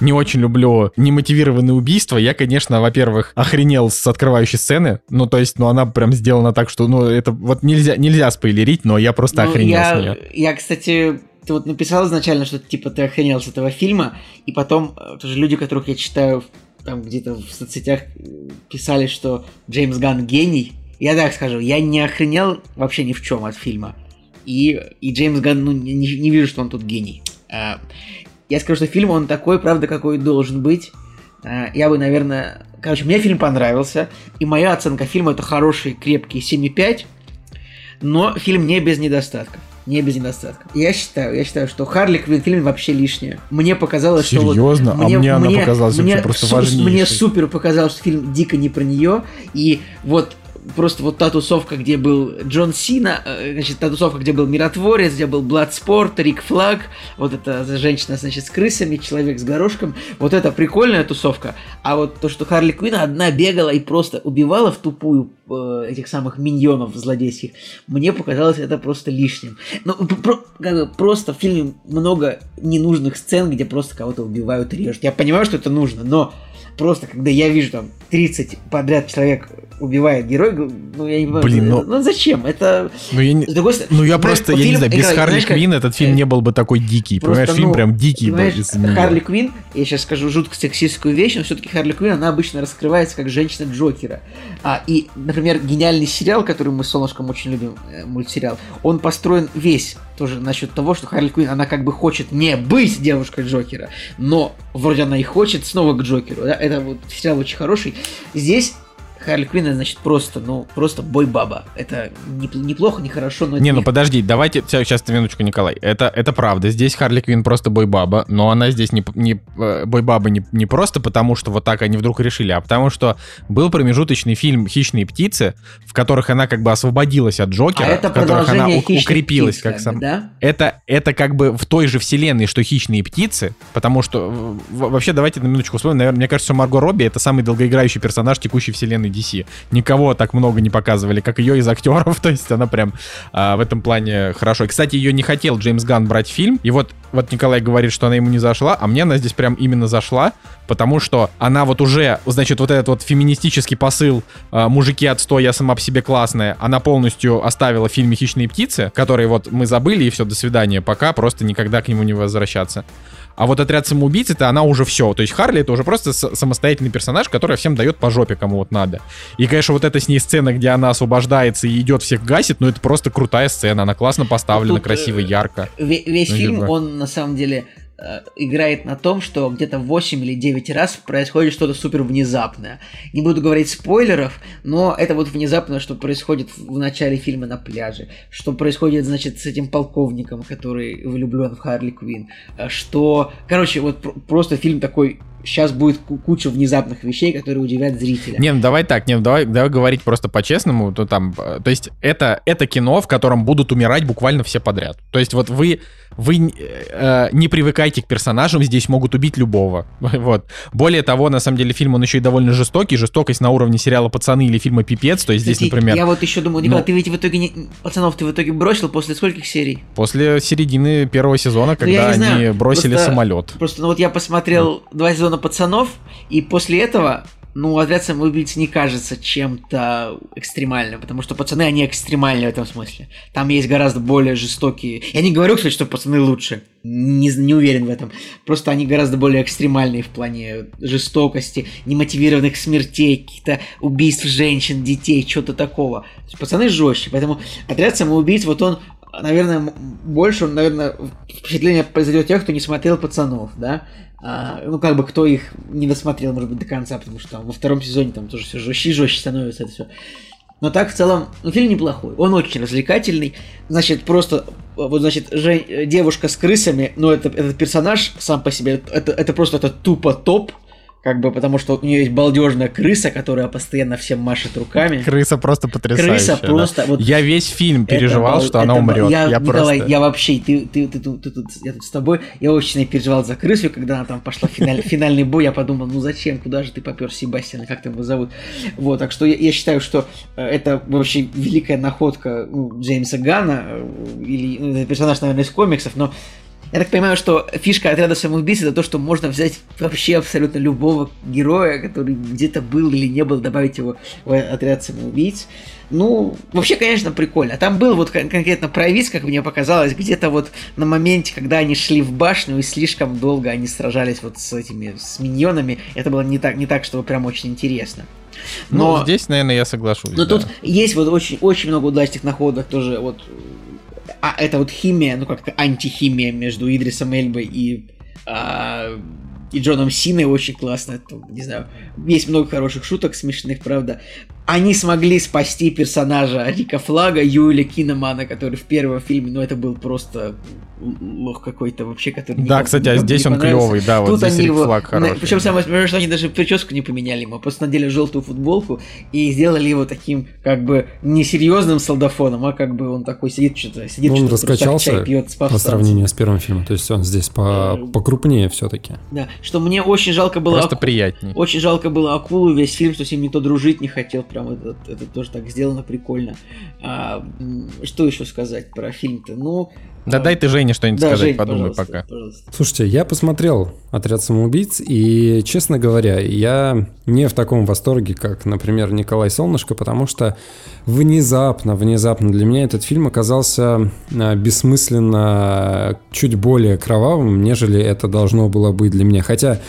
не очень люблю немотивированные убийства. Я, конечно, во-первых, охренел с открывающей сцены. Ну, то есть, ну, она прям сделана так, что, ну, это вот нельзя, нельзя спойлерить, но я просто Ну, охренел я, с нее. я, кстати, ты вот написал изначально, что типа ты охренел с этого фильма, и потом э, тоже люди, которых я читаю там где-то в соцсетях, э, писали, что Джеймс Ганн гений. Я так скажу, я не охренел вообще ни в чем от фильма. И, и Джеймс Ганн, ну, не, не- вижу, что он тут гений. А, я скажу, что фильм, он такой, правда, какой должен быть. А, я бы, наверное... Короче, мне фильм понравился, и моя оценка фильма это хороший, крепкий 7,5, но фильм не без недостатков. Не без недостатков. Я считаю, я считаю, что Харли Квинн в фильме вообще лишняя. Мне показалось, что вот... Серьезно? А мне она показалась мне вообще просто су- важнейшей. Мне супер показалось, что фильм дико не про нее. И вот просто вот та тусовка, где был Джон Сина, э, значит, та тусовка, где был Миротворец, где был Бладспорт, Рик Флаг, вот эта женщина, значит, с крысами, человек с горошком, вот это прикольная тусовка. А вот то, что Харли Квинн одна бегала и просто убивала в тупую э, этих самых миньонов злодейских, мне показалось это просто лишним. Ну, про, как бы, просто в фильме много ненужных сцен, где просто кого-то убивают и режут. Я понимаю, что это нужно, но просто когда я вижу там 30 подряд человек убивает герой, ну я не понимаю, Блин, ну, ну зачем? Это ну я, не, другой, ну я просто, я не знаю, без играет, Харли Квин этот фильм не был бы такой дикий, просто, понимаешь, фильм ну, прям дикий был. Харли Квин, я сейчас скажу жутко сексистскую вещь, но все-таки Харли Квин, она обычно раскрывается как женщина Джокера. А, и, например, гениальный сериал, который мы с Солнышком очень любим, э, мультсериал, он построен весь тоже насчет того, что Харли Квин, она как бы хочет не быть девушкой Джокера, но вроде она и хочет снова к Джокеру. Да? Это вот сериал очень хороший. Здесь Харли Квинн, значит, просто, ну, просто бой-баба. Это не, неплохо, не хорошо, но... Не, ну подожди, давайте, сейчас минуточку, Николай. Это, это правда, здесь Харли Квинн просто бой-баба, но она здесь не, не э, бой-баба не, не просто потому, что вот так они вдруг решили, а потому что был промежуточный фильм «Хищные птицы», в которых она как бы освободилась от Джокера, а это в которых она укрепилась птиц, как, сам. Да? Это, это как бы в той же вселенной, что «Хищные птицы», потому что вообще давайте на минуточку вспомним, наверное, мне кажется, Марго Робби это самый долгоиграющий персонаж текущей вселенной DC. Никого так много не показывали, как ее из актеров. *laughs* То есть она прям а, в этом плане хорошо. И, кстати, ее не хотел Джеймс Ганн брать фильм. И вот, вот Николай говорит, что она ему не зашла, а мне она здесь прям именно зашла, потому что она вот уже, значит, вот этот вот феминистический посыл а, «мужики отстой, я сама по себе классная», она полностью оставила в фильме «Хищные птицы», который вот мы забыли, и все, до свидания, пока, просто никогда к нему не возвращаться. А вот отряд самоубийц это она уже все. То есть Харли это уже просто самостоятельный персонаж, который всем дает по жопе, кому вот надо. И, конечно, вот эта с ней сцена, где она освобождается и идет всех гасит, ну это просто крутая сцена. Она классно поставлена, Тут, красиво, э, ярко. Весь ну, фильм, он на самом деле играет на том, что где-то 8 или 9 раз происходит что-то супер внезапное. Не буду говорить спойлеров, но это вот внезапно, что происходит в начале фильма на пляже. Что происходит, значит, с этим полковником, который влюблен в Харли Квин. Э, что, короче, вот просто фильм такой сейчас будет куча внезапных вещей, которые удивят зрителя. Не, ну давай так, не, ну давай, давай говорить просто по-честному, то там, э, то есть это, это кино, в котором будут умирать буквально все подряд. То есть вот вы вы э, не привыкайте к персонажам, здесь могут убить любого. *laughs* вот. Более того, на самом деле, фильм, он еще и довольно жестокий. Жестокость на уровне сериала «Пацаны» или фильма «Пипец». То есть Кстати, здесь, например... Я вот еще думаю, Николай, ну, ты ведь в итоге... Не... Пацанов ты в итоге бросил после скольких серий? После середины первого сезона, ну, когда они знаю, бросили просто, самолет. Просто, ну вот я посмотрел ну. два сезона «Пацанов», и после этого ну, отряд самоубийц не кажется чем-то экстремальным, потому что пацаны, они экстремальные в этом смысле. Там есть гораздо более жестокие... Я не говорю, кстати, что пацаны лучше. Не, не уверен в этом. Просто они гораздо более экстремальные в плане жестокости, немотивированных смертей, каких-то убийств женщин, детей, чего-то такого. То есть пацаны жестче, поэтому отряд самоубийц, вот он наверное, больше, наверное, впечатление произойдет тех, кто не смотрел пацанов, да. А, ну, как бы кто их не досмотрел, может быть, до конца, потому что там, во втором сезоне там тоже все жестче и жестче становится это все. Но так, в целом, ну, фильм неплохой. Он очень развлекательный. Значит, просто, вот, значит, же, девушка с крысами, ну, это, этот персонаж сам по себе, это, это просто это тупо топ как бы потому что у нее есть балдежная крыса, которая постоянно всем машет руками. Крыса просто потрясающая. Крыса просто да. вот. Я весь фильм переживал, это, что это, она умрет. Я, я Николай, просто... я вообще, ты, ты, ты, ты, ты, ты, я тут с тобой, я очень переживал за крысу, когда она там пошла в финаль, *laughs* финальный бой, я подумал, ну зачем, куда же ты попер Себастьяна, как там его зовут. Вот, так что я, я считаю, что э, это вообще великая находка ну, Джеймса Гана, э, или ну, персонаж, наверное, из комиксов, но я так понимаю, что фишка отряда самоубийц это то, что можно взять вообще абсолютно любого героя, который где-то был или не был, добавить его в отряд самоубийц. Ну, вообще, конечно, прикольно. Там был вот конкретно провис, как мне показалось, где-то вот на моменте, когда они шли в башню и слишком долго они сражались вот с этими, с миньонами. Это было не так, не так, чтобы прям очень интересно. Ну, Но ну, здесь, наверное, я соглашусь. Но да. тут есть вот очень, очень много удачных находок тоже вот а, это вот химия, ну как-то антихимия между Идрисом Эльбой и, а, и Джоном Синой очень классно. Не знаю, есть много хороших шуток смешных, правда. Они смогли спасти персонажа Рика Флага, Юэля Киномана, который в первом фильме, ну это был просто лох какой-то вообще, который... Да, никому- кстати, а здесь он клевый, да, вот Тут здесь они Рик его... Флаг хороший. Причем самое смешное, что они даже прическу не поменяли ему, просто надели желтую футболку и сделали его таким, как бы, не серьезным солдафоном, а как бы он такой сидит, что-то сидит, Он что-то просто раскачался чай пьет с по сравнению с первым фильмом. То есть он здесь по, Э, покрупнее все-таки. Да, что мне очень жалко было... Просто аку- приятней. Очень жалко было акулу весь фильм, что с ним никто дружить не хотел. Прям это, это тоже так сделано прикольно. А, что еще сказать про фильм-то? Ну, Да а, дай ты Жене что-нибудь да, сказать, Жень, подумай пожалуйста, пока. пожалуйста. Слушайте, я посмотрел «Отряд самоубийц», и, честно говоря, я не в таком восторге, как, например, Николай Солнышко, потому что внезапно, внезапно для меня этот фильм оказался а, бессмысленно чуть более кровавым, нежели это должно было быть для меня. Хотя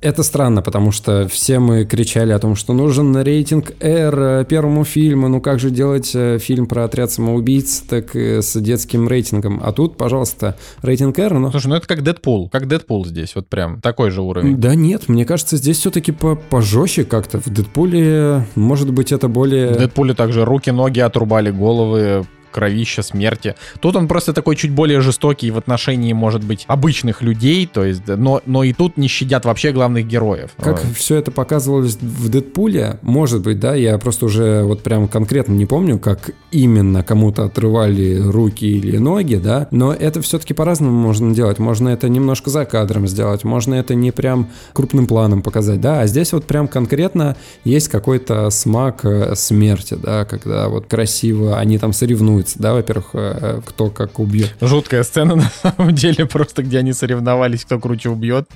это странно, потому что все мы кричали о том, что нужен рейтинг R э, первому фильму, ну как же делать э, фильм про отряд самоубийц так с детским рейтингом. А тут, пожалуйста, рейтинг R, ну Слушай, ну это как Дэдпул, как Дэдпул здесь, вот прям такой же уровень. да нет, мне кажется, здесь все-таки по пожестче как-то. В Дэдпуле, может быть, это более... В Дэдпуле также руки, ноги отрубали, головы, кровища, смерти. Тут он просто такой чуть более жестокий в отношении, может быть, обычных людей, то есть, но, но и тут не щадят вообще главных героев. Как Вот. все это показывалось в Дэдпуле, может быть, да, я просто уже вот прям конкретно не помню, как именно кому-то отрывали руки или ноги, да, но это все-таки по-разному можно делать. Можно это немножко за кадром сделать, можно это не прям крупным планом показать, да, а здесь вот прям конкретно есть какой-то смак э, смерти, да, когда вот красиво они там соревнуются, да, во-первых, э, кто как убьет. Жуткая сцена, *laughs* на самом деле, просто где они соревновались, кто круче убьет.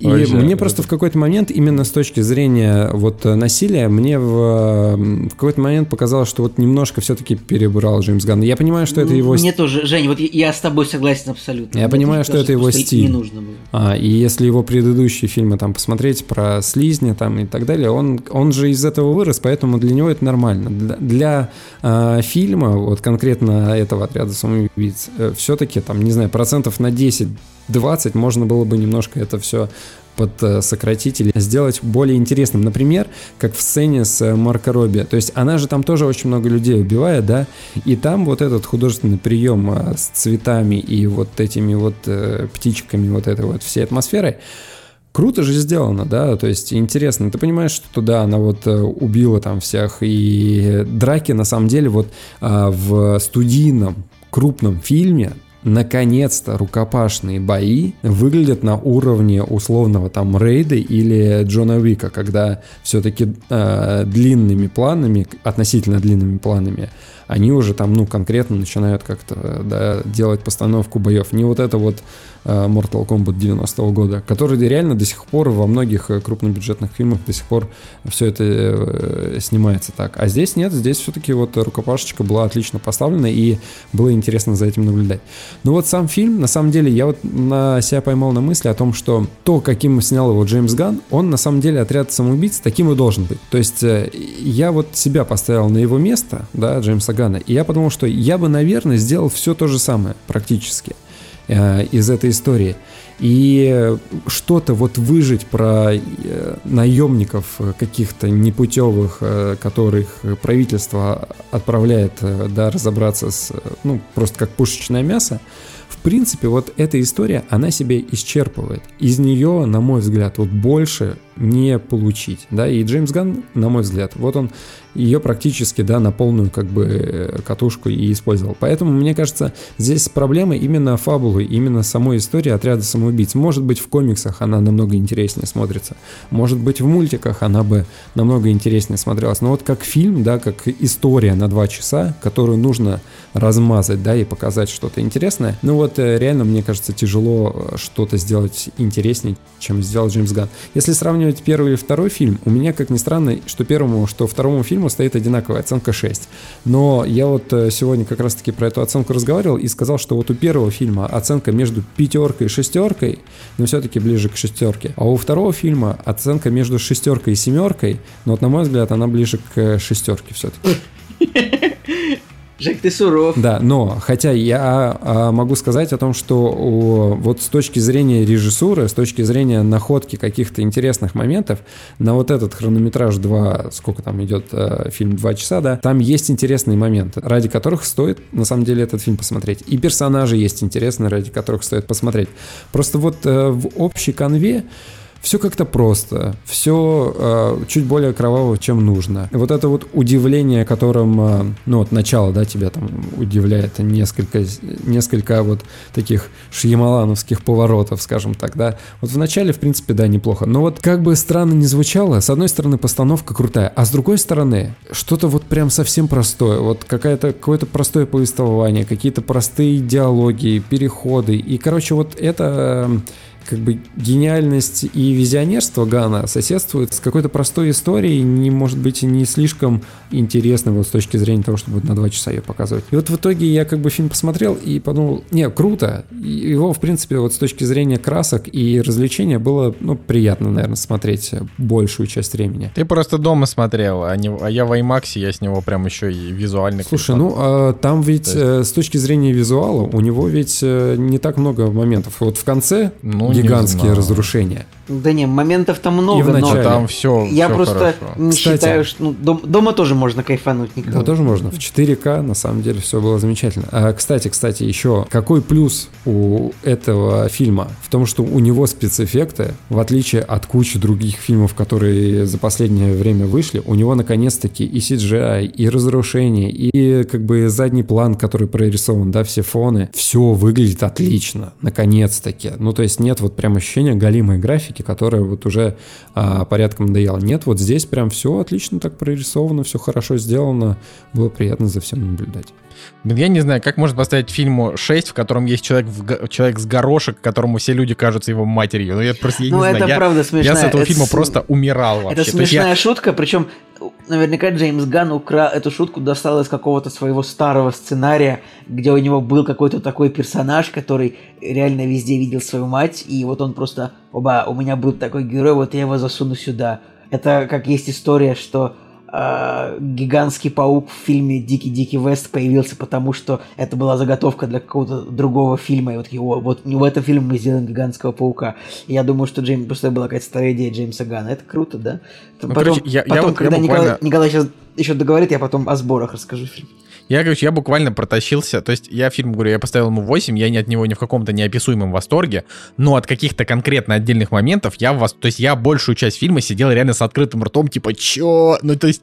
И Вообще, мне просто в какой-то момент, именно с точки зрения вот э, насилия, мне в, э, в какой-то момент показалось, что вот немножко все-таки перебрал Джеймс Ганн. Я понимаю, что это его Мне стиль. тоже, Жень, вот я, с тобой согласен абсолютно. Я Мне понимаю, что это его стиль. Не нужно было. А, и если его предыдущие фильмы там посмотреть про слизни там и так далее, он, он же из этого вырос, поэтому для него это нормально. Для, для, э, фильма, вот конкретно этого отряда самоубийц, все-таки там, не знаю, процентов на 10-20 можно было бы немножко это все подсократить или сделать более интересным. Например, как в сцене с э, Марко Робби. То есть она же там тоже очень много людей убивает, да, и там вот этот художественный прием э, с цветами и вот этими вот э, птичками, вот этой вот всей атмосферой, Круто же сделано, да, то есть интересно. Ты понимаешь, что туда она вот э, убила там всех, и драки на самом деле вот а, в студийном крупном фильме наконец-то рукопашные бои выглядят на уровне условного там Рейда или Джона Уика, когда все-таки длинными планами, относительно длинными планами, они уже там, ну, конкретно начинают как-то да, делать постановку боев. Не вот это вот э, Mortal Kombat 90-го года, который реально до сих пор во многих э, крупнобюджетных фильмах до сих пор все это э, снимается так. А здесь нет, здесь все-таки вот рукопашечка была отлично поставлена, и было интересно за этим наблюдать. Но вот сам фильм, на самом деле, я вот на себя поймал на мысли о том, что то, каким снял его Джеймс Ганн, он на самом деле отряд самоубийц таким и должен быть. То есть я вот себя поставил на его место, да, Джеймса Ганна, и я подумал, что я бы, наверное, сделал все то же самое практически э, из этой истории. И что-то вот выжить про э, наемников каких-то непутевых, э, которых правительство отправляет, э, да, разобраться с, э, ну, просто как пушечное мясо, в принципе, вот эта история, она себя исчерпывает. Из нее, на мой взгляд, вот больше не получить, да, и Джеймс Ганн, на мой взгляд, вот он ее практически, да, на полную как бы э, катушку и использовал. Поэтому, мне кажется, здесь проблема именно фабулы, именно самой истории отряда самоубийц. Может быть, в комиксах она намного интереснее смотрится, может быть, в мультиках она бы намного интереснее смотрелась, но вот как фильм, да, как история на два часа, которую нужно размазать, да, и показать что-то интересное, ну вот э, реально, мне кажется, тяжело э, что-то сделать интереснее, чем сделал Джеймс Ганн. Если сравнивать первый или второй фильм, у меня, как ни странно, что первому, что второму фильму стоит одинаковая оценка 6. Но я вот э, сегодня как раз-таки про эту оценку разговаривал и сказал, что вот у первого фильма оценка между пятеркой и шестеркой, но все-таки ближе к шестерке. А у второго фильма оценка между шестеркой и семеркой, но вот на мой взгляд она ближе к шестерке все-таки. *laughs* Жек, ты суров. Да, но хотя я а, могу сказать о том, что о, вот с точки зрения режиссуры, с точки зрения находки каких-то интересных моментов, на вот этот хронометраж 2, сколько там идет э, фильм 2 часа, да, там есть интересные моменты, ради которых стоит на самом деле этот фильм посмотреть. И персонажи есть интересные, ради которых стоит посмотреть. Просто вот э, в общей конве все как-то просто, все э, чуть более кроваво, чем нужно. Вот это вот удивление, которым, э, ну вот начало, да, тебя там удивляет несколько, несколько вот таких шьямалановских поворотов, скажем так, да. Вот в начале, в принципе, да, неплохо. Но вот как бы странно не звучало, с одной стороны постановка крутая, а с другой стороны что-то вот прям совсем простое, вот какая-то какое-то простое повествование, какие-то простые диалоги, переходы, и, короче, вот это как бы гениальность и визионерство Гана соседствуют с какой-то простой историей, не может быть не слишком интересной вот с точки зрения того, чтобы на два часа ее показывать. И вот в итоге я как бы фильм посмотрел и подумал, не, круто. Его, в принципе, вот с точки зрения красок и развлечения было, ну, приятно, наверное, смотреть большую часть времени. Ты просто дома смотрел, а, не, а я в IMAX, я с него прям еще и визуально Слушай, ну, а, там ведь есть... э, с точки зрения визуала у него ведь э, не так много моментов. Вот в конце ну, гигантские разрушения. Да не, моментов там много, но там все. Я все просто хорошо. не Кстати, считаю, что ну, дом, дома тоже можно кайфануть. Никого. Да, тоже можно. В 4К на самом деле все было замечательно. А, кстати, кстати, еще какой плюс у этого фильма в том, что у него спецэффекты, в отличие от кучи других фильмов, которые за последнее время вышли, у него наконец-таки и CGI, и разрушение, и как бы задний план, который прорисован, да, все фоны, все выглядит отлично, наконец-таки. Ну, то есть нет вот прям ощущения галимой графики, которая вот уже а, порядком надоела. Нет, вот здесь прям все отлично так прорисовано, все хорошо сделано, было приятно за всем наблюдать. Блин, я не знаю, как можно поставить фильму 6, в котором есть человек, в, человек с горошек, которому все люди кажутся его матерью. Ну, я просто я ну, не это знаю. Я, правда смешная. Я с этого это фильма с... просто умирал вообще. Это смешная я... шутка, причем наверняка Джеймс Ганн укра... эту шутку достал из какого-то своего старого сценария, где у него был какой-то такой персонаж, который реально везде видел свою мать, и вот он просто, оба, у меня был такой герой, вот я его засуну сюда. Это как есть история, что э, гигантский паук в фильме Дикий-Дикий Вест появился, потому что это была заготовка для какого-то другого фильма. И вот его, вот в этом фильме мы сделаем гигантского паука. И я думаю, что Джеймс, просто была какая-то старая идея Джеймса Гана. Это круто, да? Ну, потом, короче, я, потом я вот, когда я Николай, буквально... Николай сейчас еще договорит, я потом о сборах расскажу фильм. Я, короче, я буквально протащился. То есть я фильм, говорю, я поставил ему 8, я ни от него ни в каком-то неописуемом восторге, но от каких-то конкретно отдельных моментов я вас... То есть я большую часть фильма сидел реально с открытым ртом, типа, чё? Ну, то есть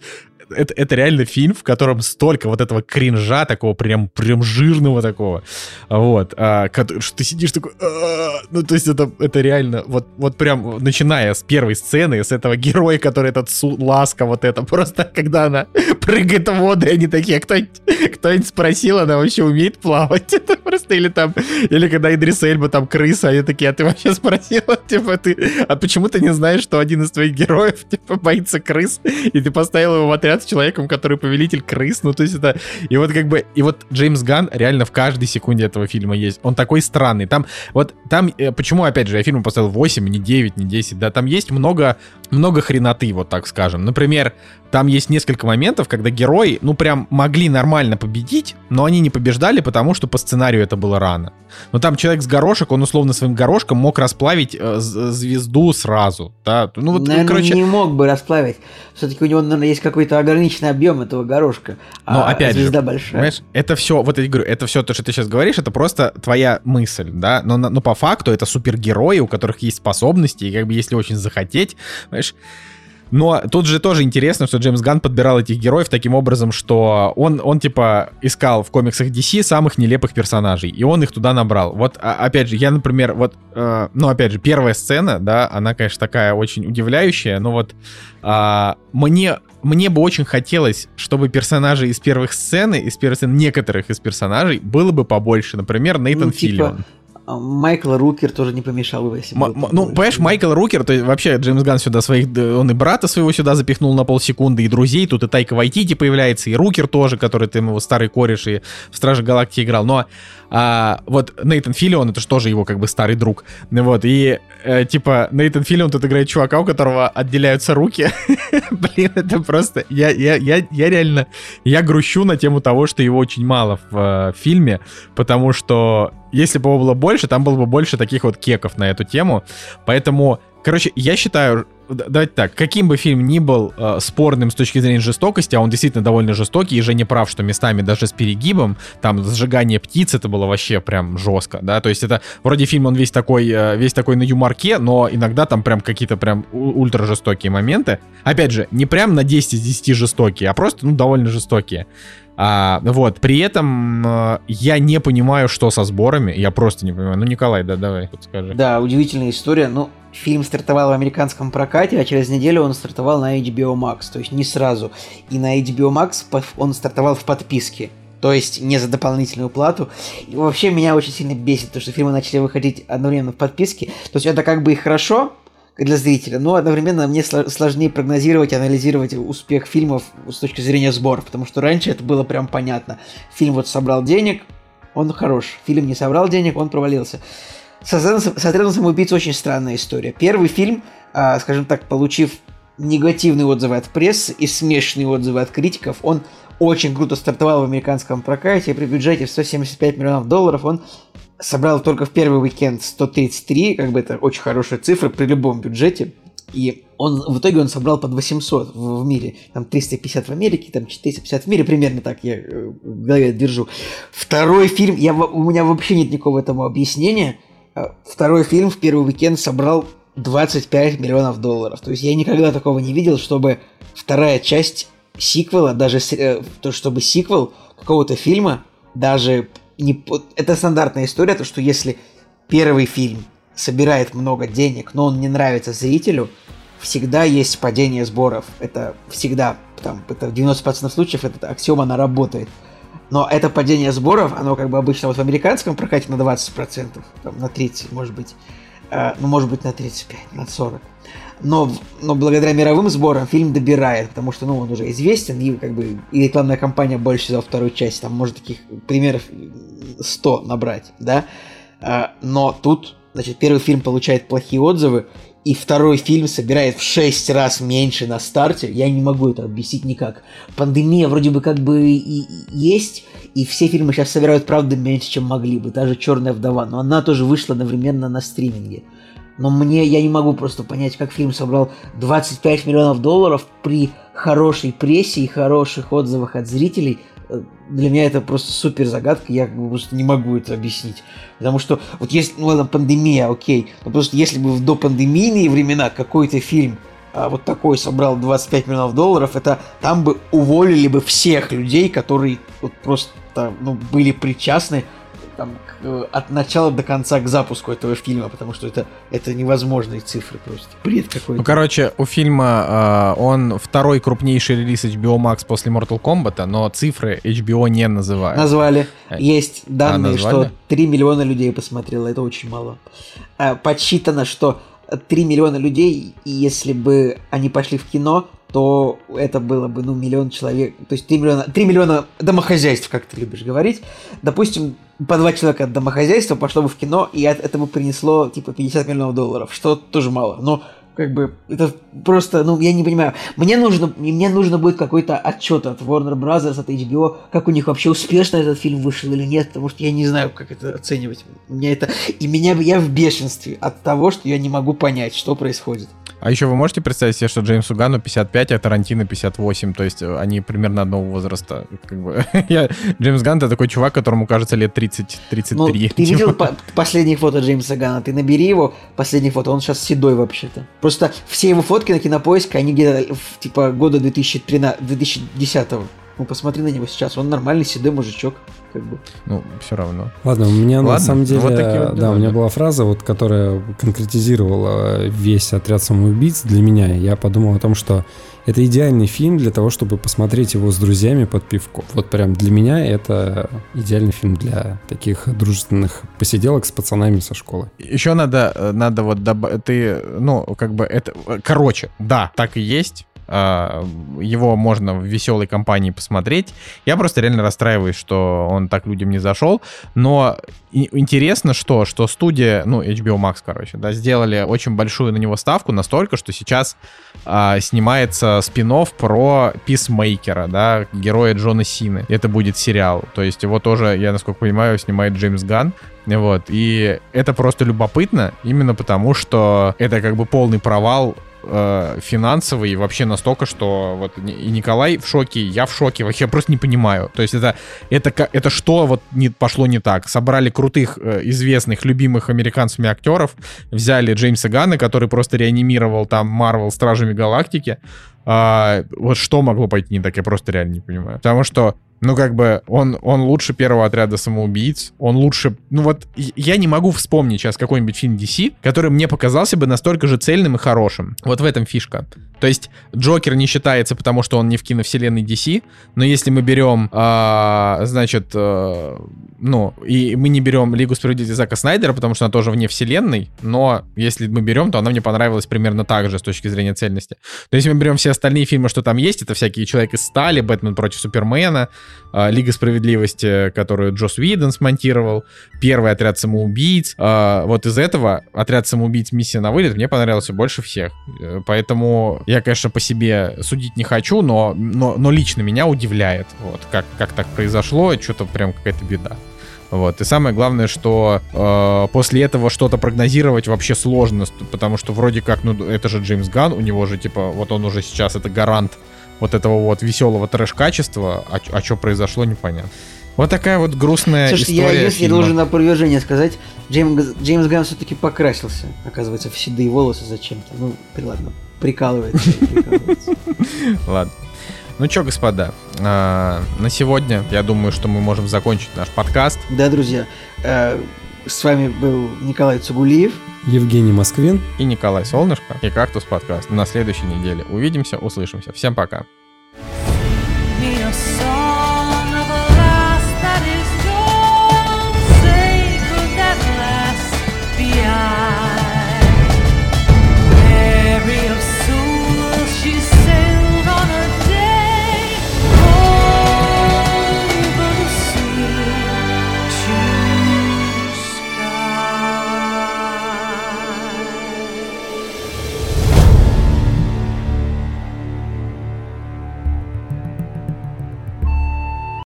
это, это реально фильм, в котором столько вот этого кринжа, такого прям, прям жирного такого, вот, а, что ты сидишь такой, а, ну, то есть это, это реально, вот, вот прям, начиная с первой сцены, с этого героя, который этот су, ласка, вот это, просто когда она *laughs* прыгает в воду, они такие, «А кто-нибудь, кто-нибудь спросил, она вообще умеет плавать, *laughs* это просто, или там, или когда Идрис Эльба там крыса, они такие, а ты вообще спросила, *laughs* типа, ты, а почему ты не знаешь, что один из твоих героев, типа, боится крыс, и ты поставил его в отряд с человеком, который повелитель крыс, ну то есть это... И вот как бы... И вот Джеймс Ган реально в каждой секунде этого фильма есть. Он такой странный. Там вот там... э, Почему, опять же, я фильму поставил 8, не 9, не 10, да, там есть много, много хреноты, вот так скажем. Например, там есть несколько моментов, когда герои, ну, прям могли нормально победить, но они не побеждали, потому что по сценарию это было рано. Но там человек с горошек, он условно своим горошком мог расплавить э, звезду сразу, да. Ну, вот, наверное, короче... не мог бы расплавить. Все-таки у него, наверное, есть какой-то ограниченный объем этого горошка. А но, опять звезда же, большая. Понимаешь, это все, вот я говорю, это все то, что ты сейчас говоришь, это просто твоя мысль, да. Но, но по факту это супергерои, у которых есть способности, и как бы если очень захотеть, понимаешь, но тут же тоже интересно, что Джеймс Ган подбирал этих героев таким образом, что он, он типа искал в комиксах DC самых нелепых персонажей, и он их туда набрал. Вот, а, опять же, я, например, вот, э, ну, опять же, первая сцена, да, она, конечно, такая очень удивляющая, но вот э, мне, мне бы очень хотелось, чтобы персонажей из первых сцены, из первых сцен некоторых из персонажей было бы побольше. Например, Нейтан ну, типа... Филлион. А Майкл Рукер тоже не помешал бы, если. М- ну, понимаешь, Майкл Рукер, то есть вообще Джеймс Ган сюда своих, он и брата своего сюда запихнул на полсекунды, и друзей, тут и Тайка Вайтити появляется, и Рукер тоже, который ты его старый кореш и в Страже Галактики играл, но а, вот Нейтан Филлион, это же тоже его как бы старый друг, вот, и э, типа Нейтан Филлион тут играет чувака, у которого отделяются руки, *laughs* блин, это просто, я, я, я, я реально, я грущу на тему того, что его очень мало в э, фильме, потому что если бы его было больше, там было бы больше таких вот кеков на эту тему. Поэтому, короче, я считаю, давайте так, каким бы фильм ни был э, спорным с точки зрения жестокости, а он действительно довольно жестокий, и же не прав, что местами даже с перегибом, там сжигание птиц, это было вообще прям жестко, да, то есть это вроде фильм, он весь такой, э, весь такой на юморке, но иногда там прям какие-то прям ультра жестокие моменты. Опять же, не прям на 10 из 10 жестокие, а просто, ну, довольно жестокие. А, вот, при этом э, я не понимаю, что со сборами, я просто не понимаю. Ну, Николай, да, давай, подскажи. Да, удивительная история. Ну, фильм стартовал в американском прокате, а через неделю он стартовал на HBO Max, то есть не сразу. И на HBO Max он стартовал в подписке. То есть не за дополнительную плату. И вообще меня очень сильно бесит, то, что фильмы начали выходить одновременно в подписке. То есть это как бы и хорошо, для зрителя, но одновременно мне сложнее прогнозировать анализировать успех фильмов с точки зрения сбора, потому что раньше это было прям понятно. Фильм вот собрал денег, он хорош. Фильм не собрал денег, он провалился. С отрядом самоубийц очень странная история. Первый фильм, а, скажем так, получив негативные отзывы от прессы и смешанные отзывы от критиков, он очень круто стартовал в американском прокате, при бюджете в 175 миллионов долларов он собрал только в первый уикенд 133, как бы это очень хорошая цифра при любом бюджете. И он, в итоге он собрал под 800 в, в мире. Там 350 в Америке, там 450 в мире. Примерно так я э, в голове держу. Второй фильм, я, у меня вообще нет никакого этому объяснения. А, второй фильм в первый уикенд собрал 25 миллионов долларов. То есть я никогда такого не видел, чтобы вторая часть сиквела, даже э, то, чтобы сиквел какого-то фильма, даже не, это стандартная история, то что если первый фильм собирает много денег, но он не нравится зрителю, всегда есть падение сборов. Это всегда, там, это в 90% случаев эта аксиома, она работает. Но это падение сборов, оно как бы обычно вот в американском прокате на 20%, там, на 30, может быть, э, ну, может быть, на 35, на 40 но, но благодаря мировым сборам фильм добирает, потому что ну, он уже известен, и как бы и рекламная кампания больше за вторую часть, там может таких примеров 100 набрать, да, а, но тут, значит, первый фильм получает плохие отзывы, и второй фильм собирает в 6 раз меньше на старте, я не могу это объяснить никак. Пандемия вроде бы как бы и есть, и все фильмы сейчас собирают, правда, меньше, чем могли бы. Даже «Черная вдова», но она тоже вышла одновременно на стриминге но мне я не могу просто понять, как фильм собрал 25 миллионов долларов при хорошей прессе и хороших отзывах от зрителей. Для меня это просто супер загадка, я просто не могу это объяснить. Потому что вот есть, ну ладно, пандемия, окей, но просто если бы в допандемийные времена какой-то фильм а, вот такой собрал 25 миллионов долларов, это там бы уволили бы всех людей, которые вот просто ну, были причастны там, от начала до конца к запуску этого фильма, потому что это, это невозможные цифры просто. Бред какой-то. Ну, короче, у фильма э, он второй крупнейший релиз HBO Max после Mortal Kombat, но цифры HBO не называют. Назвали. Э, Есть данные, а, что 3 миллиона людей посмотрело, это очень мало. Э, подсчитано, что 3 миллиона людей, если бы они пошли в кино, то это было бы, ну, миллион человек, то есть 3 миллиона, 3 миллиона домохозяйств, как ты любишь говорить. Допустим, по два человека от домохозяйства пошло бы в кино, и это бы принесло, типа, 50 миллионов долларов, что тоже мало. Но как бы это просто, ну, я не понимаю. Мне нужно, мне нужно будет какой-то отчет от Warner Brothers, от HBO, как у них вообще успешно этот фильм вышел или нет, потому что я не знаю, как это оценивать. Меня это, и меня, я в бешенстве от того, что я не могу понять, что происходит. А еще вы можете представить себе, что Джеймсу Гану 55, а Тарантино 58, то есть они примерно одного возраста. Как бы. *laughs* я, Джеймс Ганн это такой чувак, которому кажется лет 30-33. Ну, *laughs* ты видел по- последние фото Джеймса Ганна? Ты набери его, последние фото, он сейчас седой вообще-то. Просто все его фотки на кинопоиске, они где-то типа года 2013, 2010 -го. Ну, посмотри на него сейчас, он нормальный седой мужичок, как бы. Ну, все равно. Ладно, у меня Ладно, на самом деле, вот такие вот да, дела, у меня была фраза, вот, которая конкретизировала весь отряд самоубийц для меня. Я подумал о том, что это идеальный фильм для того, чтобы посмотреть его с друзьями под пивко. Вот прям для меня это идеальный фильм для таких дружественных посиделок с пацанами со школы. Еще надо, э, надо вот добавить, ты, ну, как бы это, э, короче, да, так и есть. А, Его можно в веселой компании посмотреть. Я просто реально расстраиваюсь, что он так людям не зашел. Но интересно, что, что студия, ну, HBO Max, короче, да, сделали очень большую на него ставку, настолько, что сейчас а, снимается спин про Писмейкера, да, героя Джона Сины. Это будет сериал. То есть его тоже, я насколько понимаю, снимает Джеймс Ганн. Вот. И это просто любопытно, именно потому, что это как бы полный провал э, финансовый вообще настолько, что вот и Николай в шоке, я в шоке, вообще *laughs* я просто не понимаю. То есть это, это, это что вот не, пошло не так? Собрали крутых, э, известных, любимых американцами актеров, взяли Джеймса Ганна, который просто реанимировал там Марвел Стражами Галактики. А, вот что могло пойти не так, я просто реально не понимаю. Потому что ну, как бы, он, он лучше первого отряда самоубийц, он лучше... Ну, вот, я не могу вспомнить сейчас какой-нибудь фильм DC, который мне показался бы настолько же цельным и хорошим. Вот в этом фишка. То есть, Джокер не считается, потому что он не в киновселенной DC, но если мы берем, а, значит, э, ну, и мы не берем Лигу справедливости Зака Снайдера, потому что она тоже вне вселенной, но если мы берем, то она мне понравилась примерно так же с точки зрения цельности. То есть, мы берем все остальные фильмы, что там есть, это всякие Человек из стали, Бэтмен против Супермена, а, Лига справедливости, которую Джос Уидон смонтировал, первый отряд самоубийц. А, Вот из этого отряд самоубийц миссия на вылет мне понравился больше всех. Э, Поэтому я, конечно, по себе судить не хочу, но, но, но лично меня удивляет, вот, как, как так произошло, что-то прям какая-то беда. Вот. И самое главное, что э, после этого что-то прогнозировать вообще сложно, потому что вроде как, ну, это же Джеймс Ган, у него же, типа, вот он уже сейчас, это гарант вот этого вот веселого трэш-качества, а, что произошло, непонятно. Вот такая вот грустная Слушайте, я, история если фильма. должен на опровержение сказать, Джеймс, Джеймс Ганн все-таки покрасился, оказывается, в седые волосы зачем-то. Ну, ладно, прикалывается. *laughs* прикалывается. Ладно. Ну что, господа, а, на сегодня, я думаю, что мы можем закончить наш подкаст. Да, друзья, э, с вами был Николай Цугулиев. Евгений Москвин. И Николай Солнышко, и Кактус подкаст. На следующей неделе увидимся, услышимся. Всем пока.